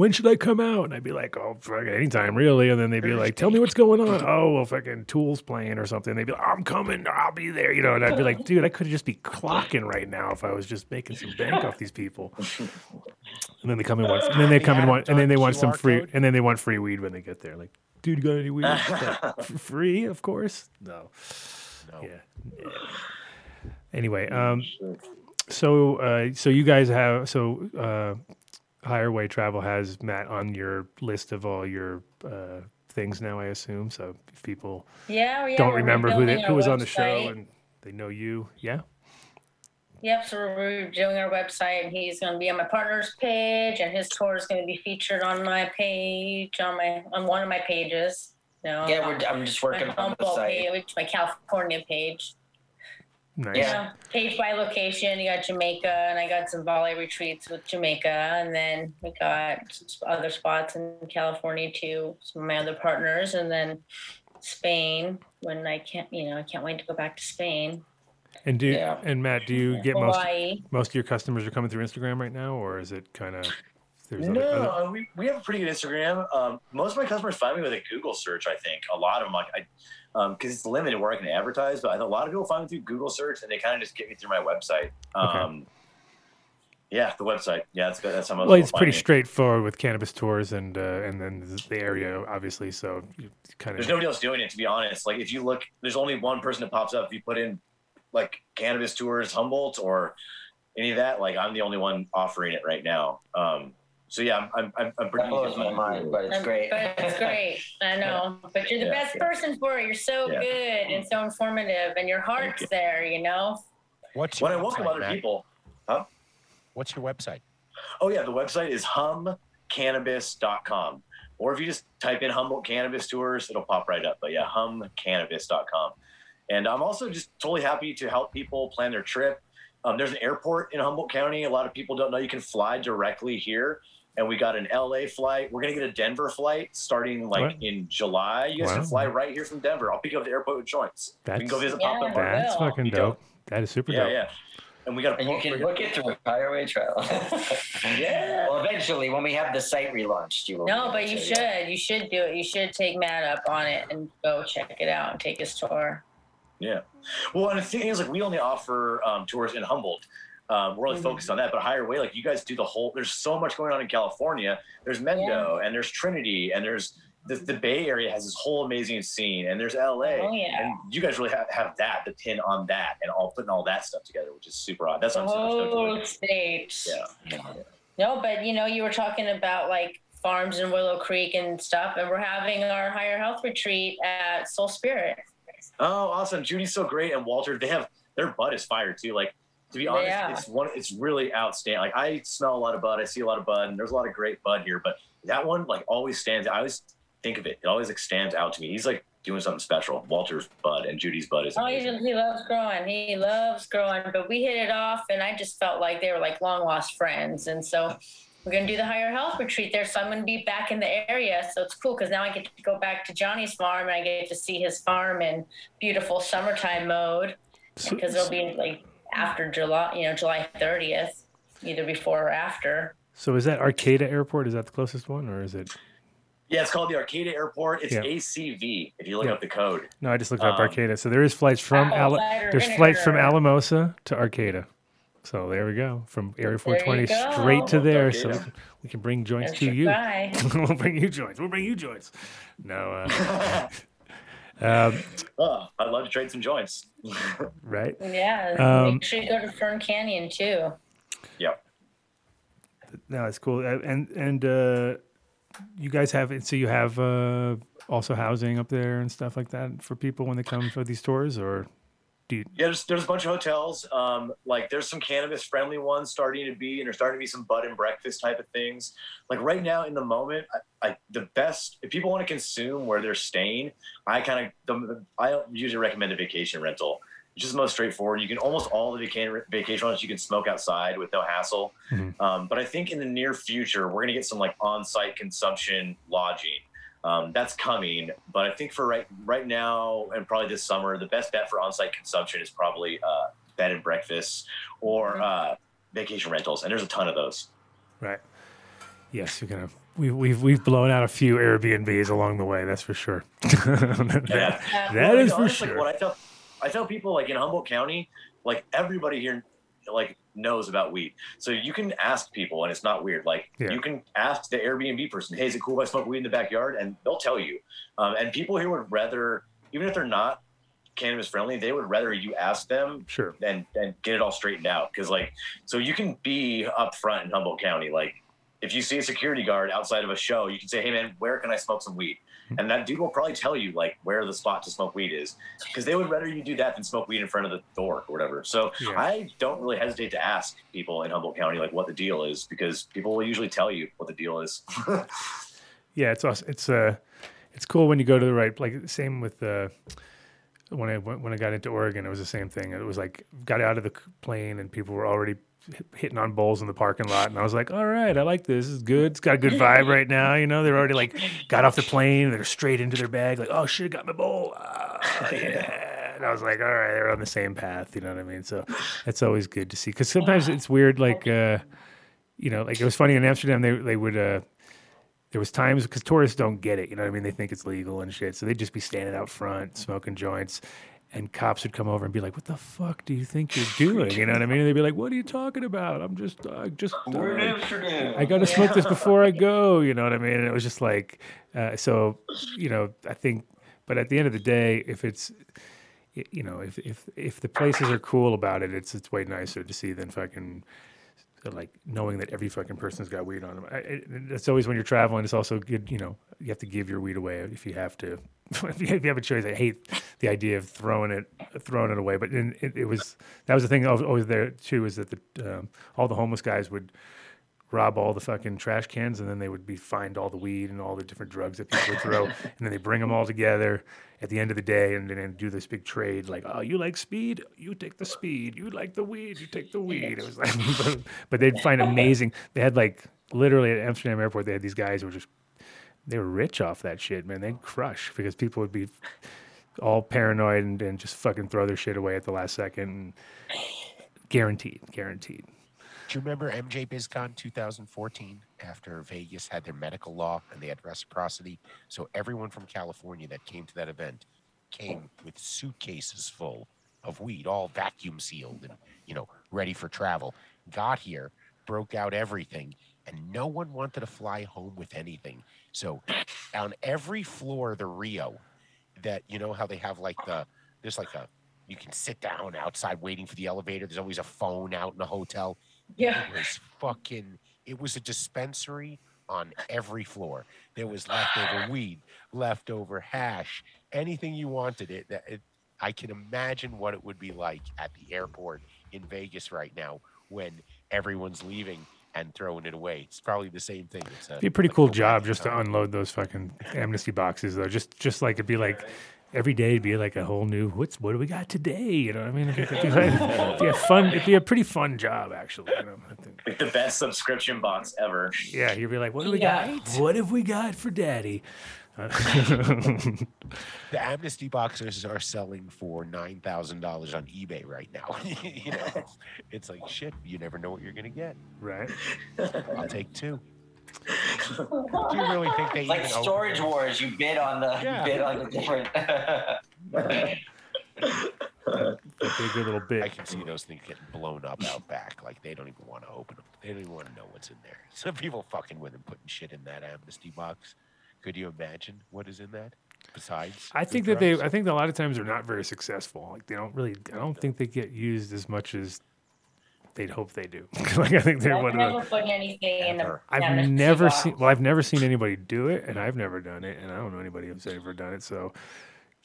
when should I come out? And I'd be like, oh, fucking anytime, really. And then they'd be like, tell me what's going on. Oh, well, fucking Tool's playing or something. They'd be like, I'm coming, I'll be there, you know. And I'd be like, dude, I could just be clocking right now if I was just making some bank off these people. And then they come in one, and then they come in one, and then they want some free, and then they want free weed when they get there. Like, dude, you got any weed? Like, free, of course. No. No. Yeah. yeah. Anyway, um, so uh, so you guys have so uh, Higher Way Travel has Matt on your list of all your uh, things now. I assume so. If people Yeah, yeah. don't remember who they, who our was on the show and they know you, yeah. Yep, so we're doing our website, and he's going to be on my partner's page, and his tour is going to be featured on my page, on my on one of my pages. No, Yeah, we're, I'm just working my on the Humboldt site. page, my California page. Nice. Yeah. Page by location. You got Jamaica, and I got some volley retreats with Jamaica, and then we got some other spots in California too. Some of my other partners, and then Spain. When I can't, you know, I can't wait to go back to Spain. And do Yeah. and Matt, do you get most most of your customers are coming through Instagram right now, or is it kind of there's No, other- uh, we, we have a pretty good Instagram. Um, most of my customers find me with a Google search. I think a lot of them, like I, because it's limited where I can advertise. But I a lot of people find me through Google search, and they kind of just get me through my website. Um, Yeah, the website. Yeah, that's good. That's how most well, it's pretty me. straightforward with cannabis tours and uh, and then the- the area, obviously. So you kind of There's nobody else doing it, to be honest. Like if you look, there's only one person that pops up. If you put in like cannabis tours Humboldt or any of that, like I'm the only one offering it right now. Um, so yeah, I'm I'm, I'm, I'm pretty. That blows my mind, but it's great. But it's great. I know. But you're the Yeah. best person for it. You're so Yeah. good and so informative, and your heart's you. there. You know. What's When your I welcome other Matt? people. Huh? What's your website? Oh yeah, the website is humcannabis.com. Or if you just type in Humboldt Cannabis Tours, it'll pop right up. But yeah, humcannabis.com. And I'm also just totally happy to help people plan their trip. Um, there's an airport in Humboldt County. A lot of people don't know you can fly directly here. And we got an LA flight. We're gonna get a Denver flight starting like What? in July. You guys Wow. can fly right here from Denver. I'll pick you up at the airport with joints. we can go That's- visit Yeah, Pop Up we That's will. fucking dope. dope. That is super Yeah, dope. yeah. And we got And you can book it through a Higher Way Travel. Yeah. Well, eventually, when we have the site relaunched, you will. No, but you should. yeah. You should do it. You should take Matt up on it and go check it out and take his tour. Yeah. Well, and the thing is, like, we only offer um, tours in Humboldt. Um, we're only Mhm. focused on that, but higher way, like, you guys do the whole. There's so much going on in California. There's Mendo, and there's Trinity, and there's the, the Bay Area has this whole amazing scene, and there's LA. Oh, yeah. And you guys really have, have that, the pin on that, and all putting all that stuff together, which is super odd. That's what I'm super stoked whole about. state. Yeah. No, but you know, you were talking about like farms in Willow Creek and stuff, and we're having our higher health retreat at Soul Spirit. Oh, awesome. Judy's so great. And Walter, they have their butt is fire too. Like to be honest, Yeah. it's one it's really outstanding. Like I smell a lot of bud, I see a lot of bud, and there's a lot of great bud here, but that one like always stands I always think of it. It always like stands out to me. He's like doing something special. Walter's bud and Judy's bud is Oh, he, amazing. he loves growing. He loves growing. But we hit it off, and I just felt like they were like long lost friends. And so we're going to do the higher health retreat there. So I'm going to be back in the area. So it's cool because now I get to go back to Johnny's farm and I get to see his farm in beautiful summertime mode So- because it'll be like after July, you know, July 30th, either before or after. So is that Arcata Airport? Is that the closest one, or is it? Yeah, it's called the Arcata Airport. It's Yeah. ACV if you look Yeah. up the code. No, I just looked up Um, Arcata. So there is flights from Oh, Ala- cider there's flights from. Alamosa to Arcata. So there we go, from Area 420 straight to there. So we Arcata. can, we can bring joints There's to you. guy. we'll bring you joints. We'll bring you joints. No, uh, um, oh, I'd love to trade some joints. right? Yeah. Um, make sure you go to Fern Canyon too. yep. No, it's cool. Uh, And and uh, you guys have so you have uh, also housing up there and stuff like that for people when they come for these tours, or Yeah, there's, there's a bunch of hotels. Um, like there's some cannabis friendly ones starting to be, and there's starting to be some bud and breakfast type of things. Like right now in the moment, I, I the best if people want to consume where they're staying, I kind of the, I don't usually recommend a vacation rental. It's just the most straightforward. You can almost all the vacation vacation rentals you can smoke outside with no hassle. Mhm. Um, but I think in the near future we're gonna get some like on-site consumption lodging. Um, that's coming, but I think for right right now and probably this summer, the best bet for on-site consumption is probably uh, bed and breakfasts or uh, vacation rentals, and there's a ton of those. Right. Yes, you're gonna. We've we've we've blown out a few Airbnbs along the way. That's for sure. that, Yeah. that Well, is to for sure. Like, what I tell, I tell people like in Humboldt County, like everybody here, like knows about weed. So you can ask people, and it's not weird. Like Yeah. you can ask the Airbnb person, "Hey, is it cool if I smoke weed in the backyard?" And they'll tell you. Um, and people here would rather, even if they're not cannabis friendly, they would rather you ask them Sure. and and get it all straightened out. Because like, so you can be upfront in Humboldt County, like. If you see a security guard outside of a show, you can say, "Hey, man, where can I smoke some weed?" And that dude will probably tell you like where the spot to smoke weed is, because they would rather you do that than smoke weed in front of the door or whatever. So Yeah. I don't really hesitate to ask people in Humboldt County like what the deal is, because people will usually tell you what the deal is. Yeah, it's awesome. It's uh, it's cool when you go to the right. Like same with uh, when I when I got into Oregon, it was the same thing. It was like got out of the plane and people were already hitting on bowls in the parking lot, and I was like, all right, I like this. It's good. It's got a good vibe right now. You know, they're already like got off the plane. They're straight into their bag. Like, oh shit, I got my bowl. Ah, yeah. And I was like, all right, they're on the same path. You know what I mean? So it's always good to see because sometimes it's weird. Like, uh, you know, like it was funny in Amsterdam. They they would. Uh, there was times because tourists don't get it, you know what I mean? They think it's legal and shit, so they'd just be standing out front smoking joints, and cops would come over and be like, "What the fuck do you think you're doing?" You know what I mean? And they'd be like, "What are you talking about? I'm just, I just, We're in uh, Amsterdam. I got to smoke this before I go." You know what I mean? And it was just like, uh, so, you know, I think, but at the end of the day, if it's you know, if if if the places are cool about it, it's it's way nicer to see than fucking So, like knowing that every fucking person's got weed on them. I, it, it's always when you're traveling. It's also good, you know, you have to give your weed away if you have to. if, you, have a choice, I hate the idea of throwing it, throwing it away. But in, it, it was that was the thing always there too is that the um, all the homeless guys would rob all the fucking trash cans and then they would be find all the weed and all the different drugs that people would throw and then they bring them all together at the end of the day and then do this big trade like oh you like speed? You take the speed. You like the weed? You take the weed. It was like but they'd find amazing they had like literally at amsterdam airport they had these guys who were just they were rich off that shit man. They'd crush because people would be all paranoid and, and just fucking throw their shit away at the last second guaranteed guaranteed Do you remember MJ BizCon 2014 after Vegas had their medical law and they had reciprocity? So everyone from California that came to that event came with suitcases full of weed, all vacuum sealed and, you know, ready for travel. Got here, broke out everything, and no one wanted to fly home with anything. So on every floor of the Rio, that you know how they have like the there's like a you can sit down outside waiting for the elevator. There's always a phone out in a hotel. Yeah. It was fucking. It was a dispensary on every floor. There was leftover weed, leftover hash, anything you wanted. It, it. I can imagine what it would be like at the airport in Vegas right now when everyone's leaving and throwing it away. It's probably the same thing. It's a, It'd be a pretty like cool job in just to unload those fucking amnesty boxes though. Just just like it'd be like every day it'd be like a whole new what's what do we got today? You know what I mean? It'd be, like, it'd be a fun it'd be a pretty fun job actually. You know, I think. Like the best subscription box ever. Yeah, you'd be like, what do we Right. got? What have we got for daddy? The amnesty boxers are selling for nine thousand dollars on eBay right now. you know, it's like shit. You never know what you're gonna get. right? I'll take two. Do you really think they like storage wars, you bid on the Yeah. you bid on the different. That'd a good little bit. I can see those things getting blown up out back. Like they don't even want to open them. They don't even want to know what's in there. Some people fucking with them putting shit in that amnesty box. Could you imagine what is in that? Besides, I the think that they? I think that a lot of times they're not very successful. Like they don't really I don't think they get used as much as they'd hope they do. like I think they're I've one of never the put anything in the. I've amnesty never box. seen. Well, I've never seen anybody do it, and I've never done it, and I don't know anybody who's ever done it. So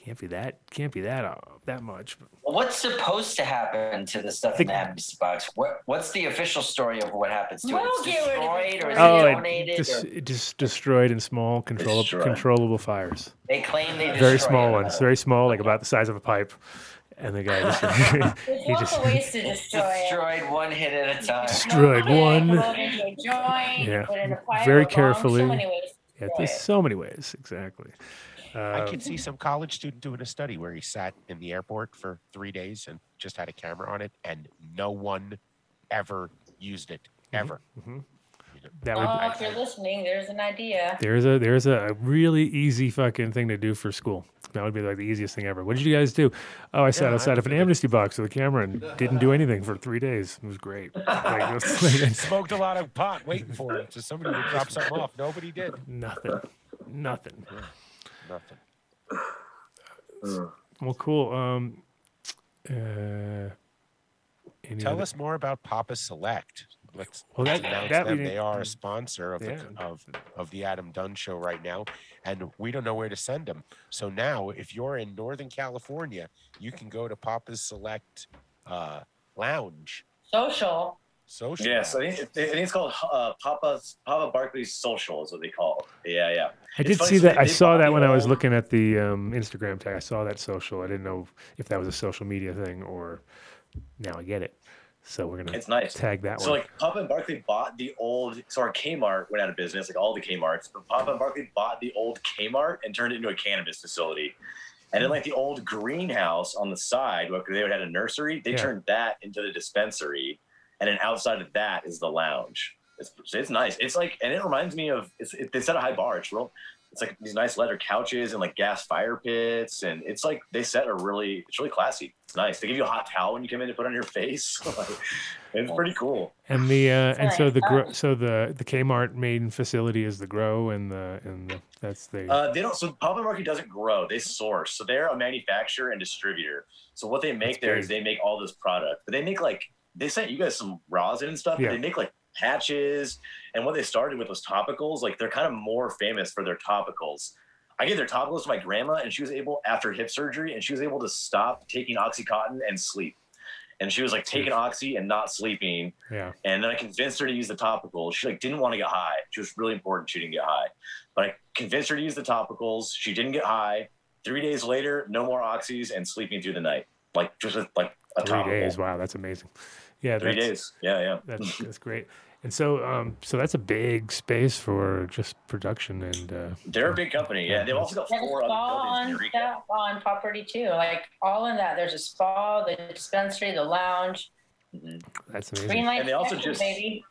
can't be that can't be that uh, that much. What's supposed to happen to the stuff in the amnesty box? What What's the official story of what happens to it? We'll It's get it destroyed or is for Oh, it it donated? just, or- it just destroyed in small control, Destroyed. controllable fires. they claim they Very small it. ones, very small, like about the size of a pipe. And the guy just he just ways to destroy it. Destroyed one hit at a time. destroyed Smoke one. Into a joint. Yeah. Put it in a pipe. Very a carefully. So many ways Yeah, there's it. so many ways. Exactly. I Uh, can see some college student doing a study where he sat in the airport for three days and just had a camera on it, and no one ever used it ever. That would. Oh, if you're listening, there's an idea. There's a there's a really easy fucking thing to do for school. That would be like the easiest thing ever. What did you guys do? Oh, I sat Yeah, outside I of an did it. amnesty box with a camera and didn't do anything for three days. It was great. Like, it was like- Smoked a lot of pot waiting for it, so somebody would drop something off. Nobody did. nothing, nothing. Nothing. Well, cool. Um, uh, Tell other- us more about Papa Select. Let's Well, that- announce that them. They are a sponsor of the of of the Adam Dunn Show right now, and we don't know where to send them. So now, if you're in Northern California, you can go to Papa's Select uh, Lounge Social. Social. Yeah, so I think, I think it's called uh, Papa's Papa Barkley's Social is what they call it. Yeah, yeah. I It's did funny, see so that. I saw that the when I was looking at the um, Instagram tag. I saw that social. I didn't know if that was a social media thing or now I get it. So we're gonna It's nice. tag that So one. So like Papa and Barkley bought the old so our Kmart went out of business, like all the Kmarts, but Papa and Barkley bought the old Kmart and turned it into a cannabis facility. And then like the old greenhouse on the side, where they would had a nursery, they Yeah. turned that into the dispensary. And then outside of that is the lounge. It's, it's nice. It's like, and it reminds me of, it's, it, they set a high bar. It's real. It's like these nice leather couches and like gas fire pits. And it's like, they set a really, it's really classy. It's nice. They give you a hot towel when you come in to put on your face. Like, it's pretty cool. and the uh, and so the grow, Oh. so the the Kmart main facility is the grow and the and the, that's the Uh, they don't. So Papa Barkley doesn't grow; they source. So they're a manufacturer and distributor. So what they make That's there big. is they make all this product, but they make like they sent you guys some rosin and stuff. Yeah. They make like patches, and what they started with was topicals. Like they're kind of more famous for their topicals. I gave their topicals to my grandma, and she was able after hip surgery, and she was able to stop taking OxyContin and sleep. And she was like taking oxy and not sleeping. Yeah. And then I convinced her to use the topicals. She like didn't want to get high. She was really important. She didn't get high, but I convinced her to use the topicals. She didn't get high. Three days later, no more oxys and sleeping through the night, like just with like a Three topical. days. Wow, that's amazing. Yeah, Three days. Yeah, yeah. That's that's great. And so, um, so that's a big space for just production and. Uh, They're a big company. Yeah, they've also got four other spa buildings in on, Eureka. that, on property too. Like all in that. There's a spa, the dispensary, the lounge. That's amazing. Green light And they also just- baby.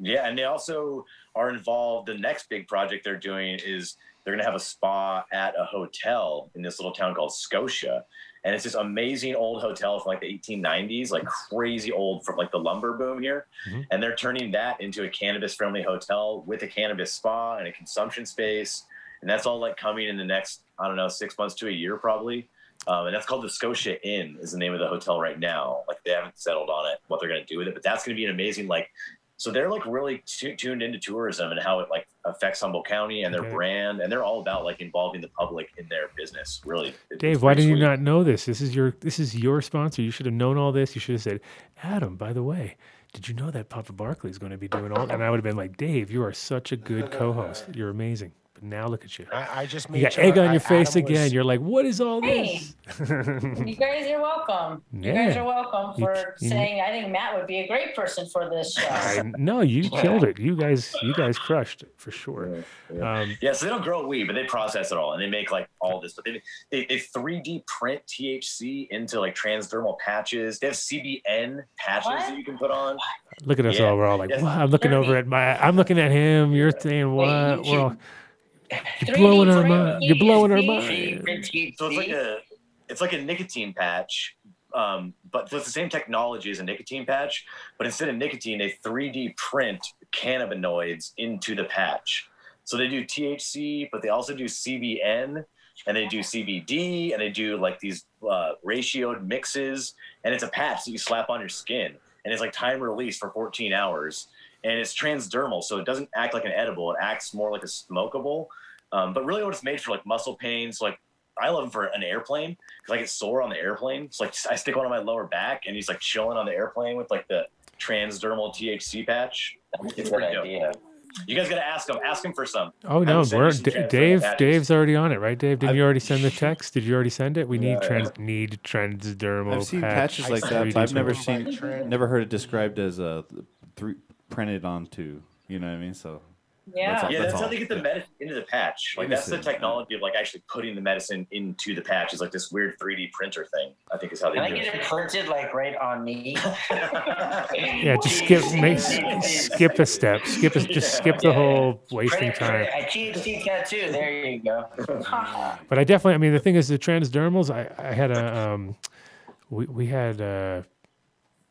Yeah, and they also are involved. The next big project they're doing is they're going to have a spa at a hotel in this little town called Scotia. And it's this amazing old hotel from like the 1890s, like crazy old from like the lumber boom here. Mhm. And they're turning that into a cannabis friendly hotel with a cannabis spa and a consumption space. And that's all like coming in the next, I don't know, six months to a year probably. Um, and that's called the Scotia Inn is the name of the hotel right now. Like they haven't settled on it, what they're going to do with it, but that's going to be an amazing like so they're like really tu- tuned into tourism and how it like affects Humboldt County and their Okay. brand, and they're all about like involving the public in their business. Really, Dave, why did you not know this? This is your this is your sponsor. You should have known all this. You should have said, Adam. By the way, did you know that Papa Barkley is going to be doing all? And I would have been like, Dave, you are such a good co-host. You're amazing. But now look at you. I, I just made You got sure egg on I- your face Adam again. was- You're like, what is all Hey. this? You guys are welcome. You guys are welcome for you- saying I think Matt would be a great person for this show. I, no, you killed it. You guys, you guys crushed it for sure. Um, Yeah, so they don't grow weed, but they process it all, and they make like all this. But they they, they 3D print THC into like transdermal patches. They have CBN patches What? that you can put on. look at us Yeah. all. We're all like, Yeah. wow. I'm looking over at my. I'm looking at him. You're saying Wait, what? you We're all, you're 3D blowing our print mind. You're blowing our THC. mind. So it's like a it's like a nicotine patch, um, but so it's the same technology as a nicotine patch, but instead of nicotine, they 3D print cannabinoids into the patch. So they do THC, but they also do CBN, and they do CBD, and they do like these uh, ratioed mixes, and it's a patch that you slap on your skin, and it's like time release for 14 hours, and it's transdermal, so it doesn't act like an edible; it acts more like a smokable. Um, but really, what it's made for like muscle pains, like I love them for an airplane because I get sore on the airplane. So like I stick one on my lower back, and he's like chilling on the airplane with like the transdermal THC patch. It's Good pretty dope. idea. You guys gotta ask him. Ask him for some. Oh no, would send you we're, some D- Dave. patches. Dave's already on it, right? Dave, didn't I've- you already send the text? Did you already send it? We need Yeah, trans need transdermal. I've seen patch patches like that, but I've never seen, never heard it described as a three printed onto. You know what I mean? So Yeah. That's all. Yeah, that's, how they get the Yeah. medicine into the patch. Like that's the technology of like actually putting the medicine into the patch. Is like this weird 3D printer thing. I think is how they Can I do get it. it printed like right on me? Yeah, just skip make, skip a step. Skip a, just skip the Yeah. whole wasting Print time. print it. I THC tattoo. There you go. But I definitely, I mean, the thing is, the transdermals. I, I had a, um, we we had uh,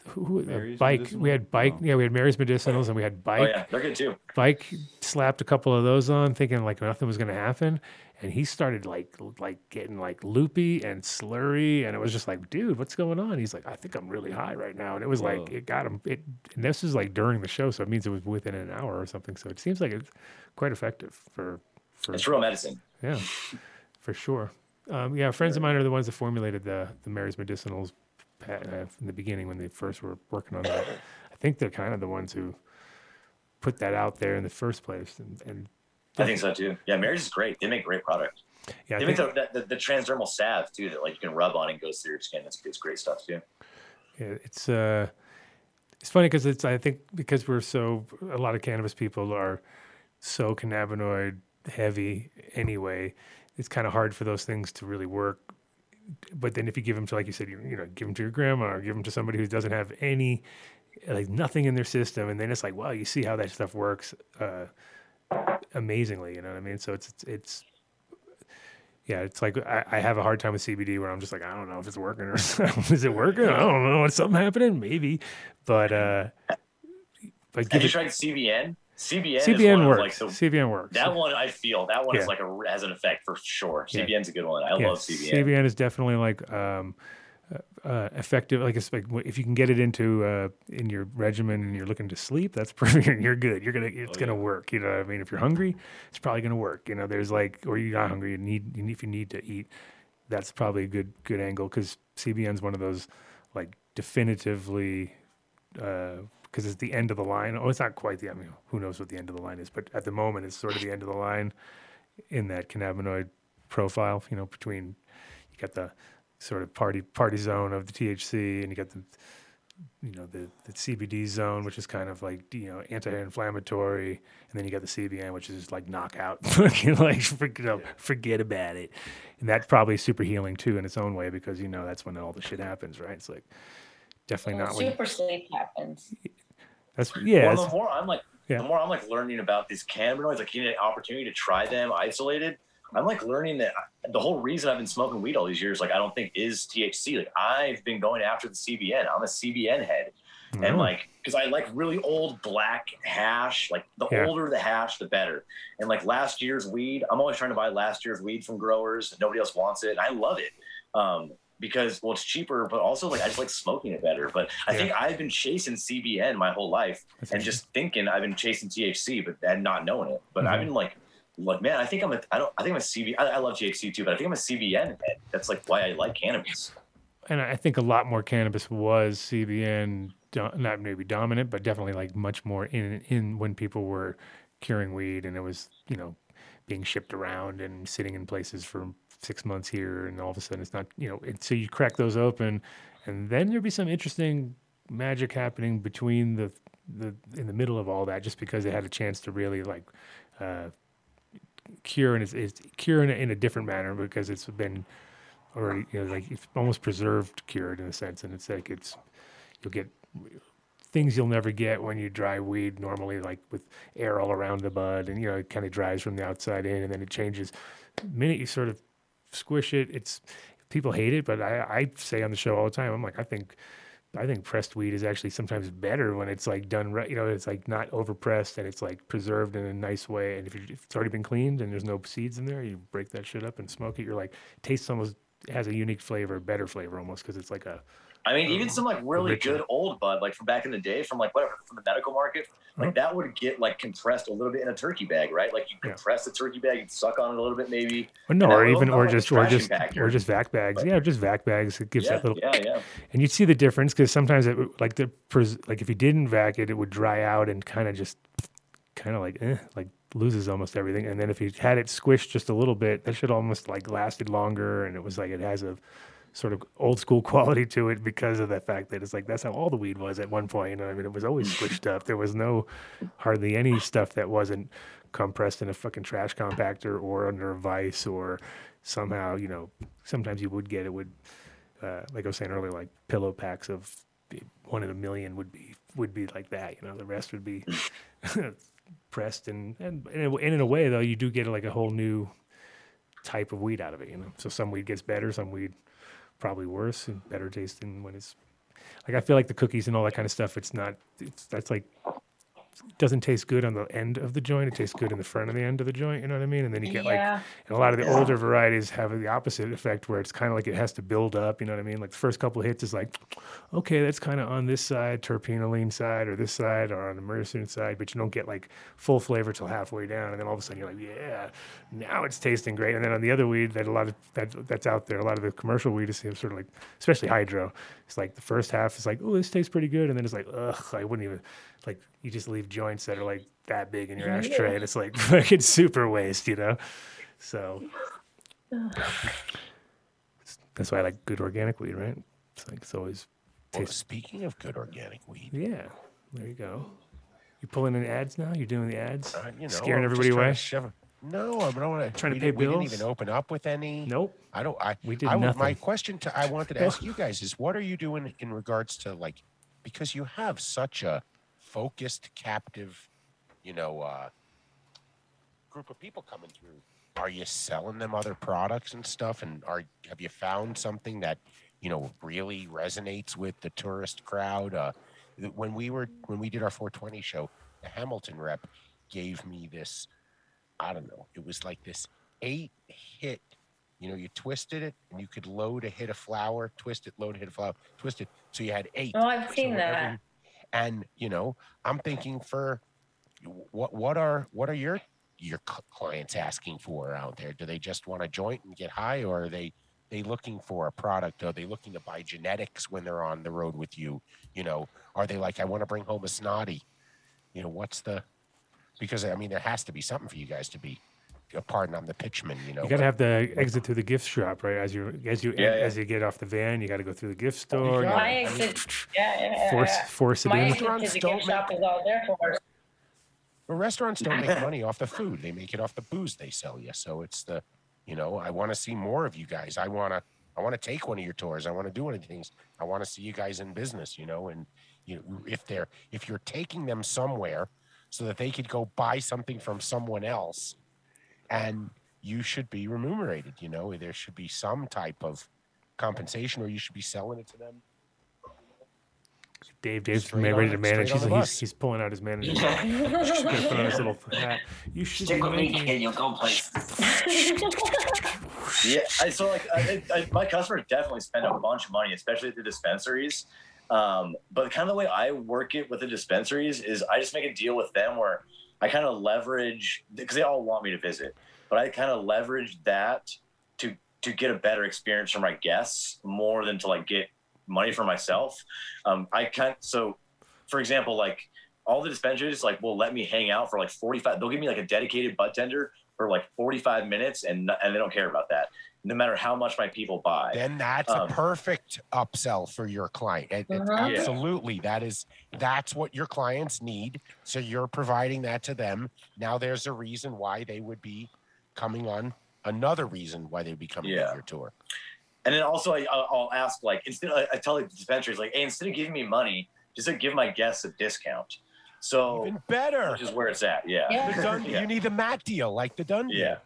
who, who- a Mary's bike. Medicinal? We had bike. Oh. Yeah, we had Mary's medicinals, and we had bike. Oh bike. yeah, they're good too. Bike slapped a couple of those on, thinking like nothing was going to happen, and he started like like getting like loopy and slurry, and it was just like, dude, what's going on? He's like, I think I'm really high right now, and it was like it got him. It and this is like during the show, so it means it was within an hour or something. So it seems like it's quite effective for for It's real medicine. yeah, for sure. Um, yeah, friends of mine are the ones that formulated the the Mary's medicinals pa- uh, from the beginning when they first were working on that. I think they're kind of the ones who put that out there in the first place. And, and I think so too. Yeah, Mary's is great. They make great product. yeah, I They make think, the, the, the transdermal salve too that like you can rub on and goes through your skin. It's, it's great stuff too. yeah, it's uh, it's funny because it's I think because we're so a lot of cannabis people are so cannabinoid heavy anyway. It's kind of hard for those things to really work. But then if you give them to like you said, you, you know, give them to your grandma or give them to somebody who doesn't have any like nothing in their system, and then it's like, wow, you see how that stuff works uh, amazingly. You know what I mean? So it's it's, it's yeah, it's like I, I have a hard time with CBD where I'm just like, I don't know if it's working or is it working? I don't know. Is something happening? Maybe, but uh, but Have you it, tried CBN? CBN, CBN works. like the, CBN works. that one I feel that one Yeah. is like a has an effect for sure. Yeah. CBN's a good one. I Yeah, love CBN. CBN is definitely like um, uh, effective. Like like if you can get it into uh, in your regimen and you're looking to sleep, that's perfect. You're good. You're gonna it's gonna work. You know what I mean? If you're hungry, it's probably gonna work. You know, there's like or you're not hungry, you need, you need if you need to eat, that's probably a good good angle because CBN's one of those like definitively because it's the end of the line. Oh, it's not quite the. I mean, who knows what the end of the line is? But at the moment, it's sort of the end of the line in that cannabinoid profile. You know, between you got the sort of party party zone of the THC, and you got the you know the the CBD zone, which is kind of like you know anti-inflammatory, and then you got the CBN, which is like knockout, like for, you know, forget about it, and that's probably super healing too in its own way because you know that's when all the shit happens, right? It's like definitely not when Super sleep happens. That's yeah. well, the more I'm like, Yeah. the more I'm like learning about these cannabinoids, like getting an opportunity to try them isolated. I'm like learning that the whole reason I've been smoking weed all these years, like I don't think is THC. Like I've been going after the CBN. I'm a CBN head, Mm-hmm. and like because I like really old black hash. Like the Yeah. older the hash, the better. And like last year's weed, I'm always trying to buy last year's weed from growers. Nobody else wants it, and I love it. Um, because well, it's cheaper, but also like I just like smoking it better. But I Yeah. think I've been chasing CBN my whole life, That's and just thinking I've been chasing THC, but and not knowing it. But I've Mhm. been like, like man, I think I'm a, I don't, I think I'm a CB. I, I love THC too, but I think I'm a CBN head. That's like why I like cannabis. and I think a lot more cannabis was CBN, not maybe dominant, but definitely like much more in in when people were curing weed and it was you know being shipped around and sitting in places for six months here, and all of a sudden it's not you know. It, so you crack those open, and then there'd be some interesting magic happening between the the in the middle of all that, just because they had a chance to really like. Uh, cure and it's, it's cure in a, in a different manner because it's been already you know like it's almost preserved cured in a sense and it's like it's you'll get things you'll never get when you dry weed normally like with air all around the bud and you know it kind of dries from the outside in and then it changes the minute you sort of squish it it's people hate it but I, I say on the show all the time i'm like i think I think pressed weed is actually sometimes better when it's like done right. You know, it's like not over pressed and it's like preserved in a nice way. And if, if it's already been cleaned and there's no seeds in there, you break that shit up and smoke it. You're like, tastes almost has a unique flavor, better flavor almost because it's like a I mean, even some like really richer. good old bud, like from back in the day, from like whatever, from the medical market, like Uh-huh. that would get like compressed a little bit in a turkey bag, right? Like you Yeah. compress the turkey bag, you suck on it a little bit, maybe. Or no, or even or just or just or just vac bags. Yeah, just vac bags. It gives Yeah, that little. yeah, yeah. And you'd see the difference because sometimes it like the like if you didn't vac it, it would dry out and kind of just kind of like eh, like loses almost everything. And then if you had it squished just a little bit, that should almost like lasted longer. And it was like it has a sort of old school quality to it because of the fact that it's like that's how all the weed was at one point. You know, what I mean, it was always squished up. There was no hardly any stuff that wasn't compressed in a fucking trash compactor or under a vice or somehow, you know, sometimes you would get it would, uh, like I was saying earlier, like pillow packs of one in a million would be would be like that. You know, the rest would be pressed and and and in a- and in a way though, you do get like a whole new type of weed out of it. You know, so some weed gets better, some weed probably worse and better tasting when it's like I feel like the cookies and all that kind of stuff. It's not. It's that's like doesn't taste good on the end of the joint. It tastes good in the front of the end of the joint. You know what I mean? And then you get like and a lot of the older varieties have the opposite effect where it's kind of like it has to build up. You know what I mean? Like the first couple of hits is like, okay, that's kind of on this side, terpinolene side, or this side, or on the myrcene side, but you don't get like full flavor till halfway down, and then all of a sudden you're like, yeah, now it's tasting great. And then on the other weed that a lot of that that's out there, a lot of the commercial weed is sort of like, especially hydro. It's like the first half is like, oh, this tastes pretty good, and then it's like, ugh, I wouldn't even like. You just leave joints that are like that big in your ashtray, and it's like fucking super waste, you know. So that's why I like good organic weed, right? It's like it's always Well, tastes. speaking of good organic weed, Yeah, there you go. You pulling in ads now? You're doing the ads, uh, you know, scaring I'm everybody away. to shove- No, I don't want Trying to we pay didn't- We didn't even open up with any. Nope. I don't. I We did I, would- My question to I wanted to ask you guys is, what are you doing in regards to like, because you have such a focused, captive, you know, uh, group of people coming through. Are you selling them other products and stuff? And are have you found something that you know really resonates with the tourist crowd? Uh, when we were when we did our 420 show, the Hamilton rep gave me this. I don't know. It was like this eight hit You know, you twisted it and you could load a hit of flower, twist it, load a hit of flower, twist it. So you had eight. Oh, I've So seen that. you- and you know, I'm thinking for what what are what are your your clients asking for out there? Do they just want a joint and get high, or are they they looking for a product? Are they looking to buy genetics when they're on the road with you? You know, are they like, I want to bring home a snotty? You know, what's the because I mean there has to be something for you guys to be. Pardon, I'm the pitchman. You know, You got to have the exit through the gift shop, right? As you as you Yeah, yeah. as you get off the van, you got to go through the gift store. you My exit, yeah, yeah, yeah, force yeah. force it My in. exit to Restaurants the don't gift shop is all there for. But restaurants don't make money off the food; they make it off the booze they sell you. So it's the, you know, I want to see more of you guys. I want to, I want to take one of your tours. I want to do one of the things. I want to see you guys in business. You know, and you know, if they're if you're taking them somewhere so that they could go buy something from someone else, and you should be remunerated. You know, there should be some type of compensation, or you should be selling it to them. Dave, Dave's Straight man, on ready to manage. He's, he's, he's pulling out his manager. He's gonna put on his little hat. You should Stick with me, making- kid. You'll go places. Yeah, I, so like I, I, my customers definitely spend a bunch of money, especially at the dispensaries. Um, but kind of the way I work it with the dispensaries is I just make a deal with them where I kind of leverage because they all want me to visit, but I kind of leverage that to to get a better experience for my guests more than to like get money for myself. Um, I kind so, for example, like all the dispensaries like will let me hang out for like 45 they'll give me like a dedicated butt tender for like 45 minutes and and they don't care about that no matter how much my people buy then that's Um, a perfect upsell for your client. It- it- Mhm. Yeah. Absolutely, that is that's what your clients need. So you're providing that to them. Now there's a reason why they would be coming on. Another reason why they'd be coming Yeah. on your tour. and then also I, I'll I'll ask like instead I, I tell the dispensaries like hey instead of giving me money just like give my guests a discount so Even better. which is where it's at yeah Yeah. The done, Yeah. You need the Matt deal, like the done. yeah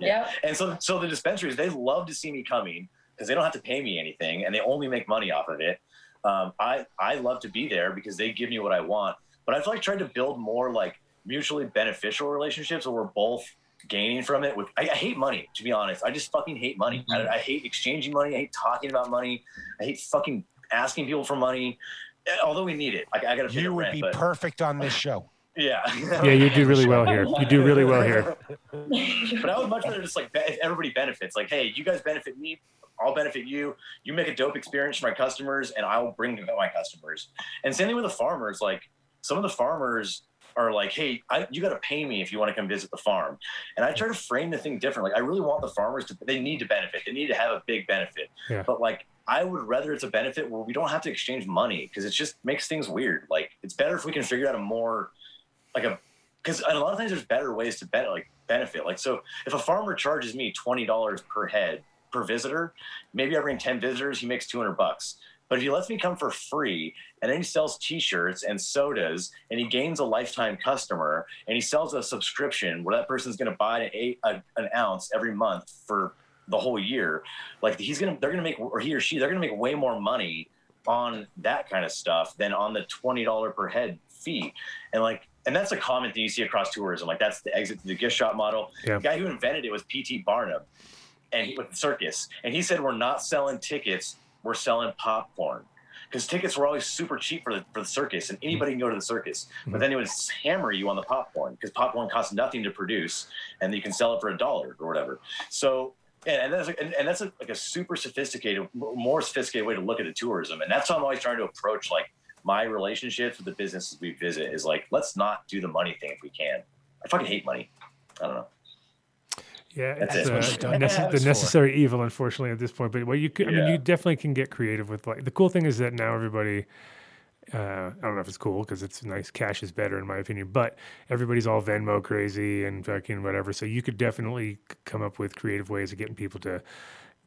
yeah. and so so the dispensaries they love to see me coming because they don't have to pay me anything and they only make money off of it um, i i love to be there because they give me what i want but i've like tried to build more like mutually beneficial relationships where we're both gaining from it with i, I hate money to be honest i just fucking hate money I, I hate exchanging money i hate talking about money i hate fucking asking people for money although we need it i, I gotta pay You would rent be but perfect on this show. yeah Yeah, you do really well here. You do really well here. but I would much rather just like be- if everybody benefits. Like, hey, you guys benefit me, I'll benefit you. You make a dope experience for my customers, and I'll bring my customers. And same thing with the farmers. Like, some of the farmers are like, hey, I, you got to pay me if you want to come visit the farm. And I try to frame the thing different. Like, I really want the farmers to. They need to benefit. They need to have a big benefit. Yeah. But like. I would rather it's a benefit where we don't have to exchange money because it just makes things weird. Like it's better if we can figure out a more like a because a lot of times there's better ways to ben- like benefit. Like so, if a farmer charges me twenty dollars per head per visitor, maybe I bring ten visitors, he makes two hundred bucks. But if he lets me come for free, and then he sells T-shirts and sodas, and he gains a lifetime customer, and he sells a subscription where that person's going to buy an, a, an ounce every month for the whole year, like he's gonna, they're gonna make, or he or she, they're gonna make way more money on that kind of stuff than on the twenty dollar per head fee, and like and that's a common thing you see across tourism. Like that's the exit to the gift shop model. Yeah. The guy who invented it was P.T. Barnum, and he, with the circus, and he said we're not selling tickets, we're selling popcorn. Because tickets were always super cheap for the, for the circus, and anybody can go to the circus. But mm-hmm. then it would hammer you on the popcorn because popcorn costs nothing to produce, and you can sell it for a dollar or whatever. So, and, and that's and, and that's a, like a super sophisticated, more sophisticated way to look at the tourism, and that's how I'm always trying to approach like my relationships with the businesses we visit is like let's not do the money thing if we can. I fucking hate money. I don't know. Yeah, That's it's it. uh, the, it's nece- the for. necessary evil, unfortunately, at this point. But what you could, I mean, you definitely can get creative with like the cool thing is that now everybody. Uh, I don't know if it's cool because it's nice. Cash is better in my opinion, but everybody's all Venmo crazy and fucking whatever. So you could definitely come up with creative ways of getting people to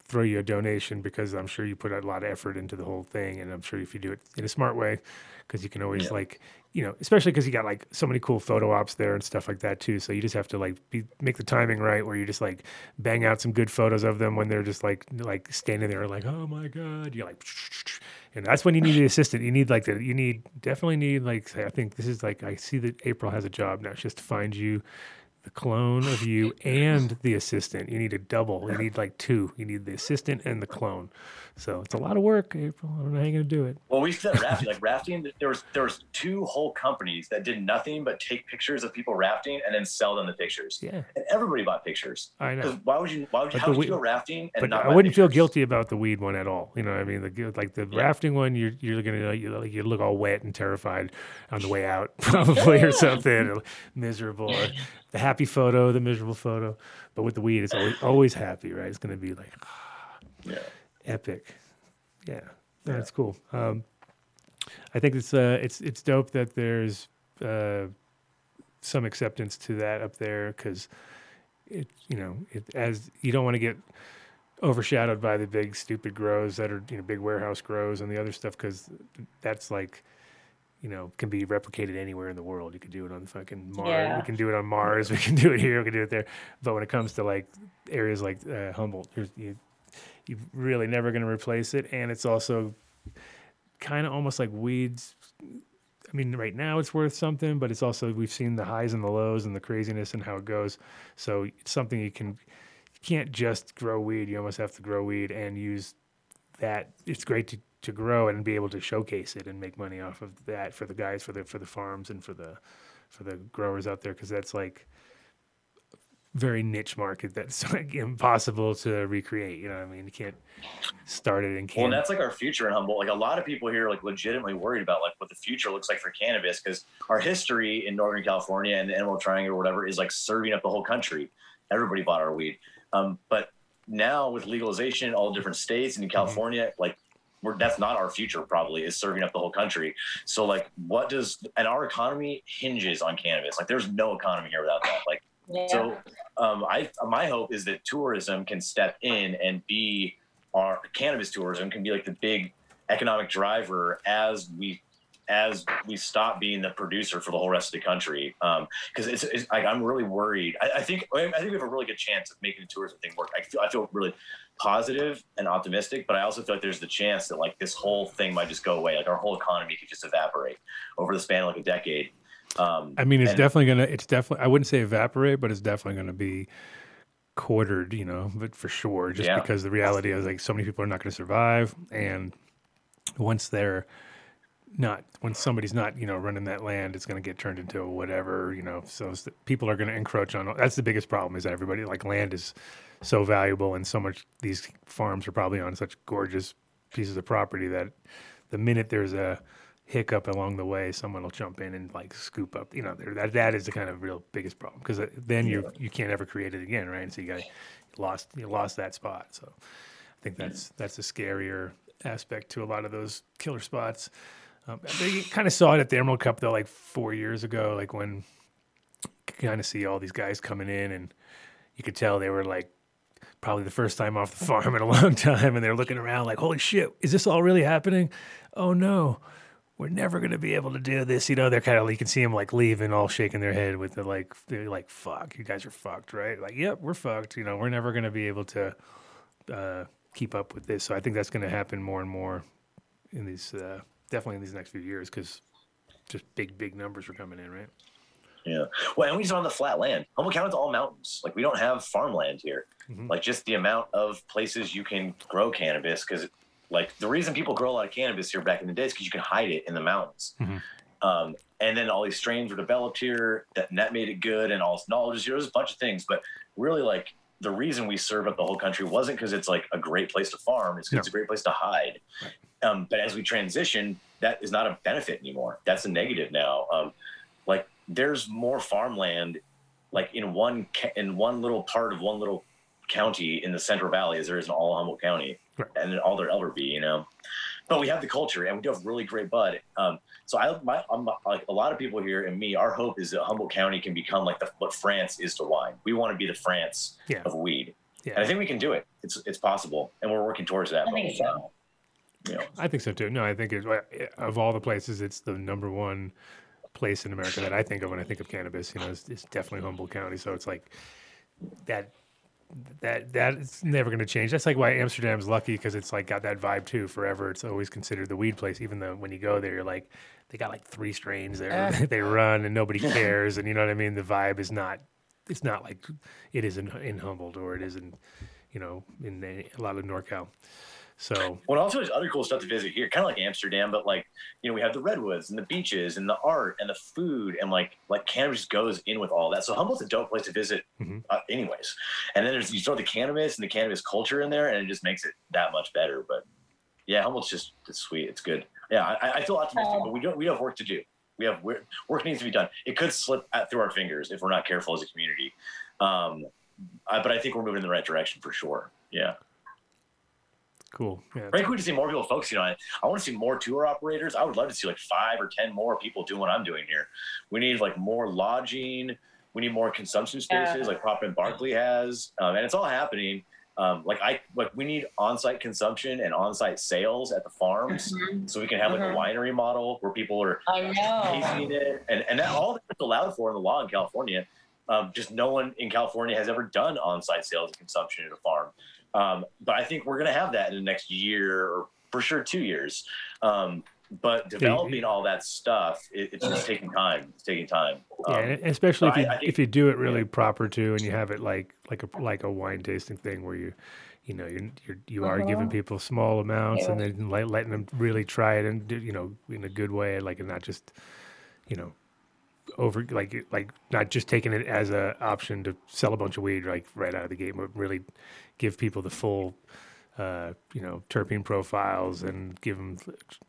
throw you a donation because I'm sure you put a lot of effort into the whole thing, and I'm sure if you do it in a smart way, because you can always Yeah. like, you know, especially because you got like so many cool photo ops there and stuff like that too. So you just have to like be, make the timing right, where you just like bang out some good photos of them when they're just like like standing there like, oh my god, you're like, and that's when you need the assistant. You need like the you need definitely need like I think this is like I see that April has a job now. Just to find you the clone of you and the assistant. You need a double. You need like two. You need the assistant and the clone. So it's a lot of work, April. I don't know how you're gonna do it. Well, we said rafting. Like rafting, there was there was two whole companies that did nothing but take pictures of people rafting and then sell them the pictures. Yeah. And everybody bought pictures. I know. Why would you? Why would you? But How would we- you go rafting and But not? I wouldn't feel guilty about the weed one at all. You know, what I mean, the, like the rafting one, you're you're gonna you, like, you look all wet and terrified on the way out, probably or something, or miserable. Or the happy photo, the miserable photo. But with the weed, it's always always happy, right? It's gonna be like Yeah. Epic. Yeah, that's cool. Um, I think it's uh, it's it's dope that there's uh, some acceptance to that up there because it you know it as you don't want to get overshadowed by the big stupid grows that are you know big warehouse grows and the other stuff because that's like you know can be replicated anywhere in the world you can do it on fucking mars Yeah. we can do it on mars we can do it here we can do it there but when it comes to like areas like uh, humboldt there's, you, you're really never going to replace it and it's also kind of almost like weeds I mean, right now it's worth something, but it's also we've seen the highs and the lows and the craziness and how it goes. So it's something you can you can't just grow weed. You almost have to grow weed and use that. It's great to, to grow and be able to showcase it and make money off of that for the guys for the for the farms and for the for the growers out there because that's like very niche market that's like impossible to recreate. You know what I mean? You can't start it in Well, Canada. and that's like our future in Humboldt. Like a lot of people here, are like legitimately worried about like what the future looks like for cannabis because our history in Northern California and the Emerald Triangle or whatever is like serving up the whole country. Everybody bought our weed, um, but now with legalization, in all different states and in California, like we're that's not our future. Probably is serving up the whole country. So like, what does and our economy hinges on cannabis. Like, there's no economy here without that. Like. Yeah. So um, I my hope is that tourism can step in and be our cannabis tourism can be like the big economic driver as we as we stop being the producer for the whole rest of the country. Because it's, it's like I'm really worried. I, I think I think we have a really good chance of making the tourism thing work. I feel I feel really positive and optimistic, but I also feel like there's the chance that like this whole thing might just go away. Like our whole economy could just evaporate over the span of like a decade. Um, I mean, it's and- definitely gonna. It's definitely. I wouldn't say evaporate, but it's definitely gonna be quartered. You know, but for sure, just Yeah. because the reality is like so many people are not going to survive, and once they're not, when somebody's not, you know, running that land, it's going to get turned into whatever. You know, so people are going to encroach on. That's the biggest problem is that everybody like land is so valuable and so much. These farms are probably on such gorgeous pieces of property that the minute there's a hiccup along the way, someone will jump in and like scoop up. You know, that that is the kind of real biggest problem because then you you can't ever create it again, right? So you got you lost you lost that spot. So I think that's that's a scarier aspect to a lot of those killer spots. Um, you kind of saw it at the Emerald Cup though, like four years ago, like when kind of see all these guys coming in and you could tell they were like probably the first time off the farm in a long time and they're looking around like holy shit is this all really happening oh no we're never going to be able to do this you know they're kind of you can see them like leaving all shaking their head with the like they're like fuck you guys are fucked right like yep we're fucked you know we're never going to be able to uh, keep up with this so i think that's going to happen more and more in these uh, definitely in these next few years because just big big numbers are coming in right Yeah. Well, and we just don't the flat land. Humboldt County's all mountains. Like we don't have farmland here. Mhm. Like just the amount of places you can grow cannabis, because like the reason people grow a lot of cannabis here back in the day is because you can hide it in the mountains. Mhm. Um, and then all these strains were developed here. That that made it good, and all this knowledge. is here. There's a bunch of things, but really like the reason we serve up the whole country wasn't because it's like a great place to farm. It's because it's a great place to hide. Um, but as we transition, that is not a benefit anymore. That's a negative now. Um, like there's more farmland, like in one ca- in one little part of one little county in the Central Valley as there is in all Humboldt County, Right. and then all there ever be, you know. But we have the culture, and we do have really great bud. Um, so I, my, I'm, like a lot of people here, and me, our hope is that Humboldt County can become like the, what France is to wine. We want to be the France Yeah. of weed, Yeah. and I think we can do it. It's it's possible, and we're working towards that. I think so. now. You know. I think so too. No, I think it's of all the places, it's the number one place in America that I think of when I think of cannabis. You know, it's, it's definitely Humboldt County. So it's like that. That that's never going to change. That's like why Amsterdam's lucky because it's like got that vibe too. Forever, it's always considered the weed place. Even though when you go there, you're like, they got like three strains there eh. they run and nobody cares. And you know what I mean. The vibe is not it's not like it is in, in Humboldt or it is in, you know, in a, a lot of NorCal. So Well, also there's other cool stuff to visit here, kind of like Amsterdam, but like you know we have the redwoods and the beaches and the art and the food and like like cannabis goes in with all that. So Humboldt's a dope place to visit, Mhm. uh, anyways. And then there's you throw the cannabis and the cannabis culture in there, and it just makes it that much better. But yeah, Humboldt's just it's sweet, it's good. Yeah, I, I feel optimistic, but we don't we have work to do. We have work, work needs to be done. It could slip through our fingers if we're not careful as a community. Um, I, but I think we're moving in the right direction for sure. Yeah. Cool. Yeah. Very cool to see more people focusing on it. I want to see more tour operators. I would love to see like five or ten more people doing what I'm doing here. We need like more lodging. We need more consumption spaces Yeah. like Papa and Barkley has, um, and it's all happening. Um, like I like we need on-site consumption and on-site sales at the farms, so we can have like Mhm. a winery model where people are tasting it, and and that all that's allowed for in the law in California. Um, just no one in California has ever done on-site sales and consumption at a farm. Um, but I think we're going to have that in the next year, or for sure two years. Um, but developing all that stuff, it, it's just taking time. It's taking time. Yeah, Um, and especially if you I- I think- if you do it really proper too, and you have it like like a like a wine tasting thing where you, you know, you're, you're you are giving Uh-huh. people small amounts and then let, letting them really try it and do, you know in a good way, like and not just, you know, over like like not just taking it as a option to sell a bunch of weed like right out of the gate, but really give people the full. Uh, you know, terpene profiles and give them,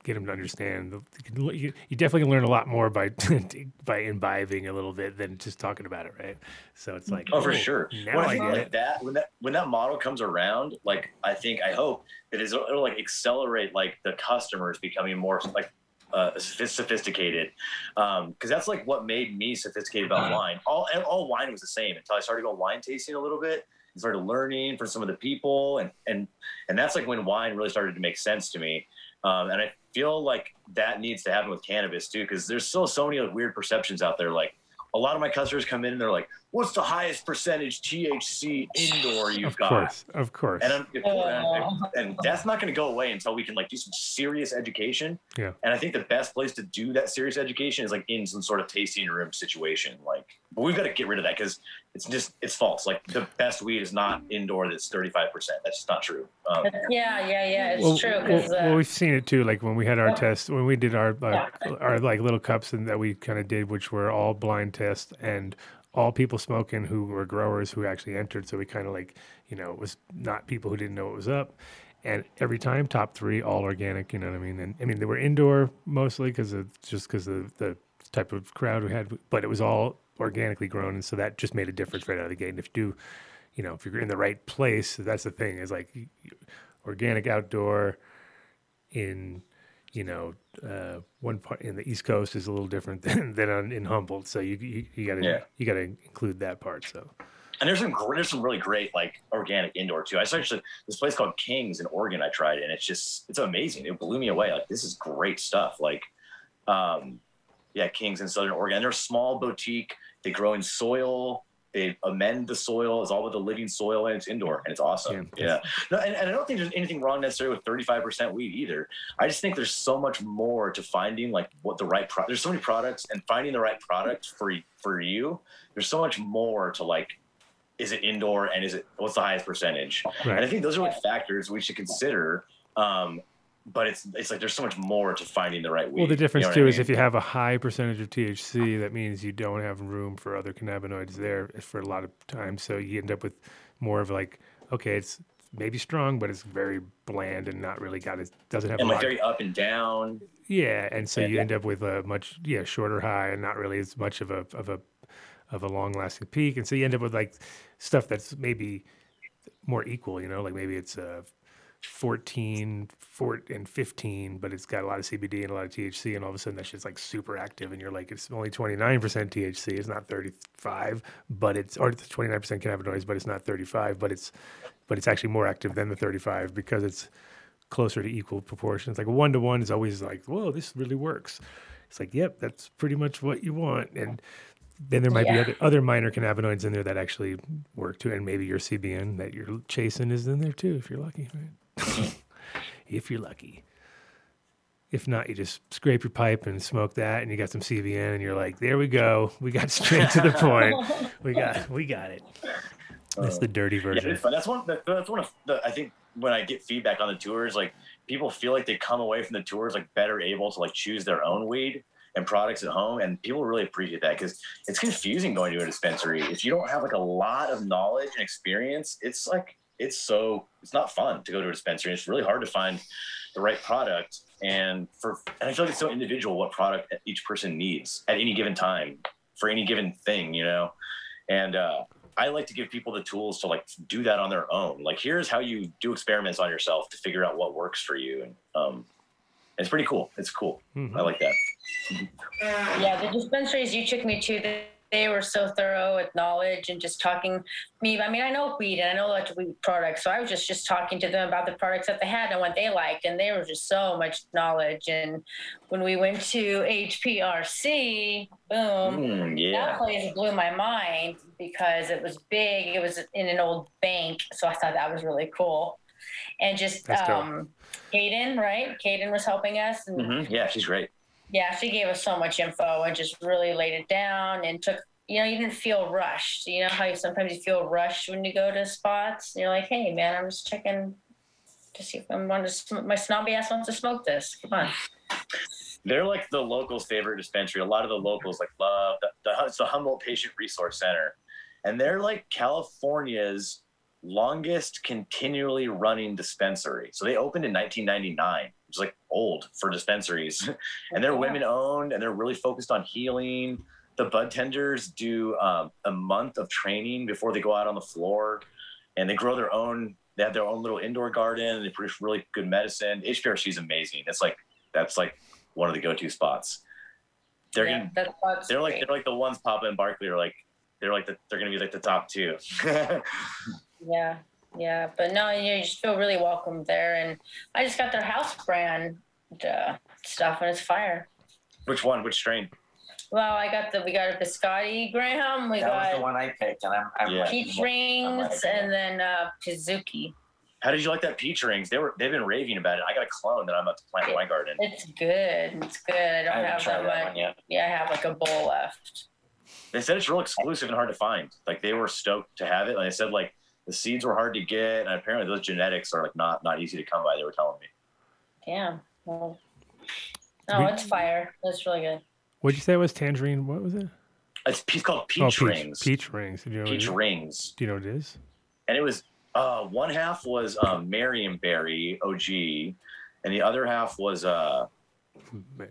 get them to understand. You, definitely can learn a lot more by by imbibing a little bit than just talking about it, right? So it's like, Oh, for sure. Now When I I get like it. that, when that when that model comes around, like I think, I hope that it'll, it'll like accelerate like the customers becoming more like uh, sophisticated, because that's like what made me sophisticated about wine. All all wine was the same until I started going wine tasting a little bit and started learning from some of the people, and and and that's like when wine really started to make sense to me. Um, and I feel like that needs to happen with cannabis too, because there's still so many like, weird perceptions out there. Like a lot of my customers come in and they're like, "What's the highest percentage THC indoor you've Of got?" Of course, of course. And, I'm, and, and that's not going to go away until we can like do some serious education. Yeah. And I think the best place to do that serious education is like in some sort of tasting room situation. Like, but we've got to get rid of that because it's just it's false. Like the best weed is not indoor. That's thirty five percent. That's just not true. Um, Yeah, yeah, yeah. It's well, true well, because well, uh, we've seen it too. Like when we had our Yeah. test, when we did our uh, Yeah. our like little cups and that we kind of did, which were all blind tests and all people smoking who were growers who actually entered. So we kind of like you know it was not people who didn't know what was up. And every time, top three, all organic. You know what I mean? And I mean they were indoor mostly because of just because of the type of crowd we had, but it was all organically grown, and so that just made a difference right out of the gate. And if you do, you know, if you're in the right place, that's the thing is like organic outdoor in you know uh, one part in the East Coast is a little different than than on, in Humboldt. So you you, you gotta Yeah. you gotta include that part. So and there's some there's some really great like organic indoor too. I actually this place called Kings in Oregon. I tried and it's just it's amazing. It blew me away. Like this is great stuff. Like, um, yeah, Kings in Southern Oregon. And they're a small boutique. They grow in soil. They amend the soil. It's all with the living soil, and it's indoor, and it's awesome. Yeah, Yeah. No, and, and I don't think there's anything wrong necessarily with 35% weed either. I just think there's so much more to finding like what the right product. There's so many products, and finding the right product for for you. There's so much more to like is it indoor and is it what's the highest percentage and i think those are like factors we should consider um but it's it's like there's so much more to finding the right weed Well, the difference you know too I is if you have a high percentage of THC, that means you don't have room for other cannabinoids there for a lot of times. So you end up with more of like, okay, it's maybe strong, but it's very bland and not really got it. Doesn't have and like very up and down Yeah, and so Yeah, you end up with a much yeah shorter high and not really as much of a of a of a long lasting peak, and so you end up with like stuff that's maybe more equal. You know, like maybe it's a 14, 4, and 15, but it's got a lot of CBD and a lot of THC, and all of a sudden that shit's like super active, and you're like, it's only 29% THC, it's not 35, but it's, or it's 29% cannabinoids, but it's not 35, but it's, but it's actually more active than the 35 because it's closer to equal proportions. Like a one to one is always like, whoa, this really works. It's like, yep, that's pretty much what you want. And then there might be other, other minor cannabinoids in there that actually work too. And maybe your CBN that you're chasing is in there too, if you're lucky, right? if you're lucky. If not, you just scrape your pipe and smoke that, and you got some CBN, and you're like, there we go. We got straight to the point. We got we got it. That's the dirty version. it's fun. That's one. That's one of the. I think when I get feedback on the tours, like people feel like they come away from the tours like better able to like choose their own weed and products at home, and people really appreciate that because it's confusing going to a dispensary if you don't have like a lot of knowledge and experience. It's like it's so it's not fun to go to a dispensary. It's really hard to find the right product, and for and I feel like it's so individual what product each person needs at any given time for any given thing, you know, and. uh I like to give people the tools to like do that on their own. Like, here's how you do experiments on yourself to figure out what works for you, and um, it's pretty cool. It's cool. Mhm. I like that. Yeah, the dispensaries you took me to, they, they were so thorough with knowledge and just talking me. I mean, I know weed and I know lots of weed products, so I was just just talking to them about the products that they had and what they liked, and they were just so much knowledge. And when we went to HPRC, boom, Mm, that place blew my mind because it was big. It was in an old bank, so I thought that was really cool. And just That's um, Kaden, right? Kaden was helping us, and hmm Yeah, she's great. Yeah, she gave us so much info and just really laid it down and took. You know, you didn't feel rushed. You know how you sometimes you feel rushed when you go to spots. You're like, hey man, I'm just checking to see if I'm going to. My snobby ass wants to smoke this. Come on. They're like the locals' favorite dispensary. A lot of the locals like love the, the it's the Humboldt Patient Resource Center, and they're like California's longest continually running dispensary. So they opened in 1999, is like old for dispensaries, and they're women owned, and they're really focused on healing. The bud tenders do um, a month of training before they go out on the floor, and they grow their own. They have their own little indoor garden, and they produce really good medicine. HPRC is amazing. It's like that's like one of the go-to spots. They're yeah, gonna, they're like they're like the ones Papa and Barkley are like they're like the, they're gonna be like the top two. Yeah, yeah, but no, you, know, you just feel really welcome there. And I just got their house brand uh, stuff, and it's fire. Which one? Which strain? Well, I got the we got a biscotti graham, we That was the one I picked, and I'm, I'm Yeah. right. peach I'm rings, and then uh, Kazuki. How did you like that peach rings? They were they've been raving about it. I got a clone that I'm about to plant in my garden. It's good. It's good. I don't I haven't have tried that that one yet. Yeah, I have like a bowl left. They said it's real exclusive and hard to find. Like they were stoked to have it. And they said like the seeds were hard to get, and apparently those genetics are like not not easy to come by. They were telling me. Damn. Well, no, We- it's fire. That's really good. What'd you say it was tangerine? What was it? It's it's called peach, oh, peach rings. Peach rings. Do you know what Peach rings. Do you know what it is? and it was uh, one half was um, Marionberry OG, and the other half was uh, Ma-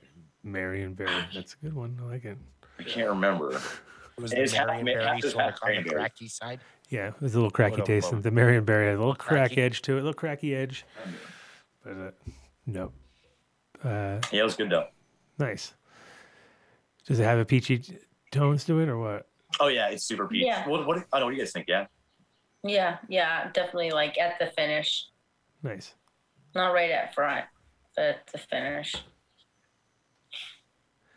Marion Berry. That's a good one. I like it. I can't remember. It was It's the half Marion ma- Berry half is sort of half on the cracky side. Yeah, there's a little cracky Little- taste. little- The Marion Berry has a little crack cracky. edge to it, a little cracky edge. But uh, no. Uh, Yeah, it was good though. nice. Does it have a peachy t- tones to it or what? Oh yeah, it's super peach. Yeah. What, what I don't know what do you guys think? Yeah, Yeah, yeah, definitely like at the finish. Nice. Not right at front, but at the finish.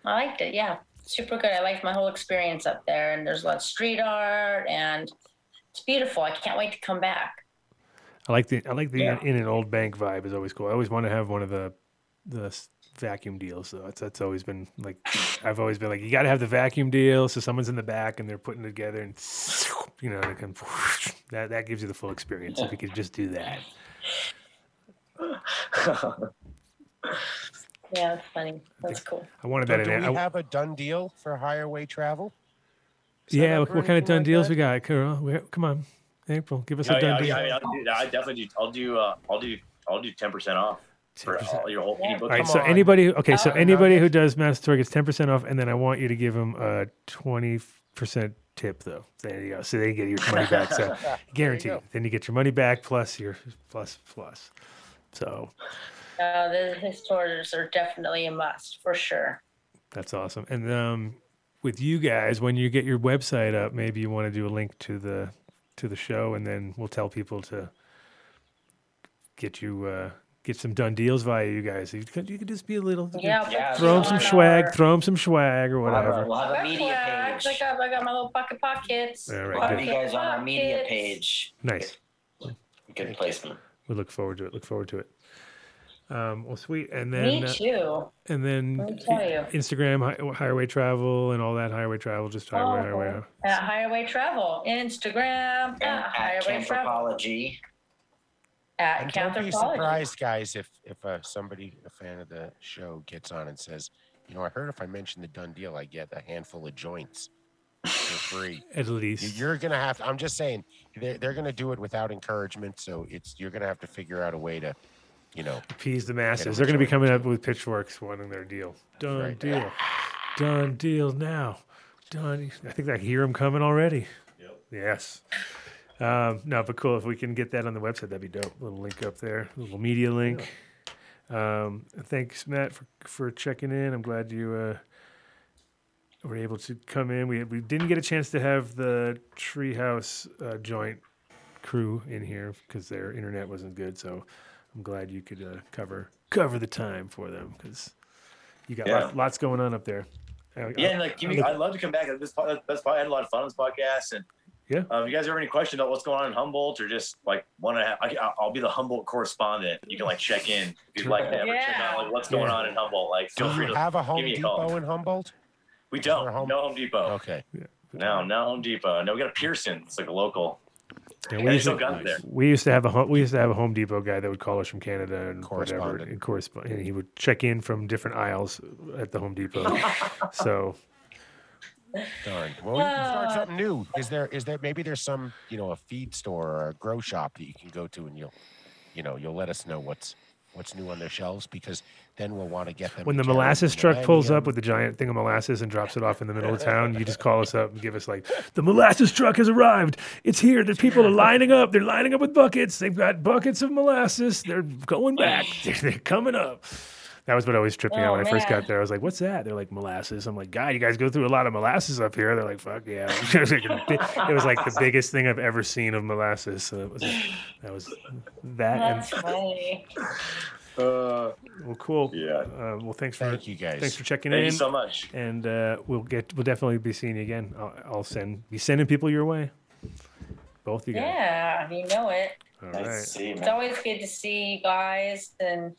I liked it. Yeah, super good. I liked my whole experience up there, and there's a lot of street art, and it's beautiful. I can't wait to come back. I like the I like the Yeah. in an old bank vibe is always cool. I always want to have one of the the vacuum deals. So that's that's always been like I've always been like you got to have the vacuum deal. So someone's in the back and they're putting it together and you know they can that that gives you the full experience if you could just do that. Yeah, that's funny. That's cool. I wanted So that do in we there. I- have a done deal for higher way travel? Set yeah, what, what kind of done like deals that? we got? Carol, we- come on, April, give us Oh, a yeah, done I, deal. mean, I, mean, I'll do, I definitely do. I'll do. Uh, I'll do. I'll do ten percent off for 10%. all your whole Yeah. All right, Come so on. anybody, okay, so Oh, anybody who does Master Tour gets ten percent off, and then I want you to give them a twenty percent tip, though. There you go. So they get your money back. So guaranteed. go. Then you get your money back plus your plus plus. So Uh, the his tours are definitely a must for sure. that's awesome. And um, with you guys, when you get your website up, maybe you want to do a link to the to the show, and then we'll tell people to get you uh, get some done deals via you guys. You could, you could just be a little. Yeah, Yeah, Throw them some swag. our- Throw them some swag or We'll a, whatever. we'll have a media page. I got, I got my little pocket pockets. All right, We'll have you guys on our media page. Nice. Good placement. We look forward to it. Look forward to it. Um, well, sweet. And then Me uh, too. and then Let me tell you. Instagram, hi- Higher Way Travel, and all that. Higher Way Travel, just Highway, Highway. Oh, at Higher Way Travel, Instagram And at at Higher Way Travel. At and don't be surprised, guys, if if uh, somebody, a fan of the show, gets on and says, "You know, I heard if I mention the done deal, I get a handful of joints for free." At least. You're gonna have. To, I'm just saying, they're they're gonna do it without encouragement. So it's you're gonna have to figure out a way to, you know, appease the masses. They're going to be coming up with pitchforks wanting their deal. Done right. deal. Done deal now. Done. I think I hear them coming already. Yep. Yes. Um, no, but cool. If we can get that on the website, that'd be dope. little link up there, little media link. Um, thanks, Matt, for for checking in. I'm glad you uh, were able to come in. We we didn't get a chance to have the Treehouse uh, joint crew in here because their internet wasn't good. So I'm glad you could uh, cover cover the time for them because you got Yeah. lots, lots going on up there. Uh, Yeah, and like, give me, I'd love to come back. This pod- that's probably had a lot of fun on this podcast. And Yeah. um, if you guys have any questions about what's going on in Humboldt, or just like want to, have, I, I'll be the Humboldt correspondent. You can like check in if you'd like to ever check Yeah. out like what's going Yeah. on in Humboldt. Like, feel free you to have a Home give me a call. Depot in Humboldt? We don't. there a Home- No Home Depot. Okay. No, no Home Depot. No, we got a Pierson. It's like a local. Yeah, Yeah, we, used to, got there. we used to have a Ho- we used to have a Home Depot guy that would call us from Canada and whatever and correspond. And he would check in from different aisles at the Home Depot. so Darn. Well, we can start something new. Is there? Is there? Maybe there's some, you know, a feed store or a grow shop that you can go to, and you'll, you know, you'll let us know what's what's new on their shelves because then we'll want to get them. when the molasses truck pulls up with the giant thing of molasses and drops it off in the middle of town, you just call us up and give us like, the molasses truck has arrived. It's here. The people are lining up. They're lining up with buckets. They've got buckets of molasses. They're going back. They're, they're coming up. That was what always tripped me out Oh, when I first got there. I was like, "What's that?" They're like molasses. I'm like, "God, you guys go through a lot of molasses up here." They're like, "Fuck yeah!" it, was like it was like the biggest thing I've ever seen of molasses. So it was that was that. That's And, funny. Uh, well, cool. Yeah. Uh, well, thanks for Thank you guys. thanks for checking thank in. you so much. and uh, we'll get we'll definitely be seeing you again. I'll, I'll send be sending people your way. Both you guys. Yeah, you know it. All Nice right. to see It's always good to see you guys and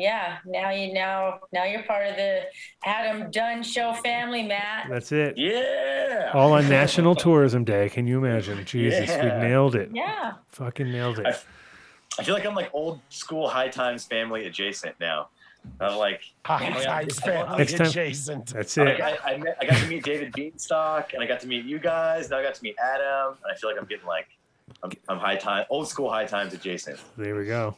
yeah, now you now now you're part of the Adam Dunn show family, Matt. That's it. Yeah. All on National Tourism Day. Can you imagine? Jesus, we nailed it. Yeah. Fucking nailed it. I, I feel like I'm like old school high times family adjacent now. I'm like, Hi, Oh, yeah. hi, family Next time- adjacent. That's I, it. I, I, met, I got to meet David Bienenstock, and I got to meet you guys. Now I got to meet Adam, and I feel like I'm getting like, I'm, I'm high time, old school high times adjacent. There we go.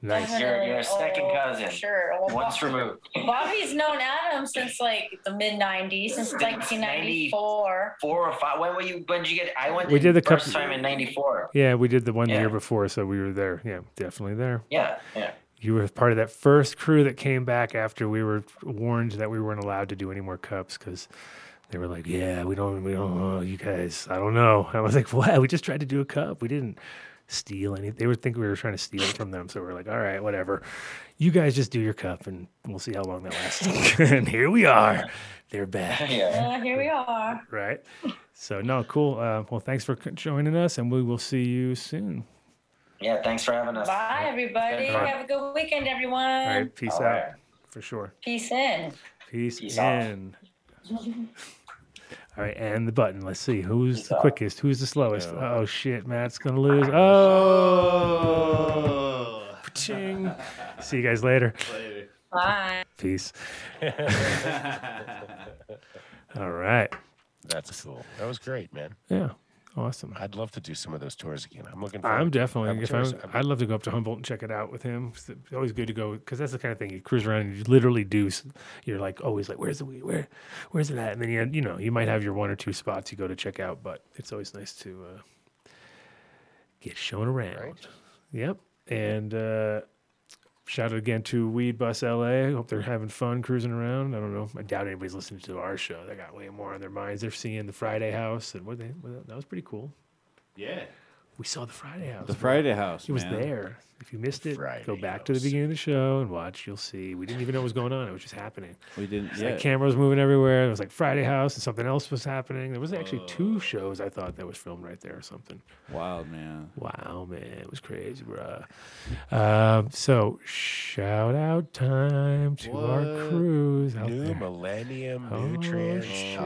Nice. You're- you're a second Oh, cousin. for Sure. Well, Once Bob- removed. Bobby's known Adam since like the mid '90s, since Since 1994. Four or five. When were you? When did you get? I went. We did the first couple- time in '94. Yeah, we did the one the Yeah. year before, so we were there. Yeah, definitely there. Yeah, yeah. You were part of that first crew that came back after we were warned that we weren't allowed to do any more cups because they were like, "Yeah, we don't, we don't know, you guys. I don't know." I was like, "What? We just tried to do a cup. We didn't steal any. They would think we were trying to steal it from them. So we're like, "All right, whatever. You guys just do your cup, and we'll see how long that lasts." and here we are. They're back. Yeah. Here we are. Right. So no, cool. Uh, well, thanks for joining us, and we will see you soon. Yeah. Thanks for having us. Bye, everybody. All right. Have a good weekend, everyone. All right. Peace All out. right. For sure. Peace in. Peace, Peace in. All right, and the button. Let's see who's Peace the out. quickest, who's the slowest. No. Oh shit, Matt's gonna lose. Oh, oh! ching. See you guys later. Bye. Peace. All right. That's cool. That was great, man. Yeah. Awesome. I'd love to do some of those tours again. I'm looking. For I'm definitely. If I'm, I'd love to go up to Humboldt and check it out with him. It's always good to go because that's the kind of thing you cruise around and you literally do. You're like always like, where's the weed? Where, where's it at? And then you you know you might have your one or two spots you go to check out, but it's always nice to uh, get shown around. Right. Yep. And uh, shout out again to Weed Bus LA. Hope they're having fun cruising around. I don't know. I doubt anybody's listening to our show. They got way more on their minds. They're seeing the Friday House and what they that was pretty cool. Yeah. We saw the Friday House. The bro. Friday House. It was man. there. If you missed it, go Friday back to the beginning of the show and watch. You'll see. We didn't even know what was going on. It was just happening. We didn't. Yeah. like camera was moving everywhere. It was like Friday House and something else was happening. There was actually two shows I thought that was filmed right there or something. Wild man. Wow, man, it was crazy, bruh. Um, so shout out time to our crews out New there. Millennium Oh, Nutrients. shit.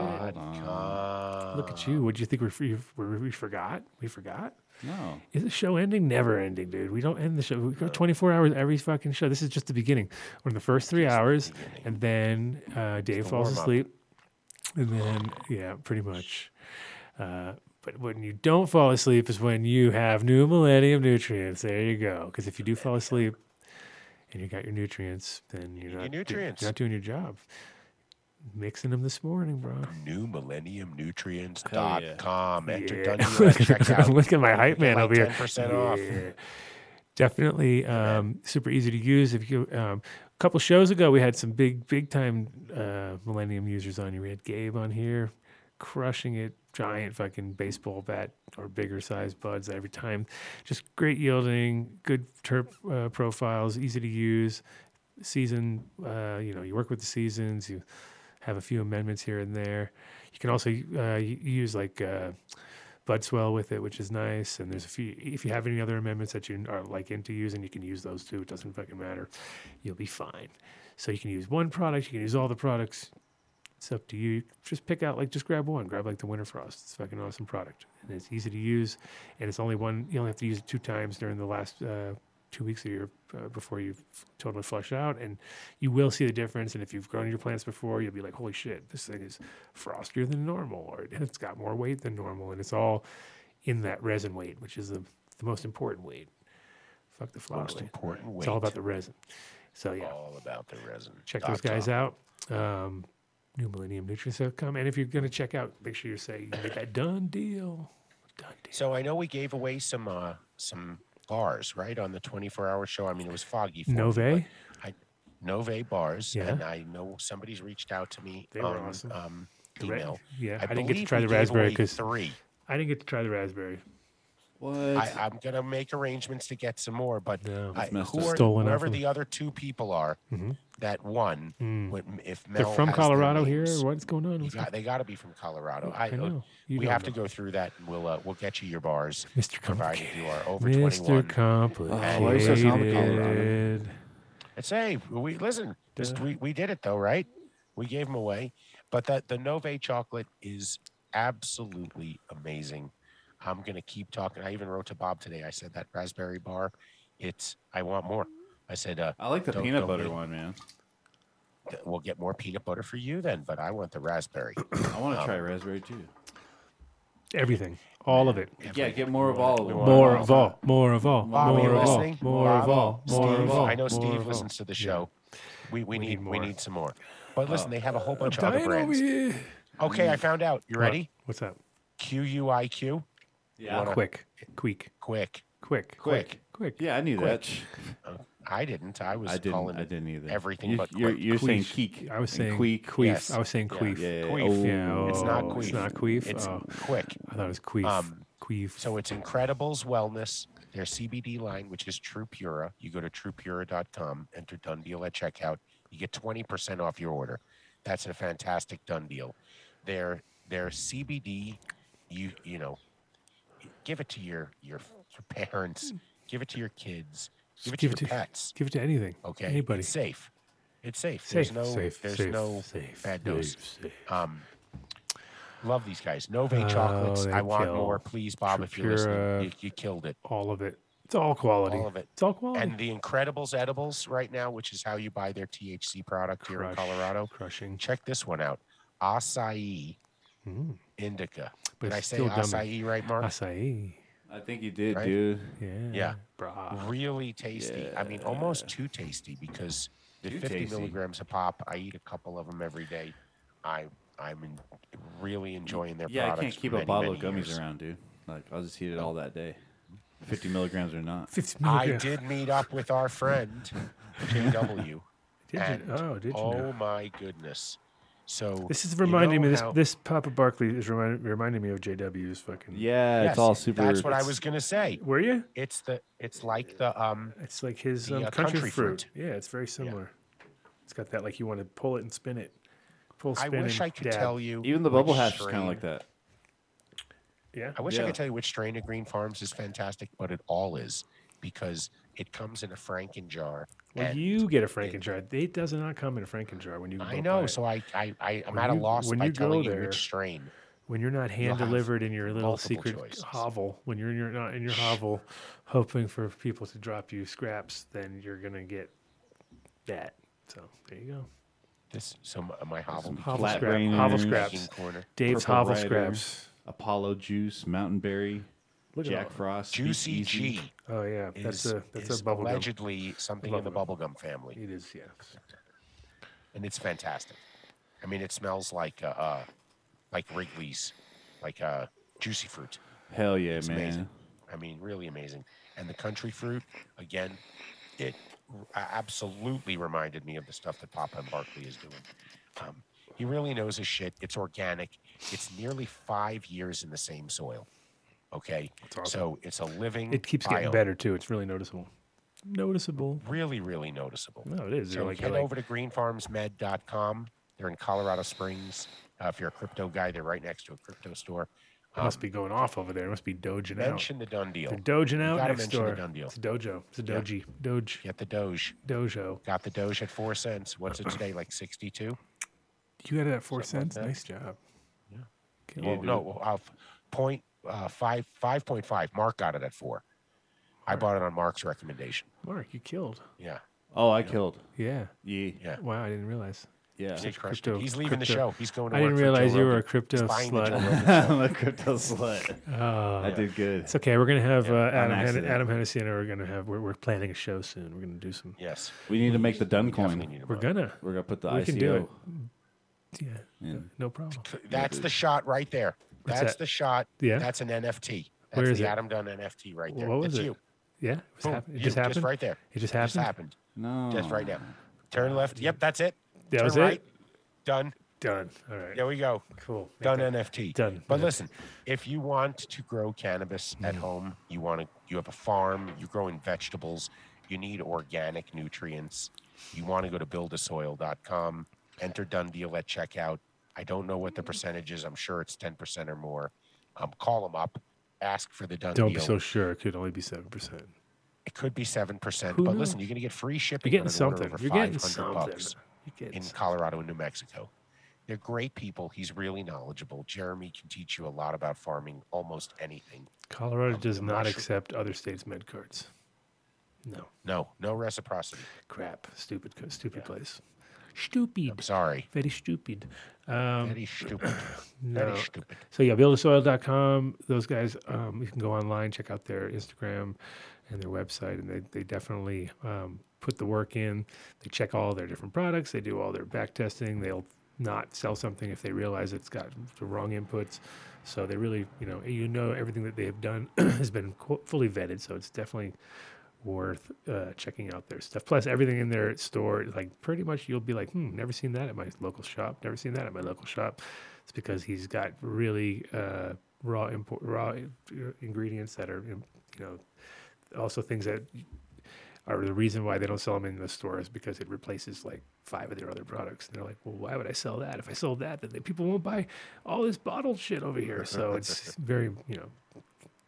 Look at you. What do you think we, we, we forgot? We forgot? No. Is the show ending? Never ending, dude. We don't end the show. We go 24 hours every fucking show. This is just the beginning. We're in the first three hours, and then uh, Dave falls asleep. And then, yeah, pretty much. Uh, but when you don't fall asleep is when you have new millennium nutrients. There you go. Because if you do fall asleep and you got your nutrients, then you're not, do- nutrients. you're not doing your job. Mixing them this morning, bro. New Millennium Nutrients Hell dot yeah. com. Enter Yeah. Dundee at checkout. Look at my hype man like over here. 10% off. Definitely um, super easy to use. If you um, a couple shows ago, we had some big big time uh, Millennium users on here. We had Gabe on here, crushing it, giant fucking baseball bat or bigger size buds every time. Just great yielding, good terp uh, profiles, easy to use. Season, uh, you know, you work with the seasons. You have a few amendments here and there. You can also uh, use like uh, bud swell with it, which is nice. And there's a few. If you have any other amendments that you are like into using, you can use those too. It doesn't fucking matter. You'll be fine. So you can use one product. You can use all the products. It's up to you. Just pick out like just grab one. Grab like the Winter Frost. It's fucking awesome product, and it's easy to use. And it's only one. You only have to use it two times during the last uh, two weeks of your uh, before you f- totally flush out, and you will see the difference. And if you've grown your plants before, you'll be like, "Holy shit, this thing is frostier than normal, or it's got more weight than normal," and it's all in that resin weight, which is the the most important weight. Fuck the flower Most weight. important weight. It's all about the resin. So yeah, All about the resin. check dot those guys out. Um, New Millennium Nutrients.com. And if you're going to check out, make sure you say you make that done deal. Done deal. So I know we gave away some uh, some bars right on the 24 hour show. I mean, it was foggy. For me, Nove? but I, Nove bars, Yeah. and I know somebody's reached out to me They were on awesome. um, The ra- email. yeah, I, didn't get to believe try we the gave raspberry away 'cause- three. I didn't get to try the raspberry. What? I, I'm gonna make arrangements to get some more, but No. I, That's who are, Stolen whoever the other two people are Mhm. that won, Mm. when- if They're from Colorado here. names, Or what's going on? What's got, they got to be from Colorado. going- I, I know. You we don't have to go through that, and we'll uh, we'll get you your bars, Mr. provided Complicated. you are over Mr. 21. Complicated. why are you so complicated? It's hey, we listen. Just we, we did it though, right? We gave them away, but that the Nove chocolate is absolutely amazing. I'm gonna keep talking. I even wrote to Bob today. I said that raspberry bar, it's I want more. I said uh, I like the Don't- peanut don't butter be- one, man. we'll get more peanut butter for you then, but I want the raspberry. I want to Um, try raspberry too. Everything. All of it. Yeah, get more of all of them. More of all. More of all. Bob, are you More of all. listening? More of all. More Steve, of all. I know more Steve of all. listens to the show. We, we, We need, need we more. need some more. But listen, they have a whole bunch of other brands. Okay, I found out. You What? ready? What's that? Q U I Q. Yeah. Wanna- Quick. Quick. Quick. Quick. Quick. Quick. Yeah, I knew Quick. that. I didn't. I was I didn't. calling I didn't either. everything you, but you're, quick. you're saying Queef. keek. I was saying queef. queef. Yes. I was saying Yeah. queef. Yeah, yeah, Queef. Oh. Yeah, It's not oh, queef. It's not queef. It's oh, quick. I thought it was queef. Um, queef. So it's Incredibles Wellness, their CBD line, which is True Pura. You go to truepura.com, enter done deal at checkout. You get 20% off your order. That's a fantastic done deal. Their their CBD, you you know, give it to your your, your parents, give it to your kids, give it give to it your to- pets. Give it to anything. Okay, Anybody. It's safe. It's safe. Safe. There's no safe. there's safe, no safe, bad safe. Um, love these guys. Nove Oh, chocolates. I want kill. more, please, Bob. If you're listening, you, you killed it. All of it. It's all quality. All of it. It's all quality. And the Incredibles edibles right now, which is how you buy their THC product here in Colorado. Crushing. Check this one out. Acai Mm. Indica. But Did I say still dummy. acai right, Mark? Acai. I think you did, Right? dude. Yeah. Yeah. Brah. really tasty. I mean, almost too tasty because the Too 50 tasty. milligrams a pop. I eat a couple of them every day. I I'm in, really enjoying their Yeah, I products. can't for keep a bottle of gummies years. around, dude. Like I'll just eat it all that day. Fifty milligrams or not. 50 I did meet up with our friend JW. Did you? Oh, did you? oh know? my goodness, So This is you reminding know me. This how- this Papa Barkley is remind, reminding me of JW's fucking. Yeah, Yes, it's all super. That's what I was gonna say. Were you? It's the it's like the um It's like his The, um, uh, country, country fruit. fruit. Yeah, it's very similar. It's got that like you want to pull it and spin it. Pull, I spin, wish and I could dab. tell you Even the bubble hash is kind of like that. Yeah. I wish I could tell you which strain of Green Farms is fantastic, but it all is because it comes in a Franken jar. Well, and you get a Franken jar. It does not come in a Franken jar when you. I go know, buy it. so I I, I I'm at a loss when by you go telling you there, which strain. when you're not hand delivered in your little secret choices. hovel, when you're in your not in your hovel, hoping for people to drop you scraps, then you're gonna get that. So there you go. This so my, my hovel Hovel Flat scrap, Rainers. hovel baking scraps. corner. Dave's Purple hovel Rider. scraps. Apollo Juice, Mountain Berry, Look Jack Frost, Juicy G Oh yeah, is, that's a that's is a bubble gum. allegedly something in the bubblegum family, It is, yes, and it's fantastic. I mean, it smells like uh, uh like Wrigley's, like uh juicy fruit. Hell yeah, It's man. amazing. I mean, really amazing. And the country fruit, again, it r- absolutely reminded me of the stuff that Papa and Barkley is doing. Um, he really knows his shit. It's organic. It's nearly five years in the same soil. Okay, awesome. so it's a living. It keeps getting biome. better too. It's really noticeable. Noticeable. Really, really noticeable. No, it is. So You're like, head you're like, over to greenfarmsmed.com. They're in Colorado Springs. Uh, if you're a crypto guy, they're right next to a crypto store. it must be going off over there. It must be doging out. Mention the done deal. They're doging out gotta next mention door. the done deal. It's a dojo. It's a Yeah. doji. Doge. Get the Doge. Dojo. Got the Doge at four cents. What's it today? Like sixty-two? You got it at four Something cents. that. nice job. Yeah. Kill Well, it. no, uh, f- point uh, five five point five. Mark got it at four. I bought it on Mark's recommendation. Mark, you killed. Yeah, Oh, I killed. Yeah. Yeah. yeah. Wow, I didn't realize. Yeah. He crushed crypto- He's leaving the crypto- show. He's going to I work didn't for realize Joe you were a Rogan. crypto He's buying the slut. Rogan show. I'm a crypto slut. Oh, I did good. It's okay. We're gonna have uh, Adam, Hen- accident. Adam Hennessy and I are gonna have. We're, we're planning a show soon. We're gonna do some. Yes, We need to make the done definitely coin. need him We're on. gonna. We're gonna put the We ICO. can do it. Yeah. in. No problem. That's the shot right there. What's That's that? the shot. Yeah? That's an NFT. That's Where is the it? Adam Dunn NFT right there. What was it's it? you. Yeah. It, was Boom. hap- it You, just happened. right there. It just Just happened. happened. No. Just right now. Turn left. Yep, that's it. That Turn was right. it. Done. Done. All right. There we go. Cool. Make Done that- NFT. Done. But Yeah. listen, if you want to grow cannabis at mm. home, you want to you have a farm, you're growing vegetables, you need organic nutrients. You want to go to buildasoil.com, enter done deal at checkout. I don't know what the percentage is. I'm sure it's 10% or more. Um, call them up, ask for the done Don't deal. be so sure. It could only be seven percent. it could be 7%, Who but listen, you're going to get free You're shipping getting on an order something. over You're getting 500 something. bucks You're getting in something. Colorado and New Mexico. They're great people. He's really knowledgeable. Jeremy can teach you a lot about farming, almost anything. Colorado Um, does not accept other states' med cards. No. No, no reciprocity. Crap. Stupid. co- Stupid place. Stupid. I'm sorry. Very stupid. Um, Very stupid. no. Very stupid. So yeah, buildasoil.com. Those guys, um, you can go online, check out their Instagram and their website, and they, they definitely um, put the work in. They check all their different products. They do all their back testing. They'll not sell something if they realize it's got the wrong inputs. So they really, you know, you know everything that they have done has been qu- fully vetted. So it's definitely worth uh, checking out their stuff. Plus, everything in their store, like pretty much, you'll be like, hmm, never seen that at my local shop. Never seen that at my local shop. It's because he's got really uh, raw import, raw uh, ingredients that are, you know, also things that are the reason why they don't sell them in the store is because it replaces like five of their other products. And they're like, well, why would I sell that? If I sold that, then they, people won't buy all this bottled shit over here. So it's very, you know,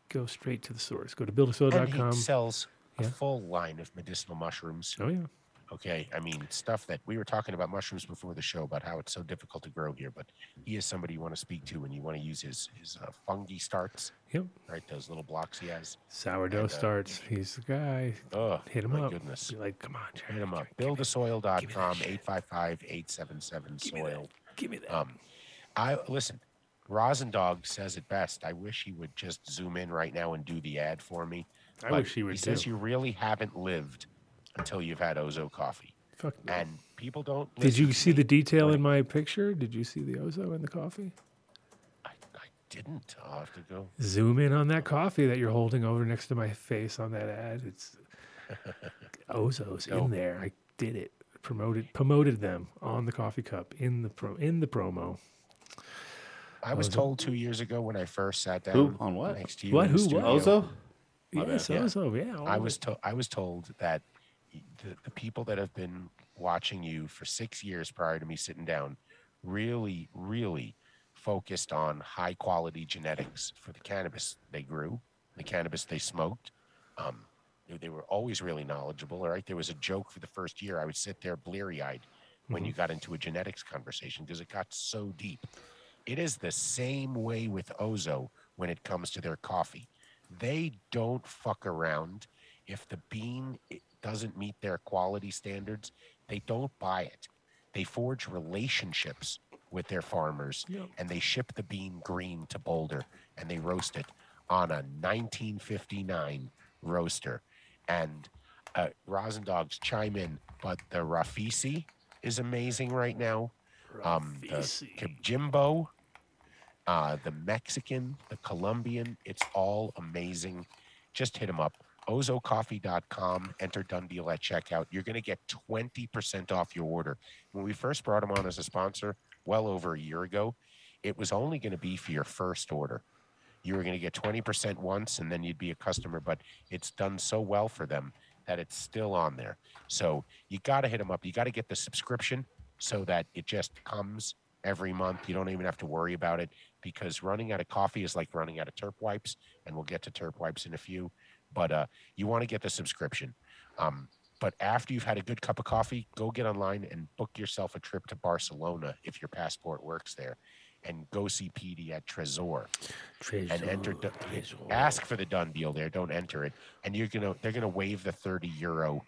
go straight to the source. Go to And buildasoil.com. he sells Yeah. a full line of medicinal mushrooms. Oh, yeah. Okay, I mean stuff that we were talking about mushrooms before the show about how it's so difficult to grow here, but he is somebody you want to speak to and you want to use his his uh, fungi starts, Yep. right? Those little blocks he has. Sourdough And, uh, starts. He's the guy. Oh, Hit him my up. goodness. Be like, come on, Jerry. Hit him up. Jerry, give me- Buildasoil.com, 855-877 Give me that. soil. Give me that. Um, I listen. Rosendog says it best. I wish he would just zoom in right now and do the ad for me. I but wish he would He says too. you really haven't lived until you've had Ozo coffee, Fuck no. and people don't. Did you see me. the detail Like- in my picture? Did you see the Ozo in the coffee? I, I didn't. I'll have to go. Zoom in on that coffee that you're holding over next to my face on that ad. It's Ozo's No. in there. I did it. promoted promoted them on the coffee cup in the pro in the promo. I was Ozo. told two years ago when I first sat down Who? On what? next to you. What? in the Who? What? studio, Ozo? My bad. Yes, Yeah. also, yeah. all I was it. to- I was told that the, the people that have been watching you for six years prior to me sitting down really, really focused on high quality genetics for the cannabis they grew, the cannabis they smoked. Um, they, they were always really knowledgeable. All right, there was a joke for the first year. I would sit there bleary eyed when you got into a genetics conversation because it got so deep. It is the same way with Ozo when it comes to their coffee. They don't fuck around. If the bean doesn't meet their quality standards, they don't buy it. They forge relationships with their farmers Yep. and they ship the bean green to Boulder and they roast it on a 1959 roaster. And uh, Rosin Dogs chime in, but the Rafisi is amazing right now. Um, the Rafisi. Uh, the Mexican, the Colombian, it's all amazing. Just hit them up. Ozocoffee.com, enter done deal at checkout. You're going to get 20% off your order. When we first brought them on as a sponsor, well over a year ago, it was only going to be for your first order. You were going to get 20% once and then you'd be a customer, but it's done so well for them that it's still on there. So you got to hit them up. You got to get the subscription so that it just comes every month. You don't even have to worry about it because running out of coffee is like running out of terp wipes, and we'll get to terp wipes in a few. But uh, you want to get the subscription. Um, but after you've had a good cup of coffee, go get online and book yourself a trip to Barcelona if your passport works there, and go see PD at Tresor and enter. du- Ask for the done deal there. Don't enter it, and you're gonna. They're gonna waive the thirty euro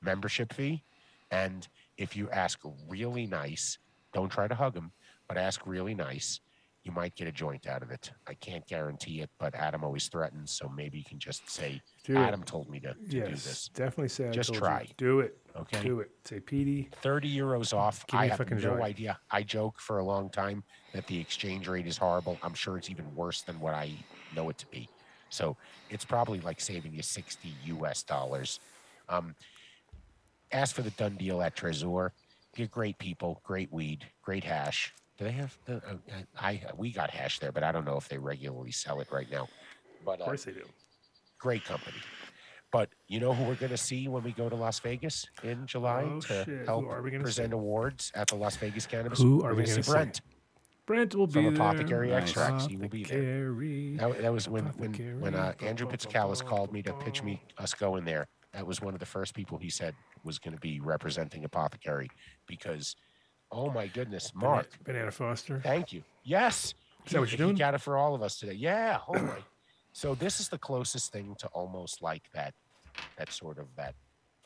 membership fee, and if you ask really nice, don't try to hug them, but ask really nice. You might get a joint out of it. I can't guarantee it, but Adam always threatens, so maybe you can just say, Do it. "Adam told me to, to do Yes, this." definitely say. I Just try. You. Do it. Okay. Do it. Say, Petey. 30 euros off. I have no joint. idea. I joke for a long time that the exchange rate is horrible. I'm sure it's even worse than what I know it to be. So it's probably like saving you 60 US dollars. Um, ask for the done deal at Tresor. You're great people, great weed, great hash. Do they have the? Uh, I we got hash there, but I don't know if they regularly sell it right now. But Of uh, course they do. great company. But you know who we're going to see when we go to Las Vegas in July Oh, to shit. Help are present see? awards at the Las Vegas Cannabis? Who We're we gonna gonna see? Brent Brent will from be there. Apothecary Nice. He will be there. That, that was when when when uh, Andrew Pizzicalis called me to pitch me us going there. That was one of the first people he said was going to be representing Apothecary because, oh my goodness, Mark, Banana Foster. Thank you. Yes. Is that what you're doing? Got it for all of us today. Yeah. Oh my. So this is the closest thing to almost like that, that sort of that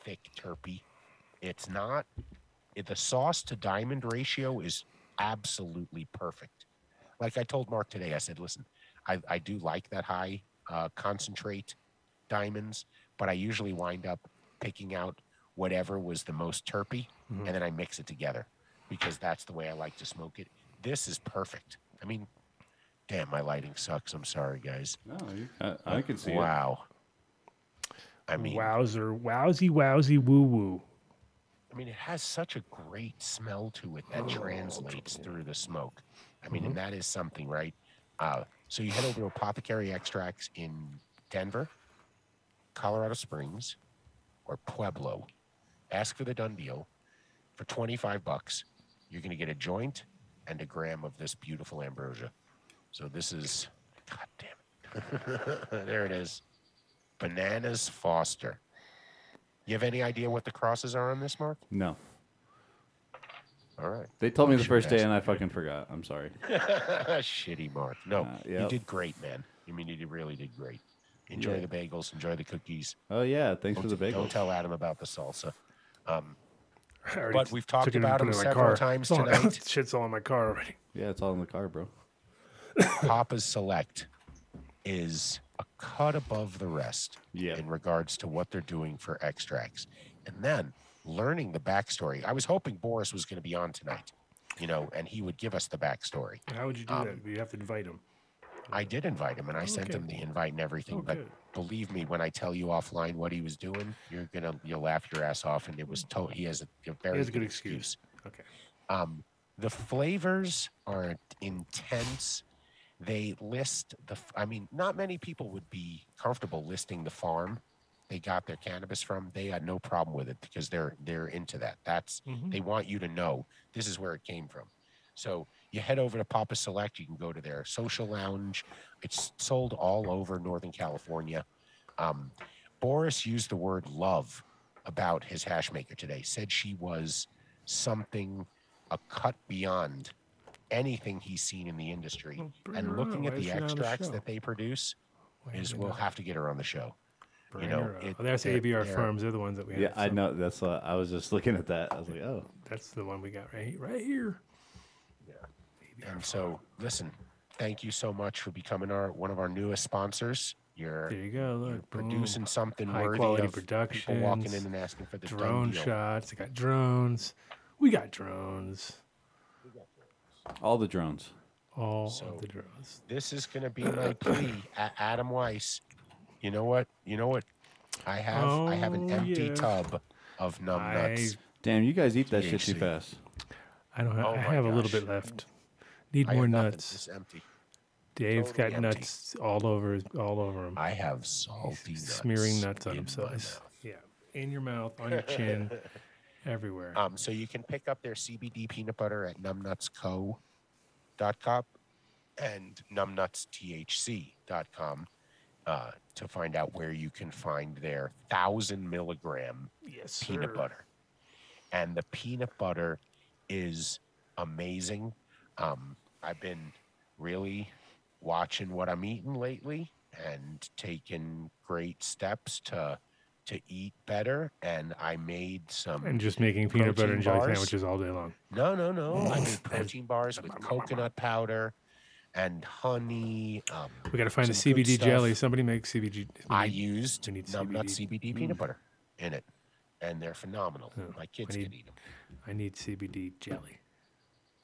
thick terpy. It's not. It, the sauce to diamond ratio is absolutely perfect. Like I told Mark today, I said, listen, I, I do like that high uh, concentrate diamonds, but I usually wind up picking out whatever was the most terpy, Mm-hmm. and then I mix it together because that's the way I like to smoke it. This is perfect. I mean, damn, my lighting sucks. I'm sorry, guys. No, you, I, I can see it. wow. I mean, Wowzer. Wowsy, wowsy, woo woo. I mean, it has such a great smell to it that translates through the smoke. I mean, Mm-hmm. and that is something, right? Uh, so you head over to Apothecary Extracts in Denver, Colorado Springs, or Pueblo. Ask for the done deal for 25 bucks. You're going to get a joint and a gram of this beautiful ambrosia. So this is, God damn it. there it is. Bananas Foster. You have any idea what the crosses are on this, Mark? No. All right. They told me the first day and I fucking forgot. I'm sorry. Shitty Mark. No, Uh, you did great, man. I mean, you really did great. Enjoy Yeah. the bagels. Enjoy the cookies. Oh yeah, thanks for Don't, the bagel. don't tell Adam about the salsa. Um, But we've talked took it and about put him it several car. times tonight. Shit's all in my car already. Yeah, it's all in the car, bro. Papa's Select is a cut above the rest Yeah. in regards to what they're doing for extracts. And then learning the backstory. I was hoping Boris was going to be on tonight, you know, and he would give us the backstory. How would you do Um, that? You have to invite him. I did invite him, and I sent Okay. him the invite and everything. Oh, but believe me, when I tell you offline what he was doing, you're gonna you'll laugh your ass off. And it was to- he has a, a very has a good good excuse. Okay. Um, the flavors are intense. They list the. f- I mean, not many people would be comfortable listing the farm they got their cannabis from. They had no problem with it because they're they're into that. That's Mhm. they want you to know this is where it came from. So you head over to Papa Select. You can go to their social lounge. It's sold all over Northern California. Um, Boris used the word love about his hash maker today. Said she was something a cut beyond anything he's seen in the industry. Well, and looking at the she not on the extracts that they produce Why is is we'll have to get her on the show. Bring know, it- Oh, that's they're- ABR they're- Farms. They're the ones that we. Yeah, I so know. That's what I was just looking at that. I was like, oh, That's the one we got right, right here. And so, listen, thank you so much for becoming our one of our newest sponsors. You're, There you go. you're Look, boom. producing something High worthy quality of people walking productions, in and asking for the done drone deal. shots. They got drones. We got drones. all the drones. All So- the drones. This is going to be my plea, A- Adam Weiss. You know what? You know what? I have I have an Oh, empty yeah. tub of numb I, nuts. Damn, you guys eat that shit too fast. I don't. Have, Oh I my have a little bit left. Need I more nuts. It's empty. Dave's totally got empty. nuts all over, all over him. I have salty nuts. smearing nuts on himself. Yeah, in your mouth, on your chin, everywhere. Um, so you can pick up their CBD peanut butter at numbnutsco.com and numbnutsthc.com uh, to find out where you can find their thousand milligram yes, peanut sir. butter. And the peanut butter is amazing. Um, I've been really watching what I'm eating lately and taking great steps to to eat better. And I made some And just making peanut butter and jelly bars. sandwiches all day long. no, no, no. I made protein bars with coconut powder and honey. Um, We got to find the some CBD jelly. Somebody make CBD. I need- used we need CBD. CBD peanut butter in it, and they're phenomenal. Oh, My kids I can eat them. I need CBD jelly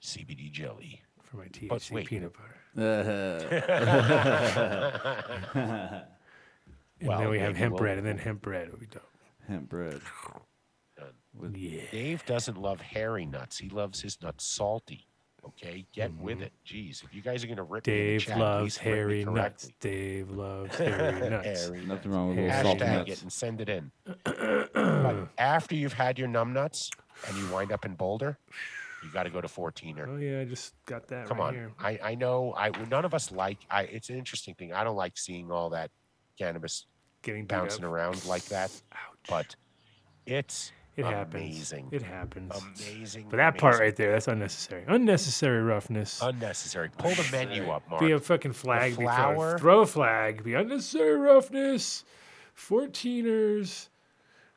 CBD jelly. For my But THC wait. peanut butter. And Well, then we have hemp we'll- bread, and then hemp bread would be dope. Hemp bread. Yeah. Dave doesn't love hairy nuts. He loves his nuts salty. Okay, get with it. Jeez, if you guys are gonna rip me in the Mm-hmm. Dave chat, loves please me hairy nuts. Dave loves hairy nuts. Hairy Nothing wrong with a little Hashtag salty Hashtag it and send it in. but after you've had your numb nuts and you wind up in Boulder, you got to go to 14er. Oh yeah, I just got that Come right on, here. I, I know I none of us like I. It's an interesting thing. I don't like seeing all that cannabis Getting bouncing up. around like that, Ouch. but it's it happens. amazing. It happens. amazing. But that part right there, that's unnecessary. Unnecessary roughness. unnecessary. Pull the menu up, Mark. be a fucking flag. Be throw, flower? throw a flag. Be unnecessary roughness. Fourteeners.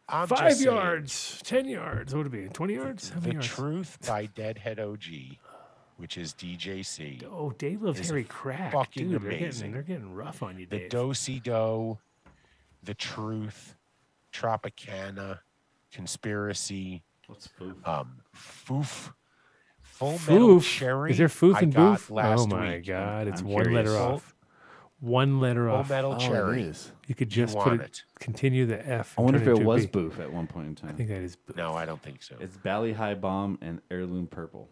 I'm five just saying, yards. Ten yards. What would it be? Twenty yards? How The many yards? Truth by Deadhead OG, which is DJC. Oh, Dave loves is Harry Crack. fucking Dude, they're getting, amazing. they're getting rough on you, The Dave. Dosey Do, The Truth, Tropicana, Conspiracy, What's food? um, Foof, Full Metal Foof. Cherry. Is there foof I and got boof? Last Oh my week. god, it's I'm one letter curious. off. One letter Full off. Metal Oh, Cherry. it is. You could You just put want it, it. continue the F. I and wonder if it it to a was B. boof at one point in time. I think that is boof. No, I don't think so. It's Bally High Bomb and Heirloom Purple.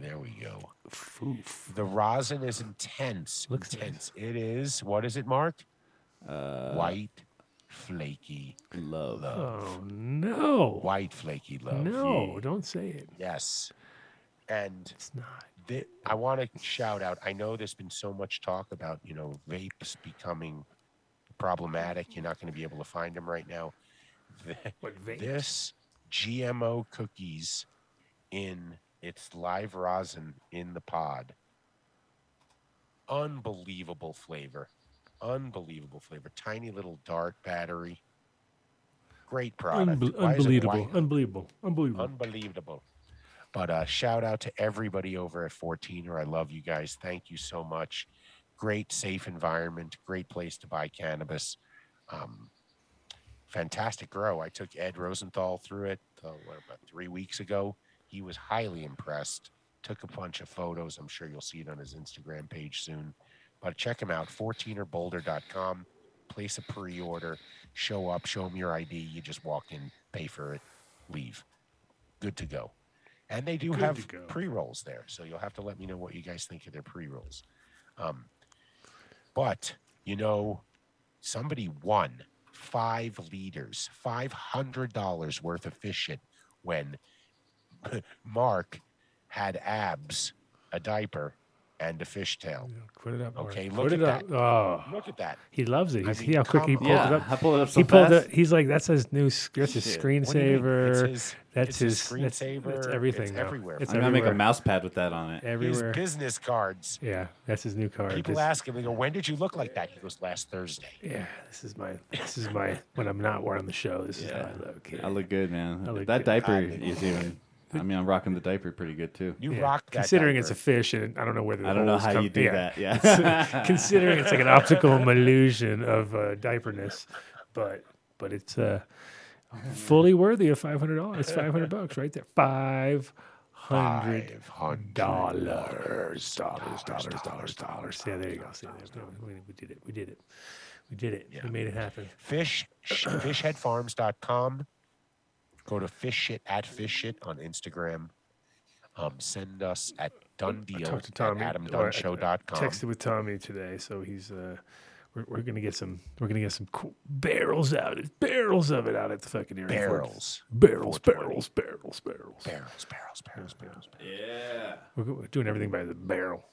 there we go. Foof. The rosin is intense. Looks intense. It is. What is it, Mark? Uh, White, flaky love. Oh no. White flaky love. No, don't say it. Yes. And It's not. Th- I want to shout out. I know there's been so much talk about, you know, vapes becoming problematic. You're not going to be able to find them right now. Th- What vape? This GMO cookies in its live rosin in the pod. Unbelievable flavor. Unbelievable flavor. Tiny little dart battery. Great product. Unbe- Why unbelievable. Unbelievable. Unbelievable. Unbelievable. But uh, shout out to everybody over at 14er. I love you guys. Thank you so much. Great, safe environment. Great place to buy cannabis. Um, fantastic grow. I took Ed Rosenthal through it uh, what, about three weeks ago. He was highly impressed. Took a bunch of photos. I'm sure you'll see it on his Instagram page soon. But check him out, 14erboulder.com. Place a pre-order, show up, show them your ID. You just walk in, pay for it, leave. Good to go. And they do Good have pre-rolls there, so you'll have to let me know what you guys think of their pre-rolls. Um, but you know, somebody won five liters, five hundred dollars worth of fish shit when Mark had abs, a diaper, and a fishtail. Put it up. Okay, Put look it at up. that. Oh, Look at that. he loves it. I You see mean, how quick he pulled Yeah, it up. I pulled it up so he pulled fast. it. He's like, that's his new. s- That's his Shit, what do you mean? screensaver. His- that's it's his his. Screensaver, that's it's everything. now. everywhere. It's I'm gonna make a everywhere. mouse pad with that on it. His everywhere. business cards. Yeah, that's his new card. People This- ask him, they go, "When did you look like that?" He goes, "Last Thursday." Yeah, this is my. This is my. When I'm not wearing the show, this is how I look. kid. I look good, man. I look that good. diaper is even. I mean, I'm rocking the diaper pretty good too. You Yeah, rock that. Considering it's a fish, and I don't know whether the I don't know how come- you do yeah. that. Yeah. considering it's like an optical illusion of uh, diaperness, but but it's uh, fully worthy of five hundred dollars. Five hundred bucks right there. Five hundred 500. dollars, dollars, dollars, dollars, dollars. Yeah, there you go. See, there, we, we did it. We did it. We did it. We made it happen. Fish, fishheadfarms.com. Go to fish shit at fish shit on Instagram. Um, send us at done deal talked to at Tommy. or I- I adamdunnshow.com. Texted with Tommy today, so he's uh, we're, we're gonna get some we're gonna get some cool barrels out, of barrels of it out at the fucking area. Barrels. barrels, 420. barrels, barrels, barrels. Barrels, barrels, barrels, barrels, yeah. We're, we're doing everything by the barrel.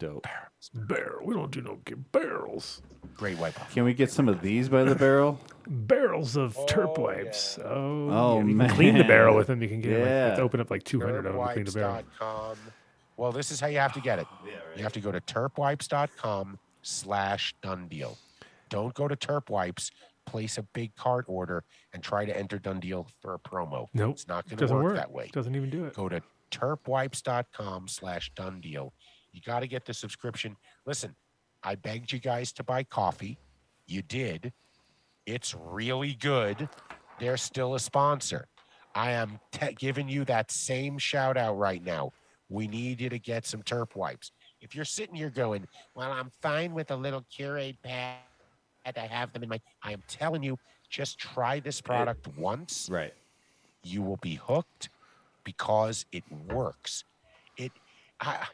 Dope. Barrel. We don't do no g- barrels. Great white ball. Can we get some of these by the barrel? Barrels of oh, terp wipes. Oh, Oh, yeah. You can clean the barrel with them. You can get like, you have to Yeah. open up like 200 of them to clean the barrel. Terpwipes.com. Well, this is how you have to get it. You have to go to terpwipes.com slash done deal. Don't go to terpwipes, place a big cart order, and try to enter done deal for a promo. Nope. It's not going to Doesn't work, work that way. Doesn't even do it. Go to terpwipes.com slash done deal. You got to get the subscription. Listen, I begged you guys to buy coffee. You did. It's really good. They're still a sponsor. I am te- giving you that same shout out right now. We need you to get some Terp wipes. If you're sitting here going, well, I'm fine with a little Curate pad. I have them in my. I am telling you, just try this product once Right. you will be hooked because it works. It, I,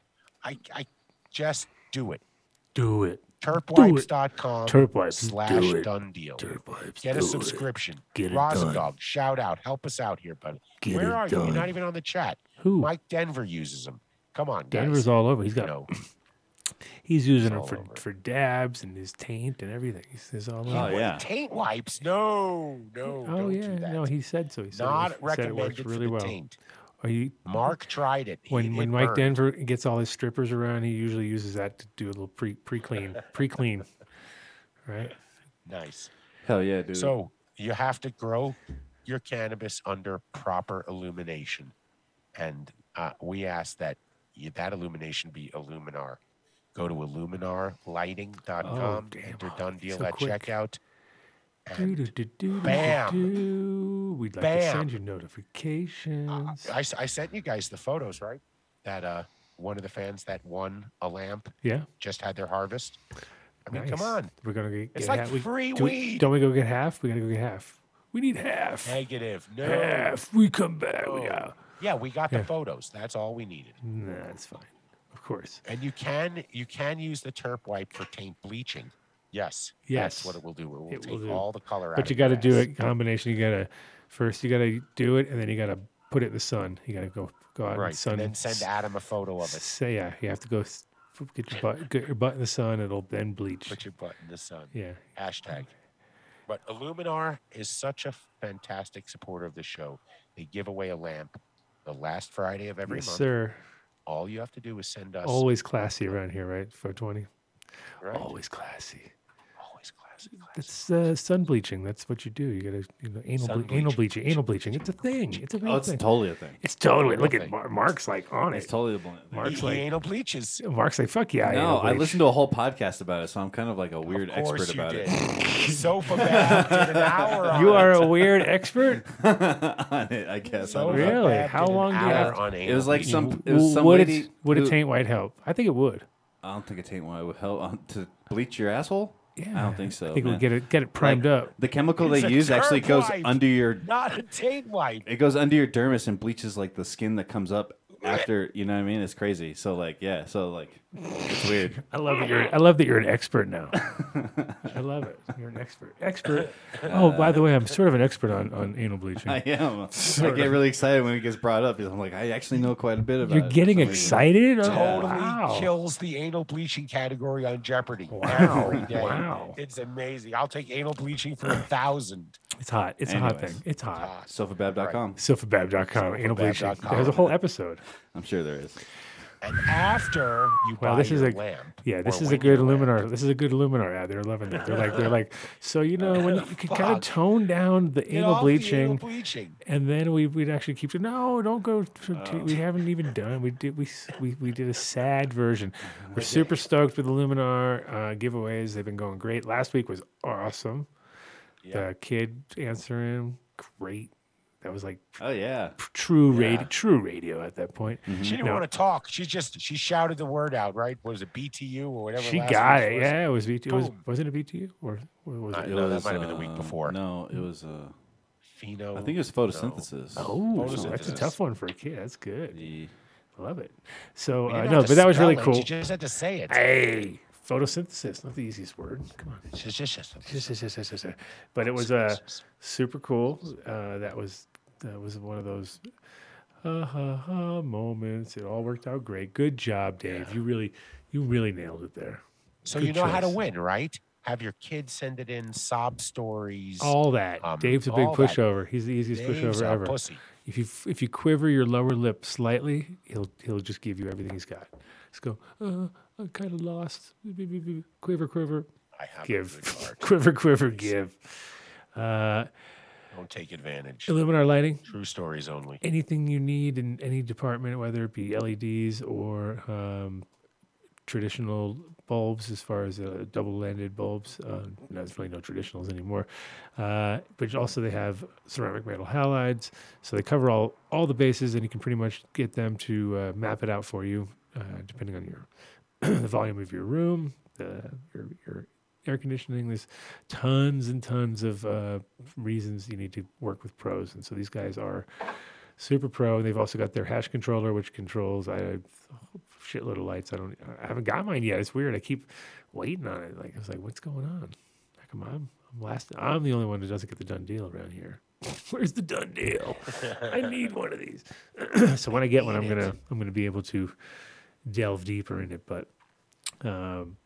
I, I just do it. Do it. Terpwipes.com Terp wipes, do slash done deal. Terp wipes, Get a do it. subscription. Get it done. Dog, shout out. Help us out here, buddy. Get Where it are you? You're not even on the chat. Who? Mike Denver uses them. Come on, guys. Denver's all over. He's You got. know, He's using them for, over. for dabs and his taint and everything. He's, he's all over. Oh yeah. taint wipes. No, no. Oh don't yeah, do that. no, he said so. He said not it, was- said it works really for the well. taint. Are you, Mark tried it. He- when it when Mike burned. Denver gets all his strippers around, he usually uses that to do a little pre pre clean pre clean, right? Nice. Hell yeah, dude. So you have to grow your cannabis under proper illumination, and uh, we ask that you, that illumination be Illuminar. Go to illuminarlighting.com, Oh, damn. enter done deal So at quick. checkout. Do, And do, do, do, bam. Do, do. We'd like to send you notifications. I sent you guys the photos, right? That uh, one of the fans that won a lamp yeah, just had their harvest. I mean, come on. We're gonna get, It's get like half. We- free do we- weed. Don't we go get half? We gotta go get half. We need half. Negative. No. Half. We come back. We got. Yeah, we got the Yeah. photos. That's all we needed. Nah, that's fine. Of course. And you can you can use the terp wipe for taint bleaching. Yes. Yes. That's what it will do. It will It take do. all the color out. But you got got to do a combination. You got to first you got to do it, and then you got to put it in the sun. You got to go go out in the sun. and then send Adam a photo of it. Say yeah, you have to go get your butt get your butt in the sun. It'll then bleach. Put your butt in the sun. Yeah. Hashtag. But Illuminar is such a fantastic supporter of the show. They give away a lamp the last Friday of every Yes, month. sir. All you have to do is send us Always classy around here, right? 420. right? Always classy. Always classy. classy. It's uh, sun bleaching. That's what you do. You gotta, you know, anal, Sun ble- anal bleaching. bleaching, anal bleaching. It's a thing. It's a real oh, it's thing. totally a thing. it's totally. real Look at. Mar- Mark's like on It's totally a thing. Mark's He like, anal bleaches. Mark's like, fuck yeah. No, anal I listened to a whole podcast about it, so I'm kind of like a weird of expert you about did. it. Sofa Bab did an hour You are it. a weird expert. on it, I guess. I Sofa know. Really? How long do you hour have on It anal was like some. It was W- some would lady. it would a who- taint white help? I think it would. I don't think a taint white would help uh, to bleach your asshole. Yeah, I don't think so. I think we'll get it get it primed Like, up. The chemical It's they use actually derm goes wipe. under your. Not a taint wipe. It goes under your dermis and bleaches like the skin that comes up after. You know what I mean? It's crazy. So like, yeah. So like, it's weird. I love that you're. I love that you're an expert now. I love it. You're an expert. Expert. Oh, by the way, I'm sort of an expert on, on anal bleaching. I am. I get really excited when it gets brought up. I'm like, I actually know quite a bit about. It. You're it for getting some reason. excited. Oh, Totally wow. kills the anal bleaching category on Jeopardy Wow. every day. Wow. It's amazing. I'll take anal bleaching for a thousand. It's hot. It's a hot Anyways. thing. It's hot. Sofabab.com. Sofabab.com. Anal bleaching. Sofabab.com. There's a whole episode. I'm sure there is. And after you Well, buy this is a lamp, yeah. This is a good your lamp- This is a good Illuminar ad. They're loving it. They're like they're like. So you know when you could kind of tone down the anal off the bleaching, bleaching. and then we we'd actually keep it. No, don't go. To, to- we haven't even done. We did we we we did a sad version. We're super stoked with Illuminar uh, giveaways. They've been going great. Last week was awesome. Yeah. The kid answering great. That was like Oh yeah. true radio, Yeah. true radio at that point. She didn't No. want to talk. She just she shouted the word out, right? Was it BTU or whatever? She last got week's it. was? Yeah, it was BTU. It Was, wasn't it BTU or what was Uh, it? No, that might have been the week uh, before. No, it was. Uh, Pheno. I think it was photosynthesis. Oh, that's a tough one for a kid. That's good. The- Love it. So You uh, no, but that was really it, cool. You just had to say it. Hey, photosynthesis, not the easiest word. Come on. But it was uh, super cool. Uh, that was that was one of those ha ha ha moments. It all worked out great. Good job, Dave. You really you really nailed it there. So Good you know how to win, right? Have your kids send it in sob stories. All that. um, Dave's a big all that. pushover. He's the easiest Dave's pushover a ever. pussy. If you if you quiver your lower lip slightly, he'll he'll just give you everything he's got. Just go. Uh, I'm kind of lost. Quiver, quiver, I have give. quiver, quiver, give. Uh, Don't take advantage. Illuminar lighting. True stories only. Anything you need in any department, whether it be LEDs or um, traditional bulbs, as far as uh, double-ended bulbs. Uh, there's really no traditionals anymore. Uh, but also they have ceramic metal halides, so they cover all all the bases, and you can pretty much get them to uh, map it out for you, uh, depending on your the volume of your room, the your your air conditioning. There's tons and tons of uh, reasons you need to work with pros, and so these guys are super pro. And they've also got their hash controller, which controls I a shitload of lights. I don't, I haven't got mine yet. It's weird. I keep waiting on it. Like I was like, what's going on? How come I'm, I'm last? I'm the only one who doesn't get the done deal around here. Where's the done deal? I need one of these. so when I get one, I'm gonna, I'm gonna be able to delve deeper in it. But um,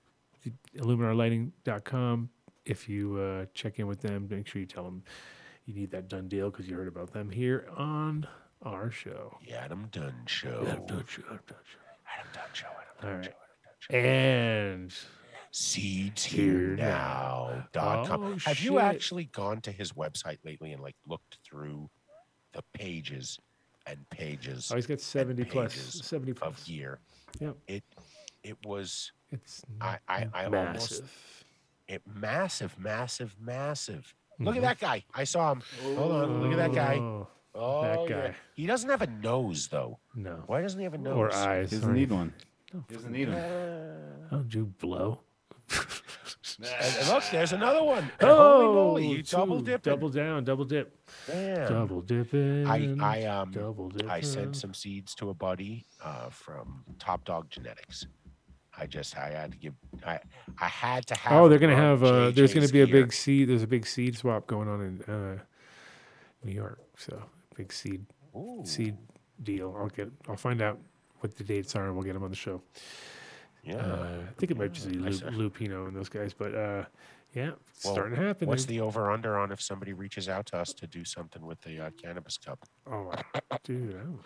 illuminarlighting.com. If you uh, check in with them, make sure you tell them you need that done deal because you heard about them here on our show. The Adam Dunn Show. Adam Dunn Show. Adam Dunn Show. Adam Dunn Show. Adam All Dunn right. Show. Adam Dunn Show. And Seeds Here here now. dot com. Oh, Have you actually gone to his website lately and like looked through the pages and pages oh, he's got 70 plus. 70 of plus. gear? Yep. It it was It's I I, I almost massive. it massive, massive, massive. Look Mhm. at that guy. I saw him. Hold on. Look at that guy. Oh, Oh, that yeah. guy. He doesn't have a nose though. No. Why doesn't he have a nose? Or eyes. He doesn't need one. He doesn't need one. Oh, you blow. And, and look, there's another one. Oh, Holy moly, you two. double dip, Double down, double dip. Damn. Double dipping. I I um double dipping. I sent some seeds to a buddy uh, from Top Dog Genetics. I just I had to give I I had to have. Oh, they're gonna have. Uh, there's gonna be a big seed. There's a big seed swap going on in uh, New York. So big seed Ooh, seed deal. I'll get. I'll find out what the dates are, and we'll get them on the show. Yeah. Uh, I think it might just be Lu. Lupino and those guys, but uh, yeah, it's Well, starting to happen. What's the over under on if somebody reaches out to us to do something with the uh, cannabis cup? Oh, dude, I don't,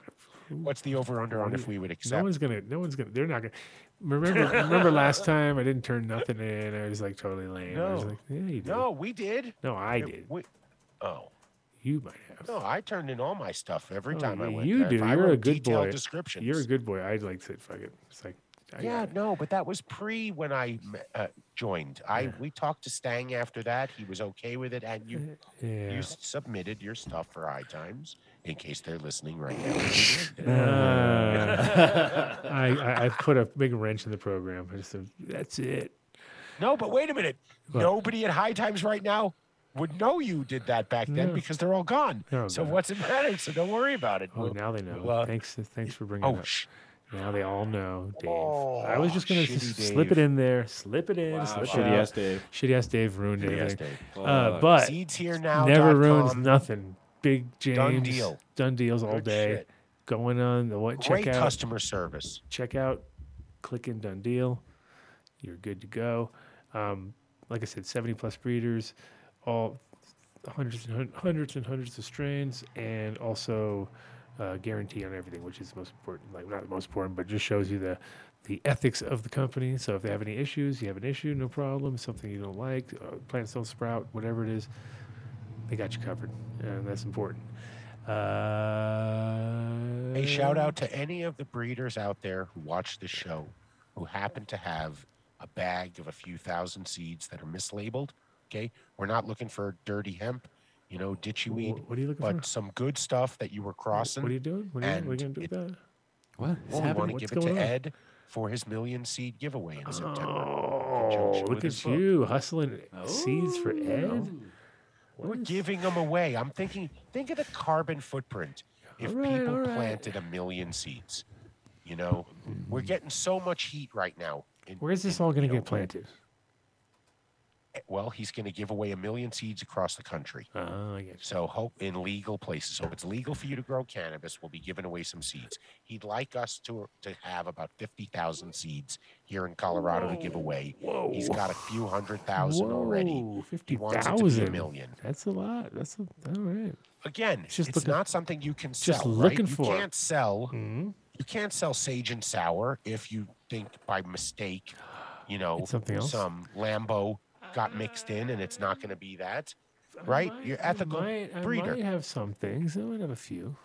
What's the over under on if we would accept? no accept? one's gonna. No one's gonna. They're not gonna. Remember, remember last time I didn't turn nothing in. I was like totally lame. I was No. like, yeah, you did. No, we did. no, I It- did. we- oh. You might have. No, I turned in all my stuff every Oh, time I yeah, went you there. do. I You're a wrote good detailed boy. descriptions. You're a good boy. I'd like to fuck it. It's like I- Yeah, no, but that was pre when I uh, joined. I Yeah. we talked to Stang after that. He was okay with it, and you yeah. you submitted your stuff for High Times in case they're listening right now. Uh, I, I I put a big wrench in the program. I just said, that's it. no, but wait a minute. What? Nobody at High Times right now would know you did that back then No. because they're all gone. They're all so gone. what's it matter? So don't worry about it. Oh, We'll- now they know. well, uh, thanks, thanks for bringing oh, it up. sh- Now they all know, Dave. I was Oh, just gonna s- slip it in there, slip it in, Wow, slip shitty it ass Dave. Shitty ass Dave ruined Shitty everything. Dave. Uh, but Seeds here now. never ruins com. nothing. Big James, Done deal. done deals all Good day. shit. Going on the what? Great Check out, customer service. check out, click in, done deal. You're good to go. Um, like I said, 70 plus breeders, all hundreds and hun- hundreds and hundreds of strains, and also uh, guarantee on everything, which is the most important. Like not the most important, but just shows you the the ethics of the company. So if they have any issues, you have an issue, no problem. Something you don't like, uh, plants don't sprout, whatever it is, they got you covered, and that's important. Uh, A shout out to any of the breeders out there who watch the show who happen to have a bag of a few thousand seeds that are mislabeled. Okay. We're not looking for dirty hemp, you know, ditchy wh- weed, What are you looking but for? some good stuff that you were crossing. What are you doing? What are you, what are you gonna do it- with that? What is well, we want to give it to on? Ed for his million seed giveaway in September. Oh, conjunction look with his at book. you hustling seeds for oh. Ed. We're giving them away. I'm thinking, think of the carbon footprint if All right, people all right. planted a million seeds. You know, we're getting so much heat right now. in- Where's this in, all going you to know, get planted? Well, he's going to give away a million seeds across the country. Oh, you. So hope in legal places. So if it's legal for you to grow cannabis, we'll be giving away some seeds. He'd like us to to have about fifty thousand seeds here in Colorado to give away. Whoa. He's got a few hundred thousand already. Whoa, He fifty wants it to be a million. That's a lot. That's a, all right. Again, It's just it's looking- not something you can sell. just looking you for it. can't sell. Mhm. You can't sell sage and sour if you think by mistake, you know, It's something else? some Lambo got mixed in and it's not going to be that. Right? might- You're I ethical might- I might have some things. I might have a few.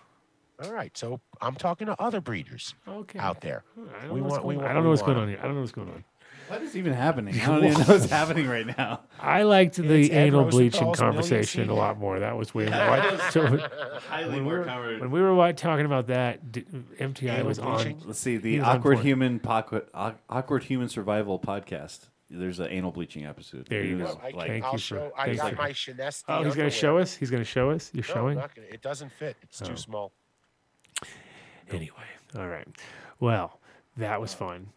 All right. So I'm talking to other breeders Okay. out there. I don't We know what's want- we going- want- I don't know we what's going on here. I don't know what's going on. What is even happening? I don't even know what's happening right now. I liked the Ed anal bleaching conversation a lot more. That was weird. What- so when, Highly when we were, when we were talking about that, d- MTI Anal was on. Let's see the awkward human poc- awkward human survival podcast. There's an anal bleaching episode. There you go. I like Thank I'll you for- show. I thank got you. my Shinesti. Oh, he's going to show us. He's going to show us. You're No, showing. not gonna, it doesn't fit. It's Oh. too small. Anyway, all right. Well, that was fun.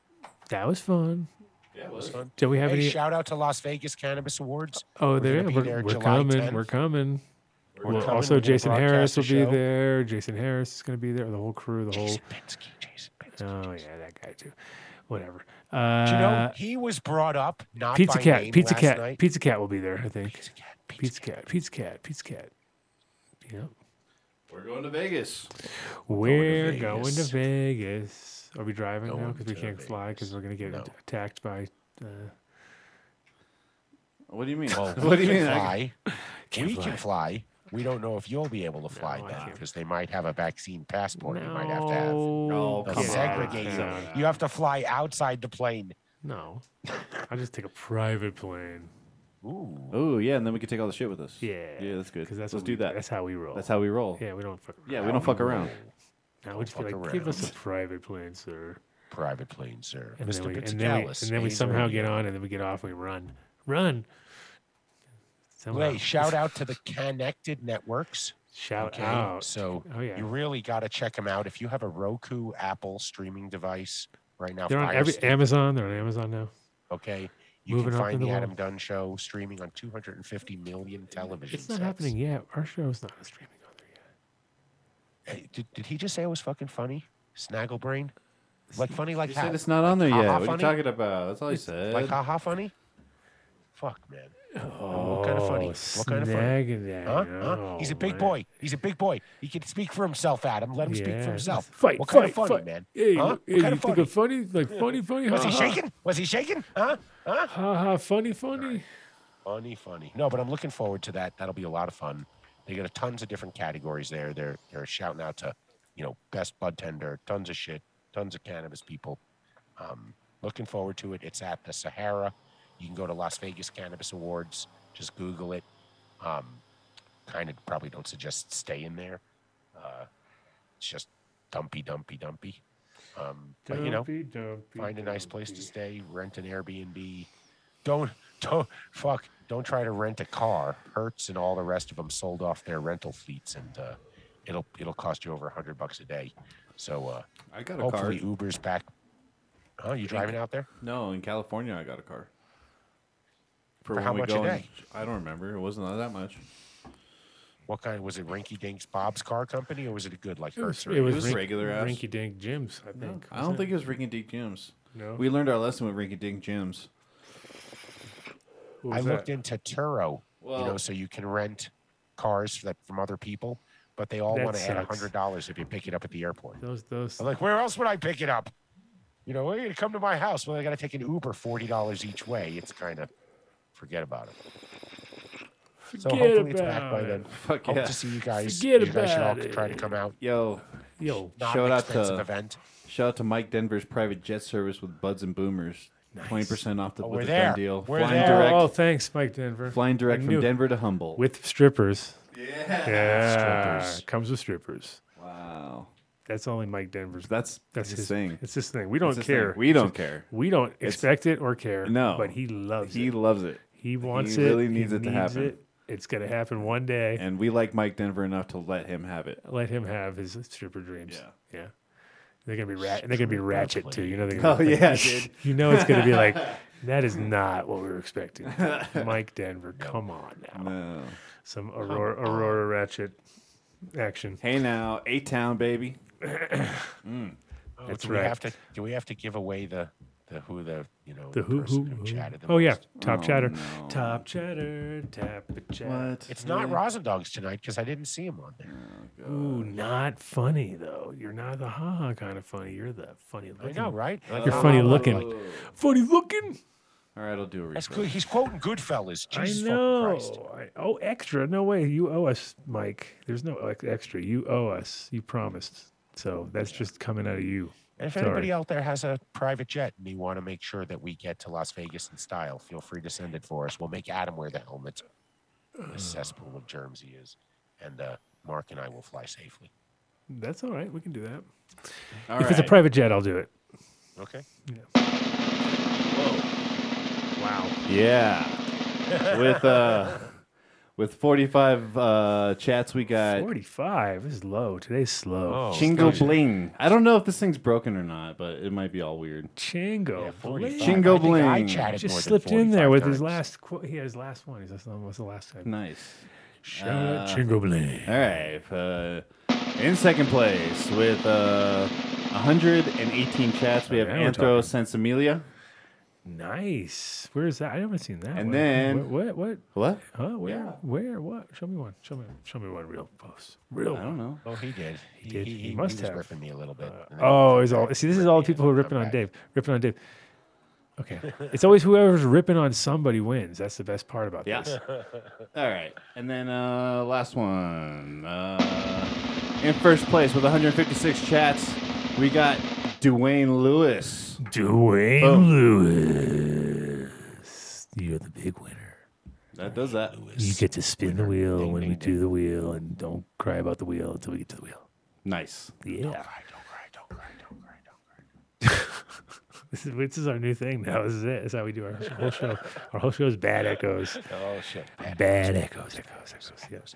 That was fun. Yeah, it was fun. Do we have Hey, any? shout out to Las Vegas Cannabis Awards. oh, we're there we're, there we're coming. We're coming. We're Well, coming. also, We're Jason Harris will be there. Jason Harris is going to be there. The whole crew. The whole. Jason Penske. Jason Penske. Oh yeah, that guy too. Whatever. Uh, Do you know he was brought up not Pizza by Cat. name Pizza last Cat. night. Pizza Cat will be there. I think. Pizza Cat. Pizza Cat. Pizza Cat. Pizza Cat. Yeah. We're going to Vegas. We're going to Vegas. Vegas. Are we driving now? Because we can't fly because we're going to get No. attacked by. Uh, What do you mean? Well, what do you mean? I- fly. Can't we fly. can fly. We don't know if you'll be able to fly No, then because they might have a vaccine passport. You might have to have. Oh, They'll come segregate on. you. No, You have to fly outside the plane. no. I just take a private plane. Ooh. Oh yeah, and then we can take all the shit with us. Yeah. Yeah, that's good. Because that's Let's what do we- that. That's how we roll. That's how we roll. Yeah, we don't fuck. Around. Yeah, we don't fuck around. Now we just be fuck like, give us a private plane, sir. Private plane, sir. And Mr. then we, and then we, and then we somehow get on, and then we get off, and we run, run. Somehow. Wait, uh, shout out to the connected networks. Shout Okay, out. so oh yeah, you really got to check them out. If you have a Roku, Apple streaming device right now, they're on every Stick, Amazon. They're on Amazon now. okay, you Moving can find the the. Adam Dunn Show streaming on 250 million television. It's not sets. happening yet. Our show's not streaming on there yet. Hey, did, did he just say it was fucking funny? Snagglebrain? Like funny like He how? said it's not on there Ha-ha yet. What are you talking about? That's all he said. Like haha funny? Fuck, man. What kind of funny? What kind of funny? Huh? Huh? He's a Oh, big man. boy. He's a big boy. He can speak for himself, Adam. Let him speak for himself. Fight, what fight, kind of funny, fight. man? Hey, huh? hey, What you kind of think funny? of funny? Like funny, funny. Was ha, he ha. shaking? Was he shaking? Huh? Huh? Ha ha, funny, funny. Funny, funny. No, but I'm looking forward to that. That'll be a lot of fun. They got a tons of different categories there. They're they're shouting out to, you know, best bud tender, tons of shit, tons of cannabis people. Um, looking forward to it. It's at the Sahara. You can go to Las Vegas Cannabis Awards. Just Google it. Um, kind of probably don't suggest staying there. Uh, it's just dumpy, dumpy, dumpy. Um, but you know, Dumpy, dumpy, find a nice place to stay. Rent an Airbnb. Don't don't fuck. Don't try to rent a car. Hertz and all the rest of them sold off their rental fleets, and uh, it'll it'll cost you over a hundred bucks a day. So uh, I got a hopefully car. Uber's back. Oh, you driving out there? No, in California, I got a car. For when how we much a go and- day? I don't remember. It wasn't that much. What kind was it? Rinky Dinks Bob's car company, or was it a good like It was, Hertz? or it was, was rink- regular ass. Rinky Dink Gyms, I think. I don't think it was Rinky Dink Gyms. No. We learned our lesson with Rinky Dink Gyms. What I was looked into Turo, you know, Well- so you can rent cars that from other people, but they all That want to add a sucks. hundred dollars if you pick it up at the airport. Those those. I'm like, where else would I pick it up? You know, you come to my house. Well, I got to take an Uber forty dollars each way. It's kind of forget about it. So Forget hopefully it's back by about then. it. Fuck Hope yeah. to see you guys. Forget you guys should all about try to come out. Yo, Yo, Not Shout out expensive to- event. shout out to Mike Denver's private jet service with Buds and Boomers. Twenty percent off the Oh, with we're the done there. deal. We're flying there. direct, Oh, thanks, Mike Denver. flying direct from Denver to Humboldt. with strippers. yeah. Yeah, Strippers. comes with strippers. Wow. That's only Mike Denver's. That's That's his, his thing. It's his thing. We don't It's his thing. care. We don't care. We don't expect it or care. No. but he loves He it. loves it, He wants it. he it. really needs he it to happen. It. It's gonna happen one day. and we like Mike Denver enough to let him have it. Let him have his stripper dreams. Yeah. yeah. They're gonna be rat. They're gonna be ratchet too. You know they're Oh gonna. oh, yeah, dude. You know it's gonna be like that is not what we were expecting. Mike Denver, come on now. No. Some Aurora, Aurora Ratchet action. Hey now, A Town baby. Mm. Oh, That's do we right. have to? Do we have to give away the the who the you know The who person who, who? chatted the Oh yeah, top Oh, chatter, no. top chatter, tap a chat. What? It's not Rosendogs tonight because I didn't see him on there. Oh, Ooh, not funny though. You're not the haha kind of funny. You're the funny I looking. know, right? Like, You're funny oh, like- looking. Funny looking. All right, I'll do a That's refresh. good. He's quoting Goodfellas. Jesus I fucking Christ. know. I, oh, extra. No way. You owe us, Mike. There's no extra. You owe us. You promised. So that's just coming out of you. And if Sorry. anybody out there has a private jet and you want to make sure that we get to Las Vegas in style, feel free to send it for us. We'll make Adam wear the helmet. The cesspool of germs he is. And uh, Mark and I will fly safely. That's all right. We can do that. All if it's a right. private jet, I'll do it. Okay. Whoa. Wow. Yeah. with uh with 45 uh chats we got 45. This is low. Today's slow. Oh, Chingo gotcha. Bling. I don't know if this thing's broken or not, but it might be all weird. Chingo. Yeah, Bling. 45. Chingo I I chatted Just more than slipped in there 45 with his times. last quote. He had his last one. He's last one. What's the last time? Nice. Shout out Uh, Chingo Bling. All right. Uh, in second place with uh 118 chats, we have Now we're Anthro talking. Sensimilia. Nice. Where is that? I haven't seen that. And one. then- what? What? what? What? Huh? Where? Where? What? Show me one. Show me. Show me one real post. Real. I don't know. Oh, he did. He, did. He, He he, must was have. ripping me a little bit. and then Oh, he is all. See, this is all the people who are ripping on back. Dave. Ripping on Dave. Okay. it's always whoever's ripping on somebody wins. That's the best part about Yeah. this. All right. And then uh last one. Uh in first place with 156 chats, we got Dwayne Lewis. Dwayne Boom. Lewis. You're the big winner. That does that. You get to spin the wheel Ding, when we ding, do the wheel, and don't cry about the wheel until we get to the wheel. Nice. Yeah. Don't cry, don't cry, don't cry, don't cry, don't cry. This is, this is our new thing now. This is it. This is how we do our whole show. Our whole show is bad echoes. Oh, shit. Bad Bad echoes, echoes, echoes. Yes.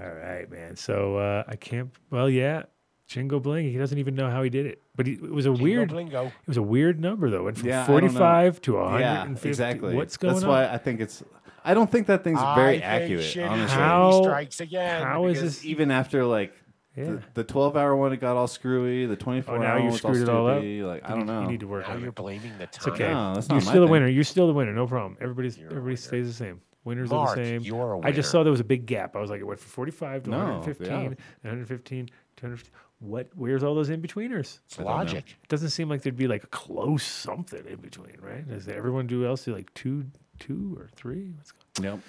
All right, man. So uh, I can't. Well, yeah. Chingo Bling. He doesn't even know how he did it, but he, it was a Jingo weird. Blingo. It was a weird number though. Went from Yeah, I don't know. 45 to Yeah, 150. exactly. What's going That's on? why I think it's I don't think that thing's very think accurate, honestly. How- Shitty strikes again. how is Because this- even after like Yeah. the, the 12 hour one it got all screwy, the 24 Oh, now hour you one was all screwed it all up? Like I You don't need- know. You need to work Now on you're it. blaming the It's okay. No, that's You're not still the winner. You're still the winner. No problem. Everybody's You're everybody winner. stays the same. Winners Mark, are the same. you're a I just saw there was a big gap. I was like, it went from 45 to No, 115, yeah. 115, 250. What? Where's all those in betweeners? It's logic. It doesn't seem like there'd be like a close something in between, right? Does everyone do else do like two, two or three? What's going? Yep.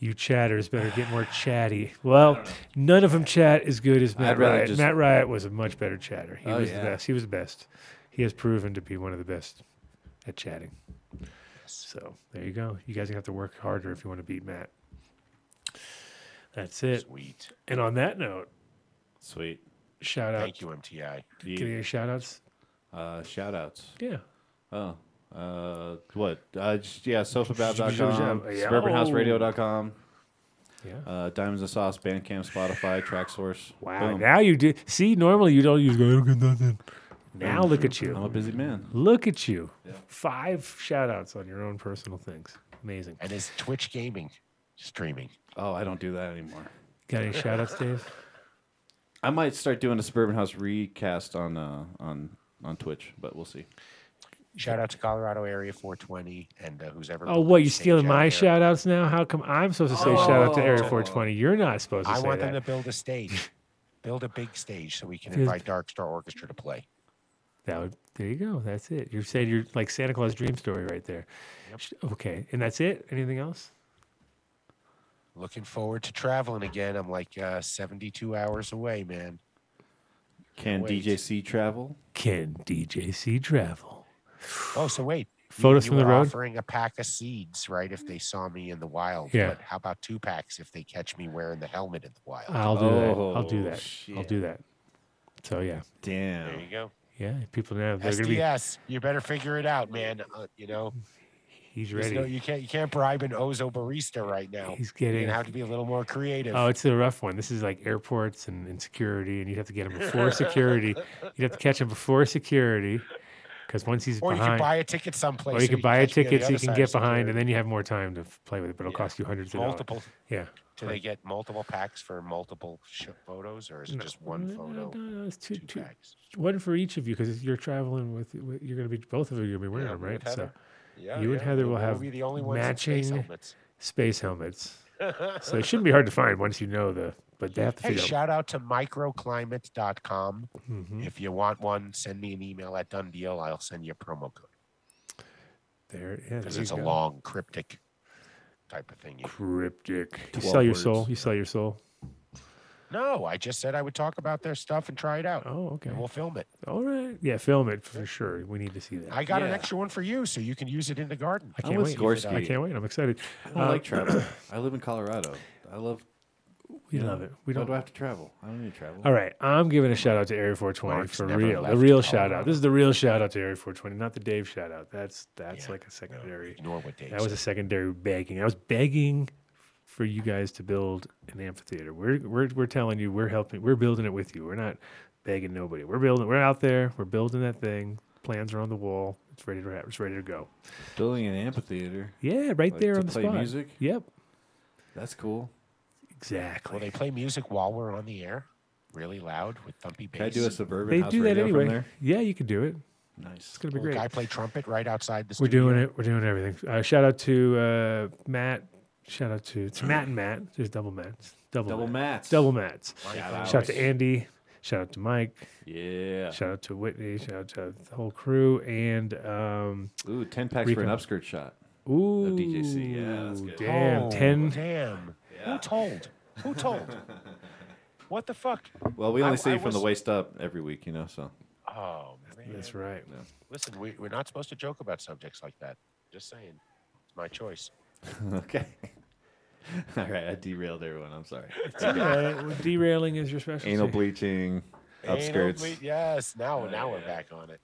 You chatters better get more chatty. Well, none of them chat as good as Matt I'd Riot. just- Matt Riot was a much better chatter. He Oh, was yeah. the best. He was the best. he has proven to be one of the best at chatting. So there you go. You guys have to work harder if you want to beat Matt. That's it. Sweet. And on that note, Sweet. Shout out. Thank you, MTI. Get any shout outs? Uh, shout outs. Yeah. Oh. Uh, what? Uh, just, yeah, sofabab.com, Yeah. suburbanhouseradio.com, Yeah. uh, Diamonds and Sauce, Bandcamp, Spotify, TrackSource. Wow. Boom. Now you do. See, normally you don't use I don't get nothing. Now look at you. I'm a busy man. Look at you. Five shout outs on your own personal things. Amazing. And his Twitch gaming streaming. Oh, I don't do that anymore. Got any shout outs, Dave? I might start doing a Suburban House recast on uh, on on Twitch, but we'll see. Shout out to Colorado Area 420 and uh, who's ever. Oh, building what? You stage stealing my there. shout outs now? How come I'm supposed to say shout out to Area Oh. 420? You're not supposed to say I want that. them to build a stage, build a big stage so we can invite Dark Star Orchestra to play. That would, there you go. That's it. You said you're like Santa Claus dream story right there. Sh- Okay, and that's it. Anything else? Looking forward to traveling again. I'm like uh, 72 hours away, man. Can Wait. DJC travel? Can DJC travel? Oh, so wait. Photos you from the were road? Offering a pack of seeds, right? If they saw me in the wild. Yeah. But how about two packs if they catch me wearing the helmet in the wild? I'll do that. I'll do Oh, that. I'll do that. So yeah, Damn. there you go. yeah. People now they're gonna be. You better figure it out, man. Uh, you know, He's ready. no- you can't you can't bribe an Ozo barista right now. He's getting. gonna have to be a little more creative. Oh, it's a rough one. This is like airports and, and security, and you'd have to get him before security. You'd have to catch him before security, because once he's or you behind, can buy a ticket someplace. or you so can buy a catch me on the ticket so you can get behind, and then you have more time to play with it. But it'll Yeah. cost you hundreds of dollars. multiple. Yeah. Do they get multiple packs for multiple photos, or is it just one photo? No, no, it's two, Two two, packs. one for each of you because you're traveling with, you're going to be both of you are going to be wearing Yeah, them, right? So. Yeah, you and yeah, Heather we'll- will we'll have be the only ones in space matching helmets. space helmets. so it shouldn't be hard to find once you know the. But they have to Hey, figure out. shout out to microclimate.com. Mhm. If you want one, send me an email at done deal. I'll send you a promo code There, yeah, because it's a go. long cryptic type of thing. You- cryptic. You 12 sell your words. soul. You sell your soul. No, I just said I would talk about their stuff and try it out. Oh, okay. And we'll film it. All right. Yeah, film it for sure. We need to see that. I got an extra one for you, so you can use it in the garden. I can't with wait. Skorsky. I can't wait. I'm excited. I don't Uh, like travel. I live in Colorado. I love. We you love know, it. We don't. do I have to travel? I don't need to travel. All right, I'm giving a shout out to Area 420 Mark's for real. The real shout out. Colorado. This is the real shout out to Area 420, not the Dave shout out. That's that's Yeah, like a secondary. Ignore what Dave That was a secondary begging. I was begging for you guys to build an amphitheater. We're we're we're telling you we're helping. We're building it with you. We're not begging nobody. We're building. We're out there. We're building that thing. Plans are on the wall. It's ready to it's ready to go. Building an amphitheater. Yeah, right Like, there to on the play spot. music? Yep, That's cool. exactly. Will they play music while we're on the air? Really loud with thumpy bass? Can I do a suburban They house do that radio anyway. Yeah, you can do it. Nice. It's gonna be Will great. guy play trumpet right outside the We're studio? doing it. We're doing everything. Uh, shout out to uh, Matt. Shout out to it's Matt and Matt. There's double Matts. Double, Double Matt. mats. Double Matts. Shout out. Shout out to Andy. Shout out to Mike. Yeah. Shout out to Whitney. Shout out to the whole crew. And um, Ooh, 10 packs for an upskirt shot. ooh, DJC. Yeah, that's good. Damn, Oh, ten. Damn. Who told? Who told? what the fuck? Well, we only I- see I you from the waist up every week, you know, so. Oh, man. That's right. Listen, we, we're not supposed to joke about subjects like that. Just saying. It's my choice. okay. All right, I derailed everyone. I'm sorry. All right, well, derailing is your specialty. Anal bleaching, Anal upskirts. ble- yes. Now, now we're back on it.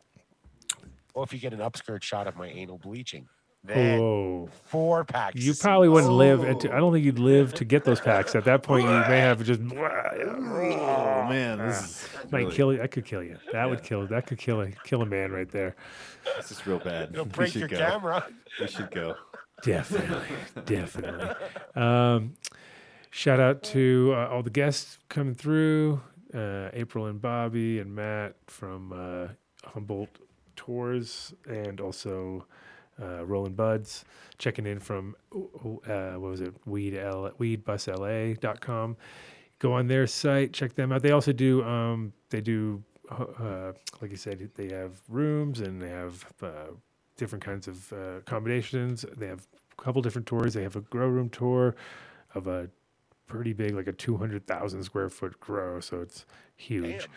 Well, if you get an upskirt shot of my anal bleaching, then Whoa. four packs. You probably wouldn't live. At, I don't think you'd live to get those packs. At that point, you may have just. Oh man, this is Might really, kill you. That could kill you. That would kill. That could kill a kill a man right there. this is real bad. It'll break should your go. camera. We should go. Definitely, definitely. Um, shout out to uh, all the guests coming through: uh, April and Bobby and Matt from uh, Humboldt Tours, and also uh, Rolling Buds checking in from uh, what was it? Weed L weedbusla.com. Go on their site, check them out. They also do um, they do uh, like you said, they have rooms and they have uh, different kinds of uh, accommodations. They have a couple different tours. They have a grow room tour of a pretty big, like a 200,000 square foot grow. So it's huge.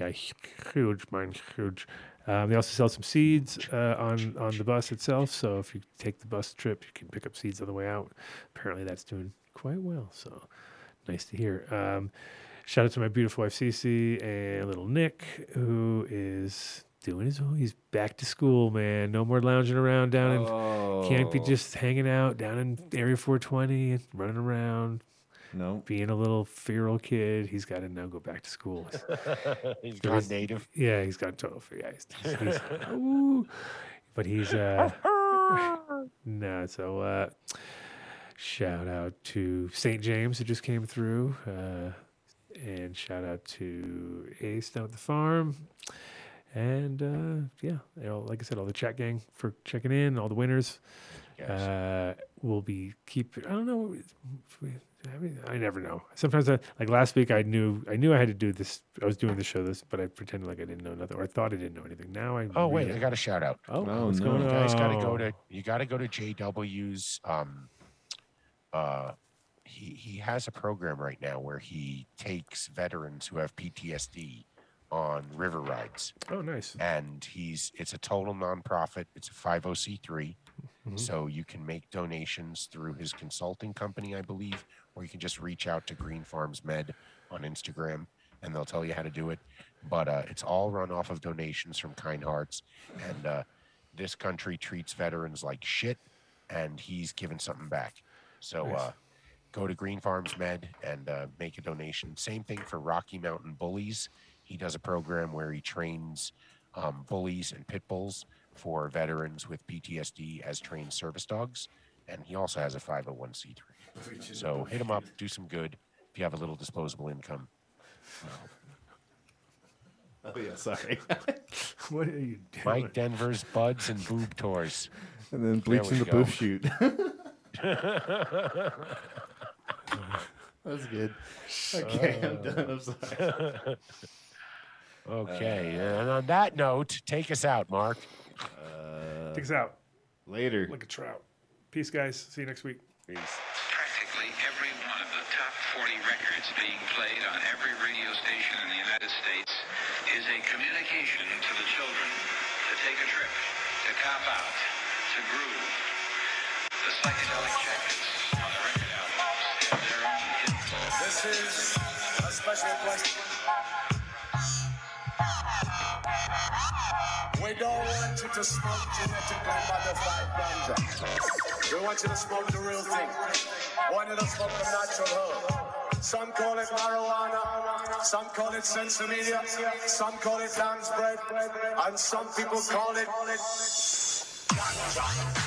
Yeah, huge, mine huge. Um, they also sell some seeds uh, on on the bus itself. So if you take the bus trip, you can pick up seeds on the way out. Apparently, that's doing quite well. So nice to hear. Um, shout out to my beautiful wife Cece and little Nick, who is doing his own. He's back to school, man. No more lounging around down in. Can't be Oh. just hanging out down in Area 420 and running around, No. being a little feral kid. He's got to now go back to school. He's So gone native. Yeah, he's got total fear. Yeah, he's, he's, ooh. but he's uh no. So uh, shout out to St. James who just came through, uh, and shout out to Ace down at the farm, and uh, yeah, you know, like I said, all the chat gang for checking in, all the winners. Yes. Uh, will be keep. I don't know. I mean, I never know. Sometimes, I, like last week, I knew I knew I had to do this. I was doing the show this, but I pretended like I didn't know nothing, or I thought I didn't know anything. Now I. Oh wait, really- I got a shout out. Oh, Oh, what's no. going You guys got to go to you got to go to JW's. Um, uh, he he has a program right now where he takes veterans who have PTSD on river rides, Oh, nice. and he's it's a total nonprofit. It's a five hundred c three, Mhm. so you can make donations through his consulting company, I believe, or you can just reach out to Green Farms Med on Instagram, and they'll tell you how to do it. But uh, it's all run off of donations from kind hearts, and uh, this country treats veterans like shit, and he's given something back. So Nice. uh, go to Green Farms Med and uh, make a donation. Same thing for Rocky Mountain Bullies. He does a program where he trains um, bullies and pit bulls for veterans with PTSD as trained service dogs, and he also has a 501c3. So hit him up, do some good if you have a little disposable income. Oh yeah, sorry. What are you doing? Mike Denver's Buds and Boob Tours. and then bleaching we the go. booth shoot. That's good. Okay, I'm done. I'm sorry. Okay, and on that note, take us out, Mark. Uh, Take us out later. like a trout. Peace, guys. See you next week. Peace. Practically every one of the top 40 records being played on every radio station in the United States is a communication to the children to take a trip, to cop out, to groove. The psychedelic jackets on the record albums have their own This is a special question. Smoke genetically modified ganja. We want you to smoke the real thing. We want you to smoke the natural herb. Some call it marijuana, some call it sinsemilla, some call it lamb's bread, and some people call it ganja.